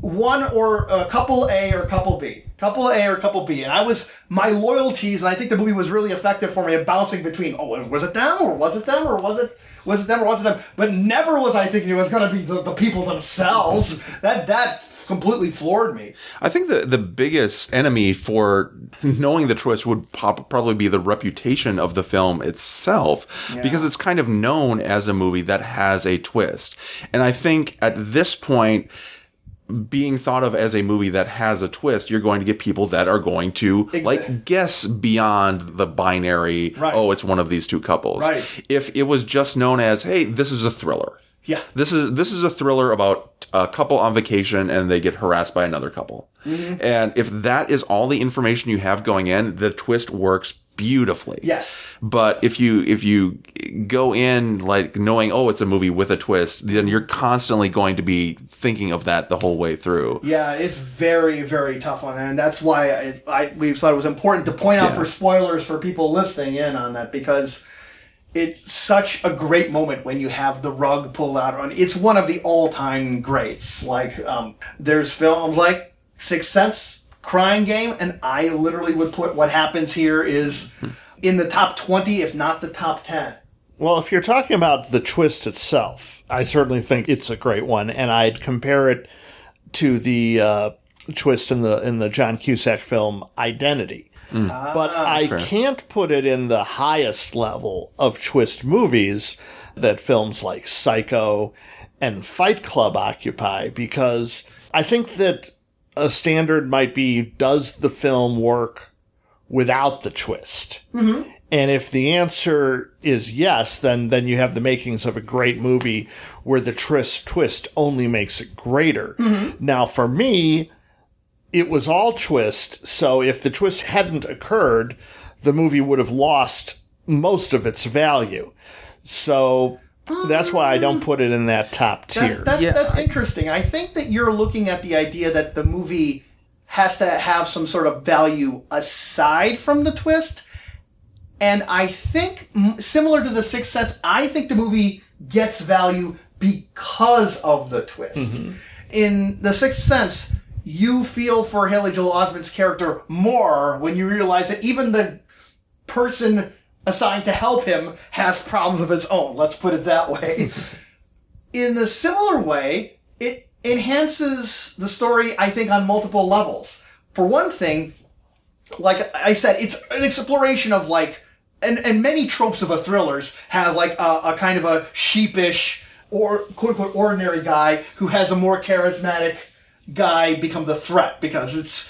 one or a couple A or couple B, couple A or couple B, and I was my loyalties, and I think the movie was really effective for me of bouncing between. Oh, was it them or was it them or was it was it them or was it them? But never was I thinking it was going to be the, the people themselves. that that completely floored me. I think the the biggest enemy for knowing the twist would pop, probably be the reputation of the film itself, because it's kind of known as a movie that has a twist. And I think at this point, being thought of as a movie that has a twist, you're going to get people that are going to like guess beyond the binary. Right. Oh, it's one of these two couples. Right. If it was just known as, hey, this is a thriller. Yeah. This is this is a thriller about a couple on vacation and they get harassed by another couple. Mm-hmm. And if that is all the information you have going in, the twist works beautifully. Yes. But if you if you go in like knowing oh it's a movie with a twist, then you're constantly going to be thinking of that the whole way through. Yeah, it's very, very tough on that, and that's why I, I we thought it was important to point out Yeah. for spoilers for people listening in on that because it's such a great moment when you have the rug pulled out on. It's one of the all-time greats. Like, um, there's films like Sixth Sense, Crying Game, and I literally would put what happens here is in the top twenty, if not the top ten. Well, if you're talking about the twist itself, I certainly think it's a great one, and I'd compare it to the uh, twist in the in the John Cusack film Identity. Mm. But ah, I fair. can't put it in the highest level of twist movies that films like Psycho and Fight Club occupy because I think that a standard might be does the film work without the twist? Mm-hmm. And if the answer is yes, then then you have the makings of a great movie where the twist twist only makes it greater. Mm-hmm. Now, for me, it was all twist. So if the twist hadn't occurred, the movie would have lost most of its value. So that's why I don't um, put it in that top tier. That's that's, Yeah, that's I- interesting. I think that you're looking at the idea that the movie has to have some sort of value aside from the twist. And I think, similar to The Sixth Sense, I think the movie gets value because of the twist. Mm-hmm. In The Sixth Sense, you feel for Haley Joel Osment's character more when you realize that even the person assigned to help him has problems of his own. Let's put it that way. In the similar way, it enhances the story, I think, on multiple levels. For one thing, like I said, it's an exploration of like, and, and many tropes of a thrillers have like a, a kind of a sheepish or quote unquote ordinary guy who has a more charismatic guy become the threat because it's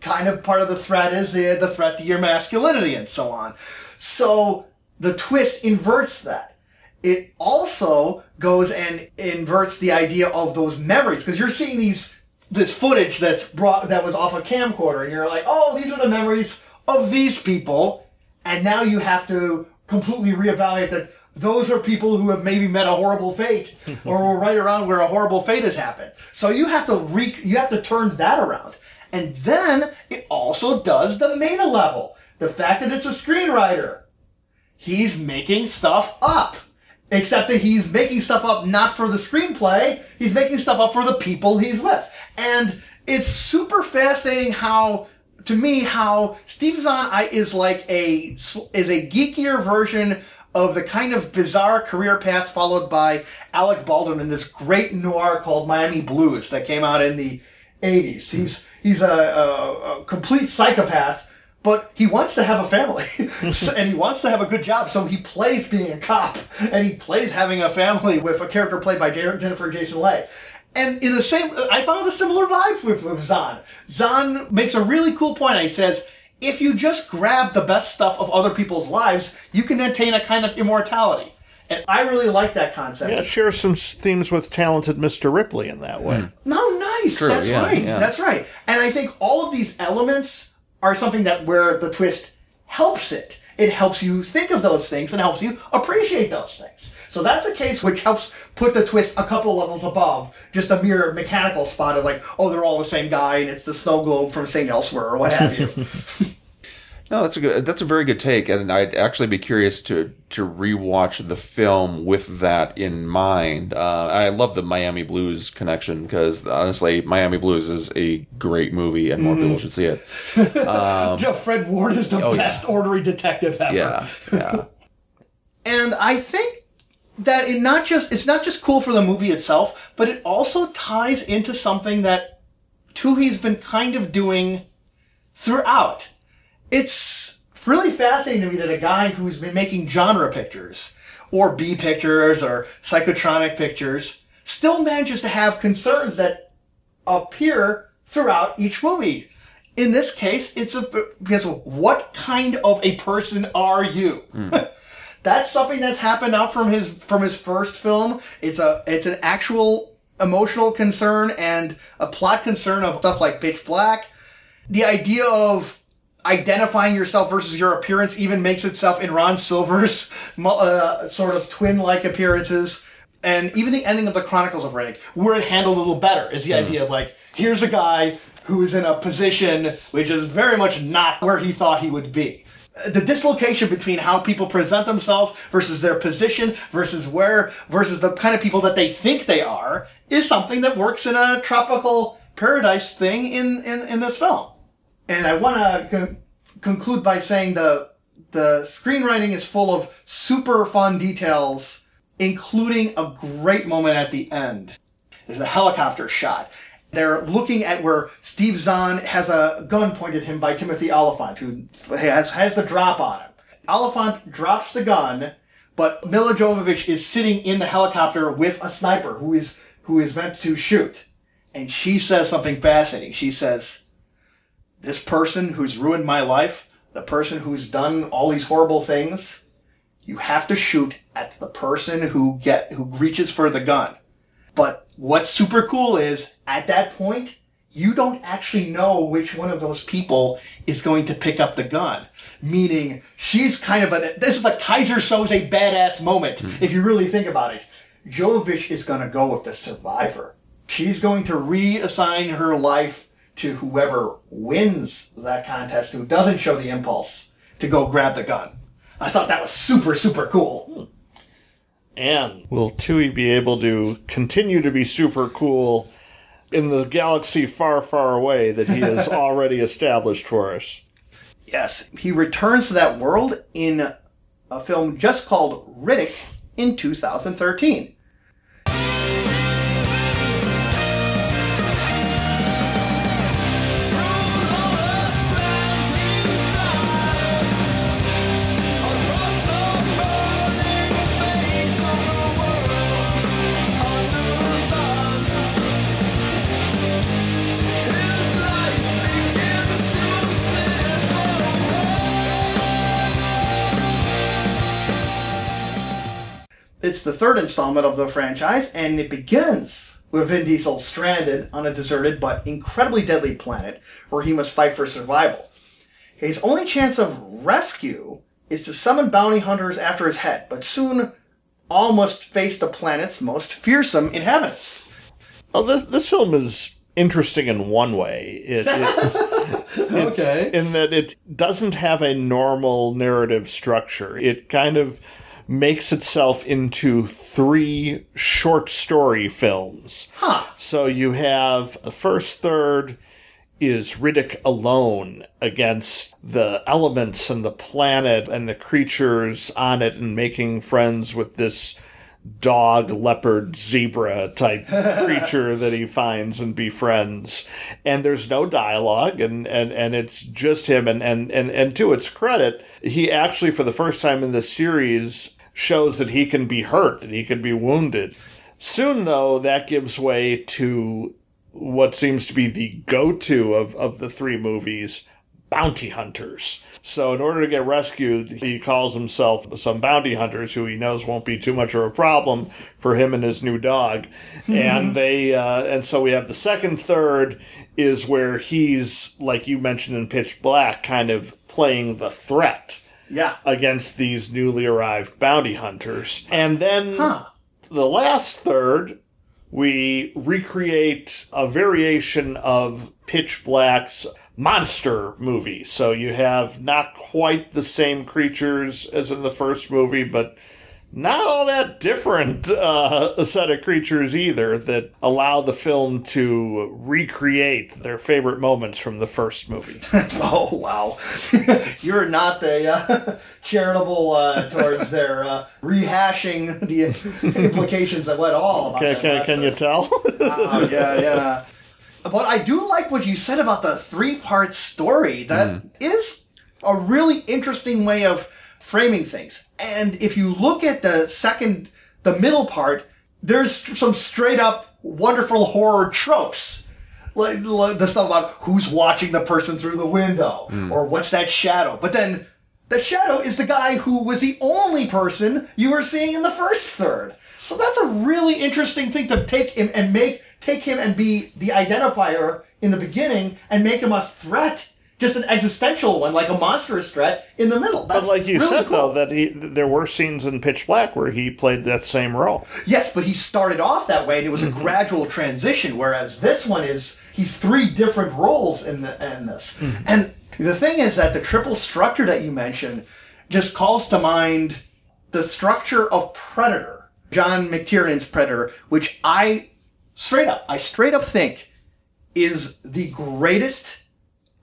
kind of part of the threat is the, the threat to your masculinity and so on. So the twist inverts that. It also goes and inverts the idea of those memories because you're seeing these this footage that's brought that was off a camcorder and you're like, oh, these are the memories of these people, and now you have to completely reevaluate that those are people who have maybe met a horrible fate or were right around where a horrible fate has happened. So you have to re- you have to turn that around. And then it also does the meta level. The fact that it's a screenwriter. He's making stuff up. Except that he's making stuff up not for the screenplay, he's making stuff up for the people he's with. And it's super fascinating how to me how Steve Zahn is like a is a geekier version of the kind of bizarre career path followed by Alec Baldwin in this great noir called Miami Blues that came out in the 80s. He's he's a, a, a complete psychopath, but he wants to have a family and he wants to have a good job, so he plays being a cop and he plays having a family with a character played by Jennifer Jason Leigh. And in the same, I found a similar vibe with, with Zahn. Zahn makes a really cool point. He says, if you just grab the best stuff of other people's lives, you can attain a kind of immortality. And I really like that concept. Yeah, share some themes with talented Mr. Ripley in that way. No, nice. True, That's yeah, right. yeah. That's right. And I think all of these elements are something that where the twist helps it. It helps you think of those things and helps you appreciate those things. So that's a case which helps put the twist a couple levels above just a mere mechanical spot of like, oh, they're all the same guy and it's the snow globe from St. Elsewhere or what have you. No, that's a good. That's a very good take, and I'd actually be curious to to rewatch the film with that in mind. Uh, I love the Miami Blues connection because honestly, Miami Blues is a great movie, and more people should see it. Joe Fred Ward is the Um, oh, yeah. best ornery detective ever. Yeah, yeah. And I think that it not just it's not just cool for the movie itself, but it also ties into something that Twohy's been kind of doing throughout. It's really fascinating to me that a guy who's been making genre pictures or B pictures or psychotronic pictures still manages to have concerns that appear throughout each movie. In this case, it's a because of what kind of a person are you? Hmm. that's something that's happened out from his from his first film. It's a it's an actual emotional concern and a plot concern of stuff like Pitch Black. The idea of identifying yourself versus your appearance even makes itself in Ron Silver's uh, sort of twin-like appearances. And even the ending of the Chronicles of Riddick, where it handled a little better, is the idea of like, here's a guy who is in a position which is very much not where he thought he would be the dislocation between how people present themselves versus their position versus where versus the kind of people that they think they are is something that works in a tropical paradise thing in in, in this film and i want to con- conclude by saying the the screenwriting is full of super fun details including a great moment at the end there's a helicopter shot. They're looking at where Steve Zahn has a gun pointed at him by Timothy Olyphant, who has, has the drop on him. Olyphant drops the gun, but Milla Jovovich is sitting in the helicopter with a sniper who is who is meant to shoot. And she says something fascinating. She says, This person who's ruined my life, the person who's done all these horrible things, you have to shoot at the person who get who reaches for the gun. What's super cool is at that point, you don't actually know which one of those people is going to pick up the gun. Meaning, she's kind of a, this is a Keyser Söze badass moment, hmm. if you really think about it. Jovovich is going to go with the survivor. She's going to reassign her life to whoever wins that contest, who doesn't show the impulse to go grab the gun. I thought that was super, super cool. Hmm. And will Twohy be able to continue to be super cool in the galaxy far, far away that he has already established for us. Yes, he returns to that world in a film just called Riddick in 2013. The third installment of the franchise, and it begins with Vin Diesel stranded on a deserted but incredibly deadly planet where he must fight for survival. His only chance of rescue is to summon bounty hunters after his head, but soon all must face the planet's most fearsome inhabitants. Well, this this film is interesting in one way. It, it, Okay. in that it doesn't have a normal narrative structure. It kind of makes itself into three short story films. Huh. So you have the first third is Riddick alone against the elements and the planet and the creatures on it and making friends with this dog, leopard, zebra type creature that he finds and befriends. And there's no dialogue and, and, and it's just him and, and, and, and to its credit, he actually for the first time in the series shows that he can be hurt, that he can be wounded. Soon though, that gives way to what seems to be the go-to of, of the three movies, bounty hunters. So in order to get rescued, he calls himself some bounty hunters who he knows won't be too much of a problem for him and his new dog. and they uh, and so we have the second third is where he's like you mentioned in Pitch Black kind of playing the threat Yeah. against these newly arrived bounty hunters. And then Huh. the last third, we recreate a variation of Pitch Black's monster movie. So you have not quite the same creatures as in the first movie, but not all that different uh, a set of creatures either that allow the film to recreate their favorite moments from the first movie. Oh wow, you're not the uh, charitable uh, towards their uh, rehashing the implications of what all. About Can, can, can you tell? Oh, yeah, yeah. But I do like what you said about the three part story. That hmm. is a really interesting way of framing things. And if you look at the second, the middle part, there's some straight up wonderful horror tropes. Like, like the stuff about who's watching the person through the window hmm. or what's that shadow. But then the shadow is the guy who was the only person you were seeing in the first third. So that's a really interesting thing to take him and make take him and be the identifier in the beginning and make him a threat, just an existential one, like a monstrous threat in the middle. That's But like you really said, cool. though, that he there were scenes in Pitch Black where he played that same role. Yes, but he started off that way, and it was a mm-hmm. gradual transition. Whereas this one is he's three different roles in the in this. Mm-hmm. And the thing is that the triple structure that you mentioned just calls to mind the structure of Predator, John McTiernan's Predator, which I straight up, I straight up think is the greatest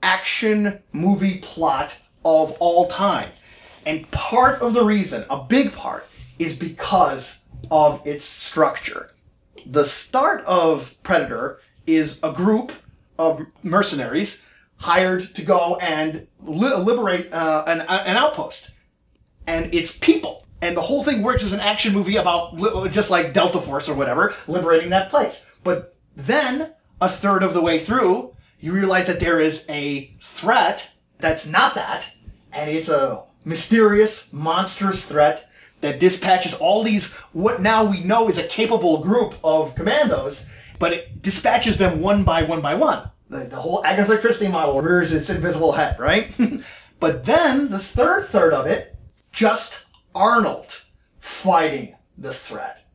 action movie plot of all time. And part of the reason, a big part, is because of its structure. The start of Predator is a group of mercenaries hired to go and li- liberate uh, an, an outpost. And it's people. And the whole thing works as an action movie about li- just like Delta Force or whatever, liberating that place. But then, a third of the way through, you realize that there is a threat that's not that, and it's a mysterious, monstrous threat that dispatches all these, what now we know is a capable group of commandos, but it dispatches them one by one by one. The, the whole Agatha Christie model rears its invisible head, right? but then, the third third of it, just Arnold fighting the threat.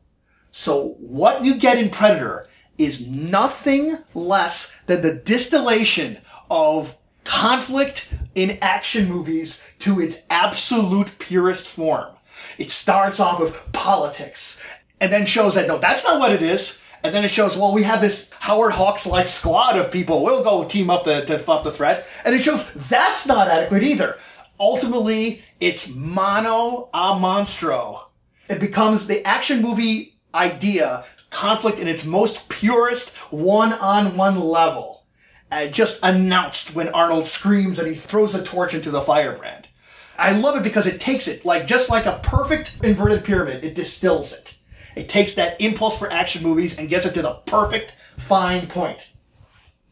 So what you get in Predator is nothing less than the distillation of conflict in action movies to its absolute purest form. It starts off with politics and then shows that no, that's not what it is. And then it shows, well, we have this Howard Hawks like squad of people. We'll go team up to, to stop the threat. And it shows that's not adequate either. Ultimately, it's mono a monstro. It becomes the action movie idea, conflict in its most purest one on one level. Uh, just announced when Arnold screams and he throws a torch into the firebrand. I love it because it takes it, like just like a perfect inverted pyramid, it distills it. It takes that impulse for action movies and gets it to the perfect fine point.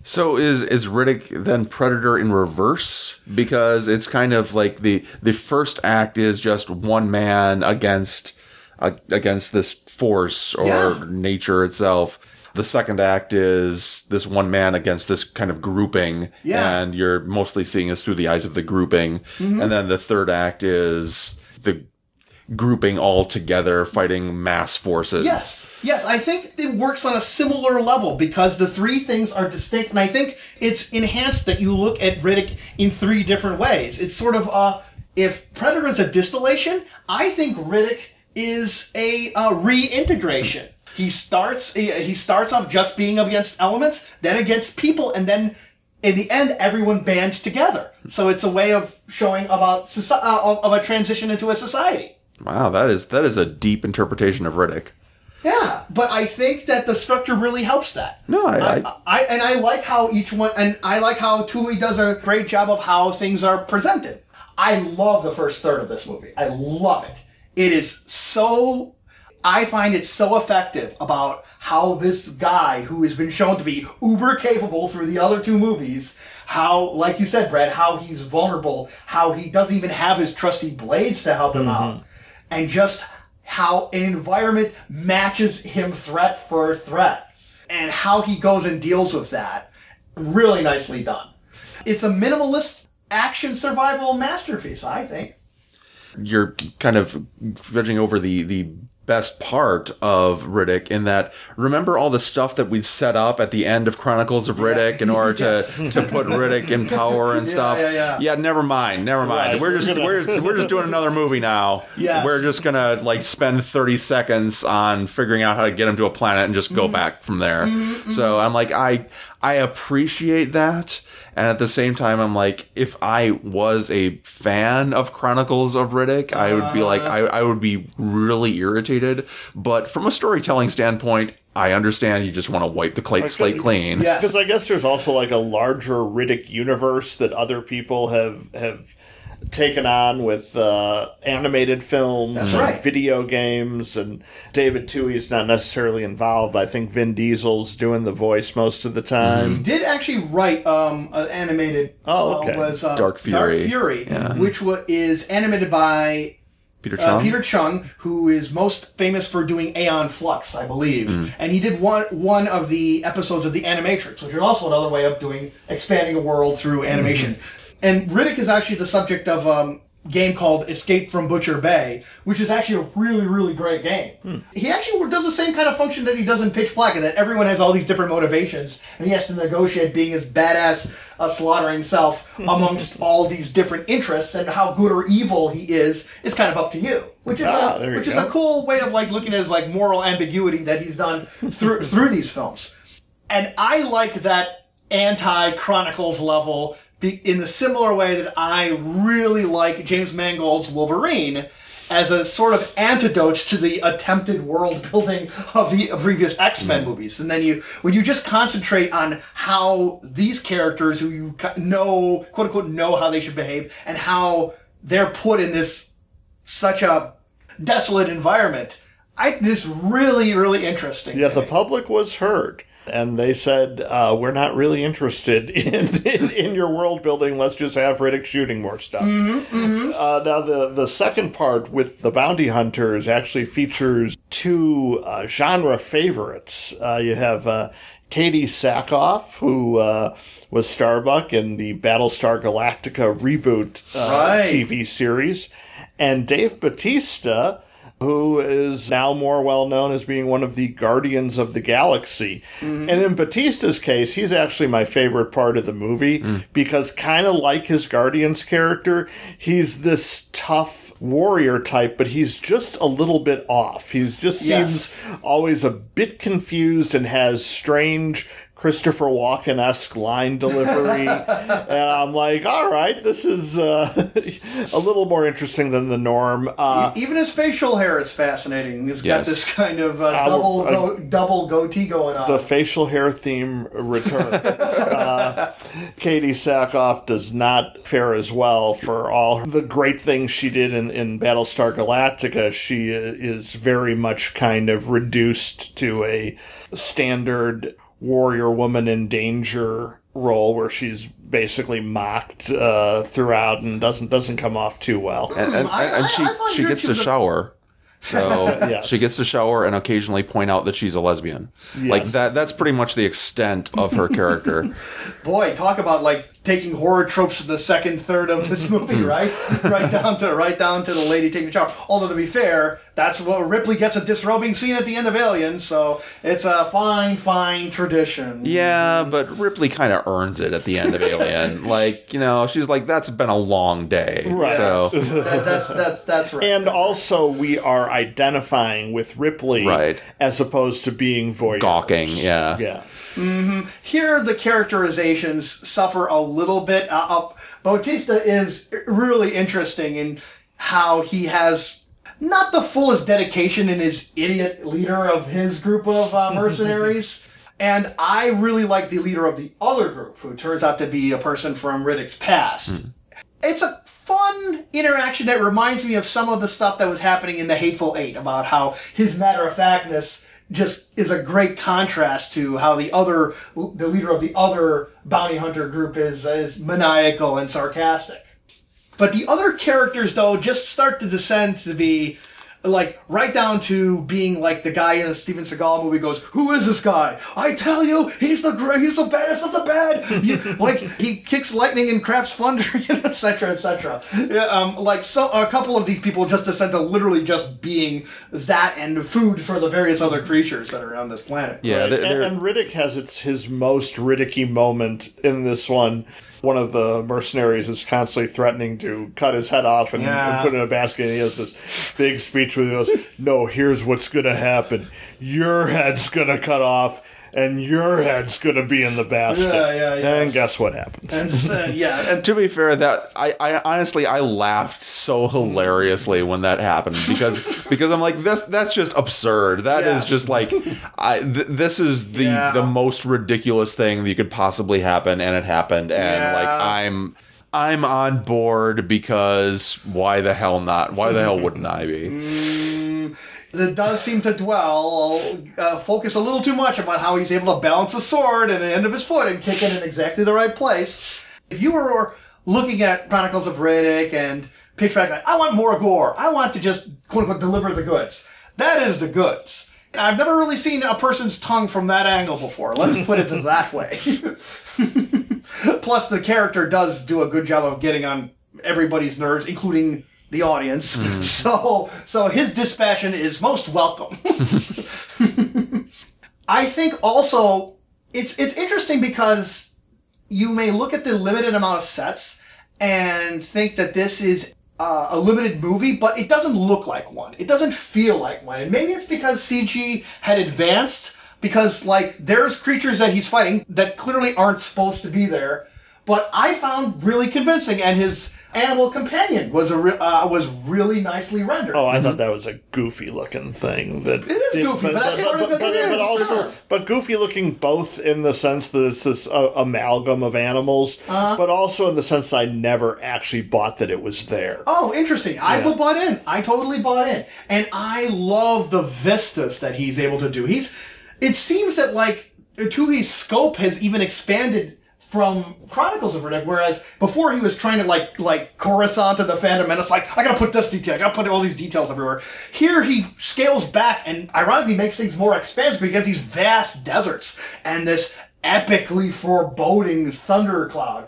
So is is Riddick then Predator in reverse because it's kind of like the the first act is just one man against uh, against this force or Yeah. nature itself. The second act is this one man against this kind of grouping, Yeah. Mm-hmm. and you're mostly seeing this through the eyes of the grouping. And then the third act is the grouping all together fighting mass forces. Yes, yes, I think it works on a similar level because the three things are distinct, and I think it's enhanced that you look at Riddick in three different ways. It's sort of uh, if Predator is a distillation, I think Riddick is a uh, reintegration. He starts he starts off just being against elements, then against people, and then in the end, everyone bands together. So it's a way of showing about soci- uh, of a transition into a society. Wow, that is that is a deep interpretation of Riddick. Yeah, but I think that the structure really helps that. No, I- I, I and I like how each one, and I like how Twohy does a great job of how things are presented. I love the first third of this movie. I love it. It is so. I find it so effective about how this guy, who has been shown to be uber capable through the other two movies, how, like you said, Brad, how he's vulnerable, how he doesn't even have his trusty blades to help him mm-hmm. out, and just how an environment matches him threat for threat and how he goes and deals with that. Really nicely done. It's a minimalist action survival masterpiece, I think. you're kind of judging over the the best part of Riddick in that remember all the stuff that we set up at the end of Chronicles of Riddick in order to to put Riddick in power and stuff. yeah, yeah. never mind, never mind. Right, we're we're just we're just, we're just doing another movie now. Yeah. We're just gonna like spend 30 seconds on figuring out how to get him to a planet and just Mm-hmm. go back from there. So I'm like I I appreciate that. And at the same time, I'm like, if I was a fan of Chronicles of Riddick, I would be like, I, I would be really irritated. But from a storytelling standpoint, I understand you just want to wipe the slate, slate clean. Yes. Because I guess there's also like a larger Riddick universe that other people have have taken on with uh, animated films That's and right. video games, and David Twohy's not necessarily involved. But I think Vin Diesel's doing the voice most of the time He did actually write um, an animated. Oh, okay. uh, was uh, Dark Fury. Dark Fury, Yeah. which wa- is animated by Peter uh, Chung. Peter Chung, who is most famous for doing Aeon Flux, I believe, Mm. and he did one one of the episodes of the Animatrix, which is also another way of doing expanding a world through animation. Mm-hmm. And Riddick is actually the subject of um, a game called Escape from Butcher Bay, which is actually a really really great game. Hmm. He actually does the same kind of function that he does in Pitch Black, and that everyone has all these different motivations, and he has to negotiate being his badass, uh, slaughtering self amongst all these different interests, and how good or evil he is is kind of up to you, which is Ah, a, which is go. a cool way of like looking at his like moral ambiguity that he's done through through these films. And I like that anti Chronicles level in the similar way that I really like James Mangold's Wolverine as a sort of antidote to the attempted world building of the previous X Men mm-hmm. movies. And then you, when you just concentrate on how these characters who you know, quote unquote, know how they should behave and how they're put in this such a desolate environment, I it's really, really interesting. Yeah, the me. public was heard. And they said, uh, we're not really interested in, in, in your world building. Let's just have Riddick shooting more stuff. Uh, now, the, the second part with the bounty hunters actually features two uh, genre favorites. Uh, you have uh, Katee Sackhoff, who uh, was Starbuck in the Battlestar Galactica reboot uh, Right. TV series, and Dave Bautista, who is now more well known as being one of the Guardians of the Galaxy. Mm-hmm. And in Bautista's case, he's actually my favorite part of the movie mm. because, kind of like his Guardians character, he's this tough warrior type, but he's just a little bit off. He's just Yes. seems always a bit confused and has strange Christopher Walken esque line delivery. and I'm like, all right, this is uh, a little more interesting than the norm. Uh, Even his facial hair is fascinating. He's got this kind of uh, Uh, double uh, go, double goatee going on. the facial hair theme returns. uh, Katee Sackhoff does not fare as well for all the great things she did in, in Battlestar Galactica. She is very much kind of reduced to a standard warrior woman in danger role where she's basically mocked uh, throughout and doesn't doesn't come off too well. and, and, I- and I- she I thought she gets to was a- shower. So Yes. she gets to shower and occasionally point out that she's a lesbian. Like that that's pretty much the extent of her character. Boy, talk about like taking horror tropes in the second third of this movie, hmm. right? right down to right down to the lady taking a shower. Although to be fair, that's what Ripley gets a disrobing scene at the end of Alien, so it's a fine, fine tradition. Yeah, but Ripley kind of earns it at the end of Alien. like, you know, she's like, that's been a long day. Right. So, That- that's that's that's right. And That's also, we are identifying with Ripley, Right. as opposed to being voyeurs. Gawking, yeah. yeah. Here, the characterizations suffer a little bit. Uh, uh, Bautista is really interesting in how he has not the fullest dedication in his idiot leader of his group of uh, mercenaries. and I really like the leader of the other group, who turns out to be a person from Riddick's past. It's a fun interaction that reminds me of some of the stuff that was happening in the Hateful Eight about how his matter of factness just is a great contrast to how the other, the leader of the other bounty hunter group is, is maniacal and sarcastic. But the other characters, though, just start to descend to be like right down to being like the guy in a Steven Seagal movie goes, "Who is this guy? I tell you, he's the great, he's the baddest of the bad." You- like he kicks lightning and crafts thunder, etc., etc. Yeah, um, like so, a couple of these people just descend to literally just being that and food for the various other creatures that are on this planet. yeah, Right. they're, And, they're- and Riddick has its his most Riddicky moment in this one. One of the mercenaries is constantly threatening to cut his head off and, Yeah. and put it in a basket. And he has this big speech where he goes, "No, here's what's going to happen. Your head's going to cut off, and your head's going to be in the basket." Yeah, yeah, yeah. And guess what happens? And, uh, yeah, and to be fair, that I, I honestly I laughed so hilariously when that happened because because I'm like this that's just absurd. That is Yes. just like I th- this is the Yeah. the most ridiculous thing that could possibly happen, and it happened, and Yeah. like I'm. I'm on board because why the hell not? Why the hell wouldn't I be? That does seem to dwell, uh, focus a little too much about how he's able to balance a sword at the end of his foot and kick it in exactly the right place. If you were looking at Chronicles of Riddick and Pitch Black, like, I want more gore. I want to just quote unquote deliver the goods. That is the goods. I've never really seen a person's tongue from that angle before. Let's put it that way. Plus, the character does do a good job of getting on everybody's nerves, including the audience. So, so his dispassion is most welcome. I think also it's it's interesting because you may look at the limited amount of sets and think that this is uh, a limited movie, but it doesn't look like one. It doesn't feel like one. And maybe it's because CG had advanced because like there's creatures that he's fighting that clearly aren't supposed to be there. But I found really convincing, and his animal companion was a re- uh, was really nicely rendered. Oh, I thought that was a goofy looking thing. That It is goofy, but that's part of but, it. It is, but also, but goofy looking both in the sense that it's this uh, amalgam of animals, Uh-huh. but also in the sense that I never actually bought that it was there. Oh, interesting. I Yeah. bought in. I totally bought in. And I love the vistas that he's able to do. He's it seems that like Twohy's scope has even expanded from Chronicles of Riddick, whereas before he was trying to like like Coruscant and the Phantom Menace, like I gotta put this detail, I gotta put all these details everywhere. Here he scales back and ironically makes things more expansive. But you get these vast deserts and this epically foreboding thundercloud.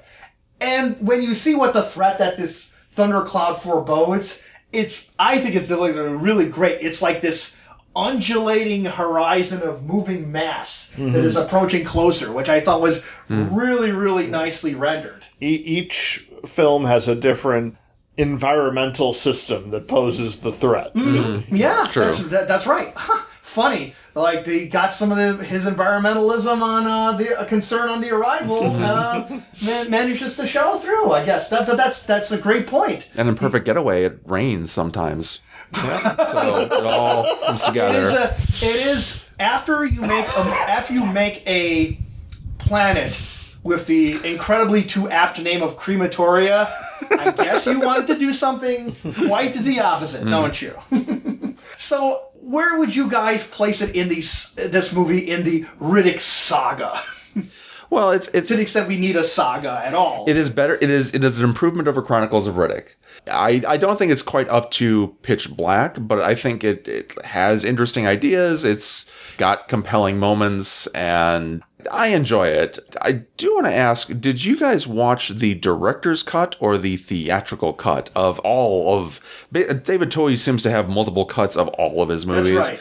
And when you see what the threat that this thundercloud forebodes, it's I think it's really, really great. It's like this undulating horizon of moving mass that is approaching closer, which I thought was really, really nicely rendered. E- each film has a different environmental system that poses the threat. Yeah, True. that's that, that's right. Huh, funny, like they got some of the, his environmentalism on uh, the a concern on the arrival. uh, man, manages to show through, I guess. That, but that's that's a great point. And in Perfect Getaway, it rains sometimes. So it all comes It is together. a it is after you make a, after you make a planet with the incredibly too apt name of crematoria. I guess you wanted to do something quite the opposite, mm. don't you? so, where would you guys place it in these this movie in the Riddick saga? well, it's it's to the extent we need a saga at all. It is better. It is it is an improvement over Chronicles of Riddick. I, I don't think it's quite up to Pitch Black, but I think it, it has interesting ideas. It's got compelling moments, and I enjoy it. I do want to ask: Did you guys watch the director's cut or the theatrical cut of all of David Twohy? Seems to have multiple cuts of all of his That's movies right.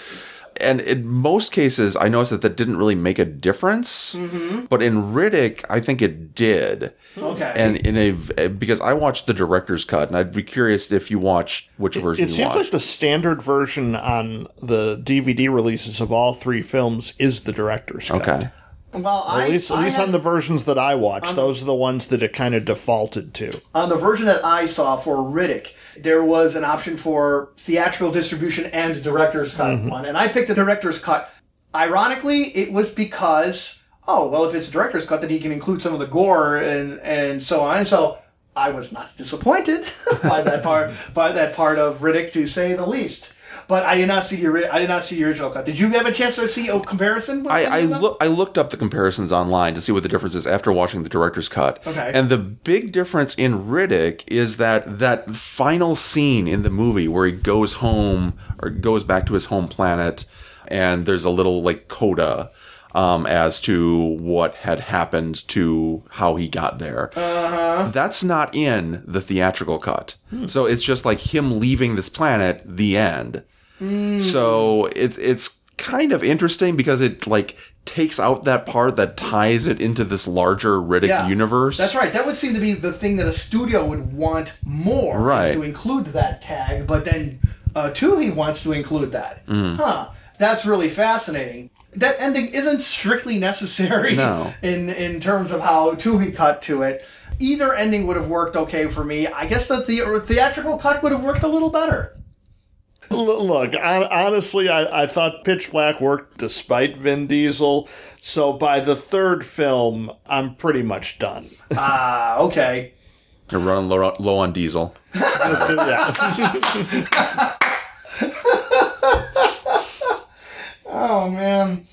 And in most cases, I noticed that that didn't really make a difference. Mm-hmm. But in Riddick, I think it did. Okay. And in a because I watched the director's cut, and I'd be curious if you watched which version It you seems watched. like the standard version on the DVD releases of all three films is the director's cut. okay. Well, I, At least, at I least had- on the versions that I watched, those are the ones that it kind of defaulted to. on the version that I saw for Riddick, there was an option for theatrical distribution and director's cut mm-hmm. one, and I picked the director's cut. Ironically, it was because oh well, if it's a director's cut, then he can include some of the gore and and so on. And so I was not disappointed by that part by that part of Riddick, to say the least. But I did not see the I did not see the original cut. Did you have a chance to see a comparison? I, I look I looked up the comparisons online to see what the difference is after watching the director's cut. Okay. And the big difference in Riddick is that that final scene in the movie where he goes home or goes back to his home planet and there's a little like coda um, as to what had happened to how he got there. Uh-huh. That's not in the theatrical cut. So it's just like him leaving this planet, the end. So it's it's kind of interesting because it like takes out that part that ties it into this larger Riddick Yeah, universe. That's right. That would seem to be the thing that a studio would want more, is Right. to include that tag. But then uh, Twohy wants to include that. Mm. Huh. That's really fascinating. That ending isn't strictly necessary No. in in terms of how Twohy cut to it. Either ending would have worked okay for me. I guess that the theatrical cut would have worked a little better. L- Look, hon- honestly, I, I thought Pitch Black worked despite Vin Diesel. So by the third film, I'm pretty much done. Ah, okay. You're running low, low on diesel. Oh man.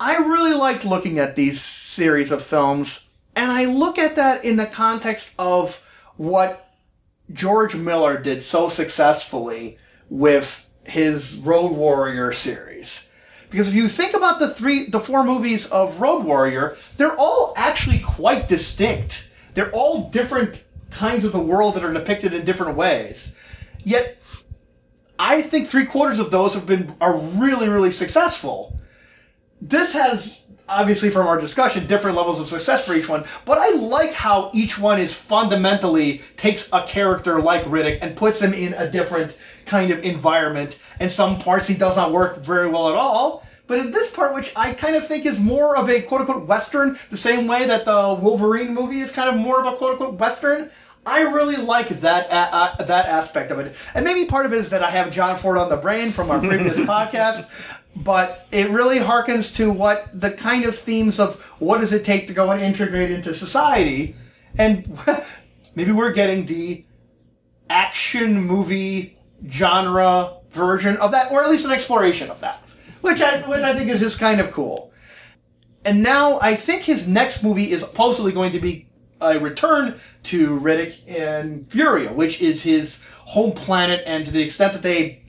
I really liked looking at these series of films, and I look at that in the context of what George Miller did so successfully with his Road Warrior series. Because if you think about the three the four movies of Road Warrior, they're all actually quite distinct. They're all different kinds of the world that are depicted in different ways. Yet I think three quarters of those have been are really, really successful. This has obviously from our discussion different levels of success for each one, but I like how each one is fundamentally takes a character like Riddick and puts him in a different kind of environment. And some parts he does not work very well at all. But in this part, which I kind of think is more of a quote unquote Western, the same way that the Wolverine movie is kind of more of a quote unquote Western, I really like that uh, uh, that aspect of it, and maybe part of it is that I have John Ford on the brain from our previous podcast. But it really harkens to what the kind of themes of what does it take to go and integrate into society, and maybe we're getting the action movie genre version of that, or at least an exploration of that, which I which I think is just kind of cool. And now I think his next movie is supposedly going to be a return to Riddick and Furia, which is his home planet, and to the extent that they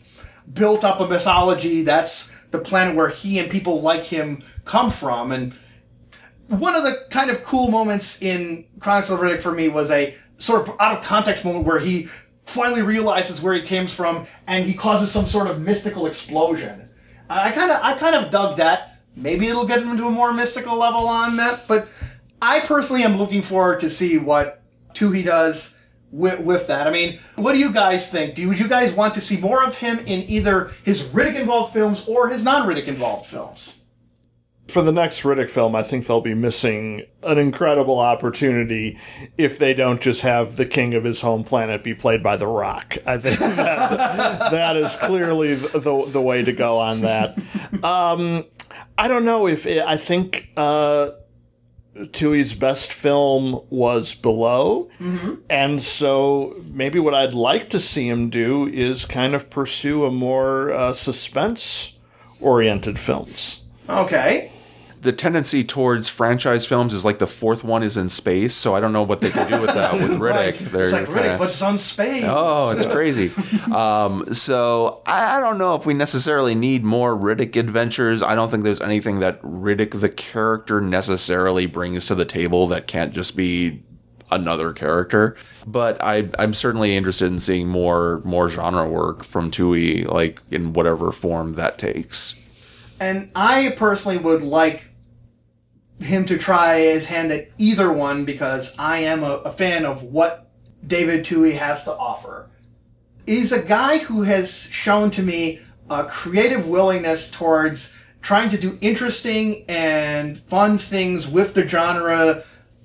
built up a mythology, that's the planet where he and people like him come from. And one of the kind of cool moments in Chronicles of Riddick for me was a sort of out of context moment where he finally realizes where he came from and he causes some sort of mystical explosion. I kind of I kind of dug that. Maybe it'll get into a more mystical level on that, but I personally am looking forward to see what Twohy does with, with that. I mean, what do you guys think? Do you, would you guys want to see more of him in either his Riddick involved films or his non Riddick involved films? For the next Riddick film, I think they'll be missing an incredible opportunity if they don't just have the king of his home planet be played by The Rock. I think that, that is clearly the, the, the way to go on that. Um, I don't know if it, I think uh, Twohy's best film was Below, and so maybe what I'd like to see him do is kind of pursue a more uh, suspense-oriented films. Okay. The tendency towards franchise films is like the fourth one is in space, so I don't know what they can do with that with Riddick. Right. They're It's like kinda- Riddick, but it's on space. Oh, it's crazy. um, so I I don't know if we necessarily need more Riddick adventures. I don't think there's anything that Riddick the character necessarily brings to the table that can't just be another character. But I, I'm certainly interested in seeing more more genre work from Twohy, like in whatever form that takes. And I personally would like him to try his hand at either one because I am a, a fan of what David Twohy has to offer. He's a guy who has shown to me a creative willingness towards trying to do interesting and fun things with the genre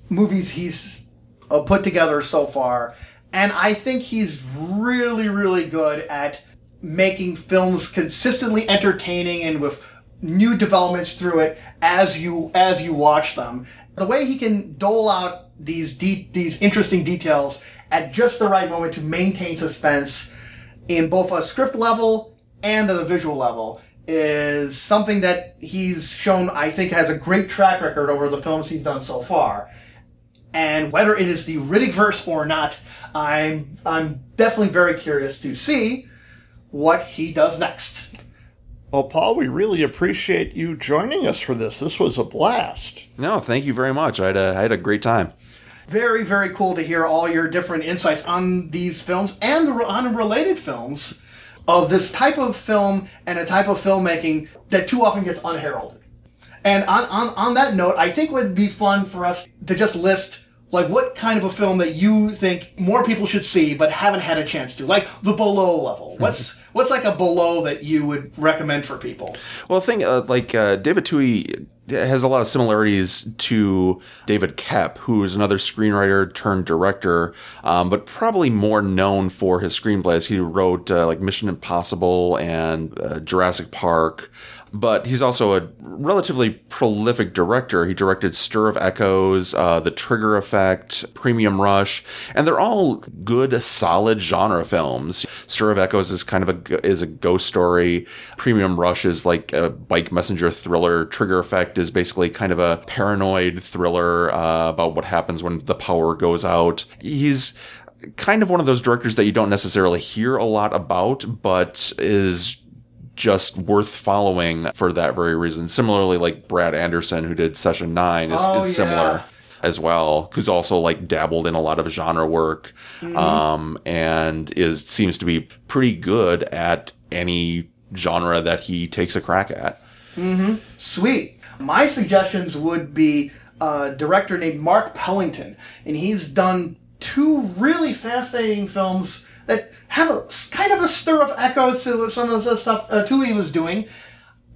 movies he's uh, put together so far. And I think he's really, really good at making films consistently entertaining and with new developments through it as you as you watch them. The way he can dole out these de- these interesting details at just the right moment to maintain suspense in both a script level and at a visual level is something that he's shown I think has a great track record over the films he's done so far. And whether it is the Riddick verse or not, I'm I'm definitely very curious to see what he does next. Well, Paul, we really appreciate you joining us for this. This was a blast. No, thank you very much. I had a, I had a great time. Very very cool to hear all your different insights on these films and the- on related films of this type of film and a type of filmmaking that too often gets unheralded. And on, on, on that note, I think it would be fun for us to just list like what kind of a film that you think more people should see but haven't had a chance to, like the below level. What's what's like a below that you would recommend for people? Well, the thing uh, like uh, David Twohy has a lot of similarities to David Koepp, who is another screenwriter turned director, um, but probably more known for his screenplays. He wrote uh, like Mission Impossible and uh, Jurassic Park. But he's also a relatively prolific director. He directed Stir of Echoes, uh, The Trigger Effect, Premium Rush, and they're all good, solid genre films. Stir of Echoes is kind of a is a ghost story. Premium Rush is like a bike messenger thriller. Trigger Effect is basically kind of a paranoid thriller uh, about what happens when the power goes out. He's kind of one of those directors that you don't necessarily hear a lot about, but is just worth following for that very reason. Similarly, like Brad Anderson, who did Session Nine, is, Oh, is yeah. similar as well. Who's also like dabbled in a lot of genre work, um, and is seems to be pretty good at any genre that he takes a crack at. Sweet. My suggestions would be a director named Mark Pellington, and he's done two really fascinating films that have a kind of a stir of echoes to some of the stuff uh, Twohy was doing.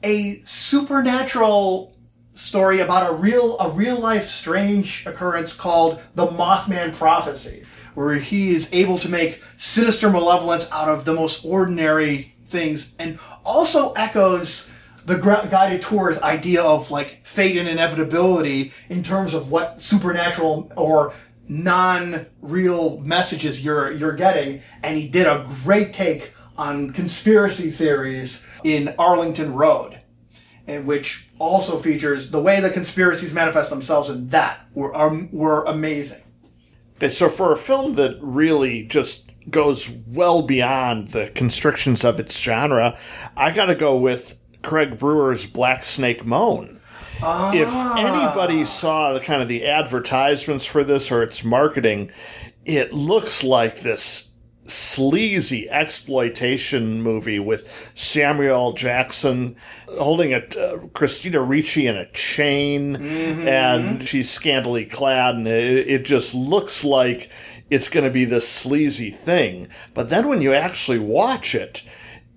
A supernatural story about a real a real life strange occurrence called the Mothman Prophecy, where he is able to make sinister malevolence out of the most ordinary things, and also echoes the guided tour's idea of like fate and inevitability in terms of what supernatural or non-real messages you're you're getting and he did a great take on conspiracy theories in Arlington Road and which also features the way the conspiracies manifest themselves in that were um, were amazing Okay, so for a film that really just goes well beyond the constrictions of its genre, I got to go with Craig Brewer's Black Snake Moan. If anybody saw the kind of the advertisements for this or its marketing, it looks like this sleazy exploitation movie with Samuel Jackson holding a uh, Christina Ricci in a chain, and she's scantily clad, and it, it just looks like it's going to be this sleazy thing. But then when you actually watch it,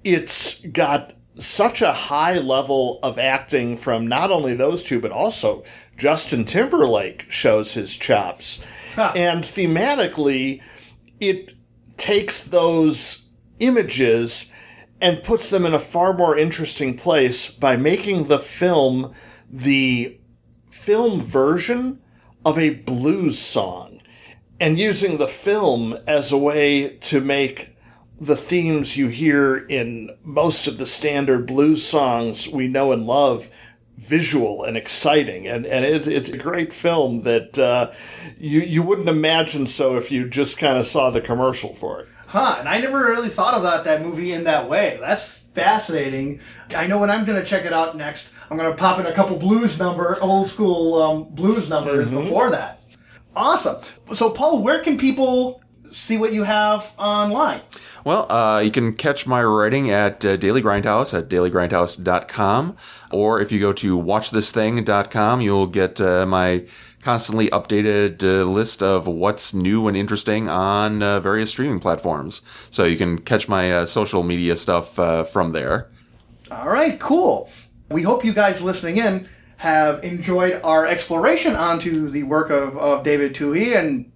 it's got such a high level of acting from not only those two, but also Justin Timberlake shows his chops. and thematically, it takes those images and puts them in a far more interesting place by making the film the film version of a blues song and using the film as a way to make the themes you hear in most of the standard blues songs we know and love visual and exciting and, and it's, it's a great film that uh, you, you wouldn't imagine so if you just kind of saw the commercial for it Huh, and I never really thought about that movie in that way. That's fascinating. I know when I'm going to check it out next, I'm going to pop in a couple blues number, old school um, blues numbers before that. Awesome. So, Paul, where can people see what you have online? Well, uh, you can catch my writing at uh, Daily Grindhouse at dailygrindhouse.com. Or if you go to watchthisthing.com, you'll get uh, my constantly updated uh, list of what's new and interesting on uh, various streaming platforms. So you can catch my uh, social media stuff uh, from there. All right, cool. We hope you guys listening in have enjoyed our exploration onto the work of, of David Twohy and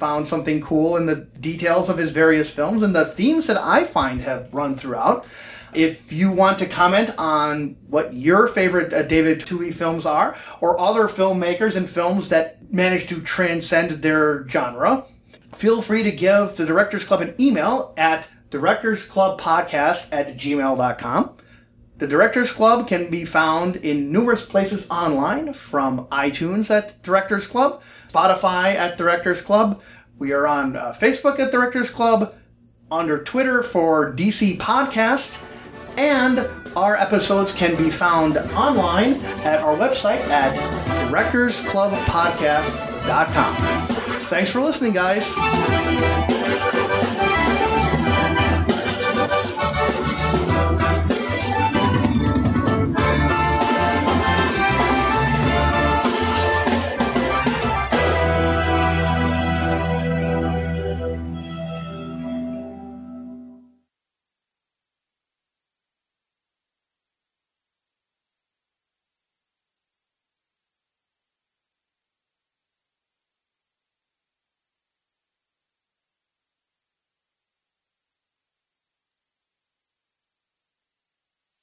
found something cool in the details of his various films and the themes that I find have run throughout. If you want to comment on what your favorite uh, David Twohy films are, or other filmmakers and films that manage to transcend their genre, feel free to give the Directors Club an email at directorsclubpodcast at gmail.com. The Directors Club can be found in numerous places online, from iTunes at Directors Club, Spotify at Directors Club. We are on uh, Facebook at Directors Club, under Twitter for DC Podcast, and our episodes can be found online at our website at directorsclubpodcast.com. Thanks for listening, guys.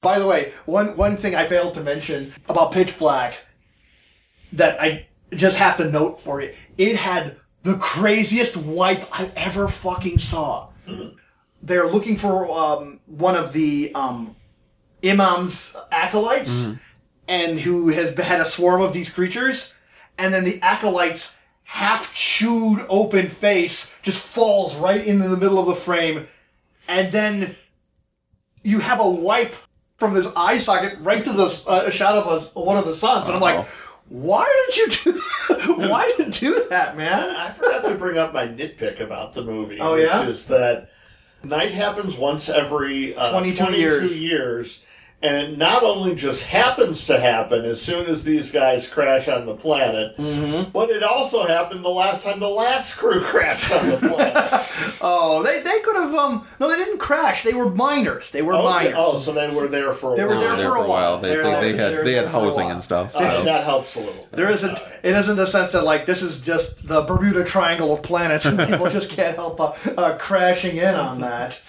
By the way, one one thing I failed to mention about Pitch Black that I just have to note for you, it had the craziest wipe I ever fucking saw. They're looking for um, one of the um, imam's acolytes, and who has had a swarm of these creatures, and then the acolyte's half chewed open face just falls right into the middle of the frame, and then you have a wipe from this eye socket right to the uh, shot of a, one of the sons, and I'm like, why did you do? why did you do that, man? I forgot to bring up my nitpick about the movie. Oh, which yeah? is that night happens once every uh, 22 years. years, and it not only just happens to happen as soon as these guys crash on the planet, Mm-hmm. but it also happened the last time the last crew crashed on the planet. Oh, they they could have um no, they didn't crash. They were miners. They were Okay. miners. Oh, so they were there for a They were while. there There for a while. They, They're they, they had they had there housing and stuff. Uh, that helps a little. There isn't. It isn't the sense that like this is just the Bermuda Triangle of planets, and people just can't help uh, uh, crashing in on that.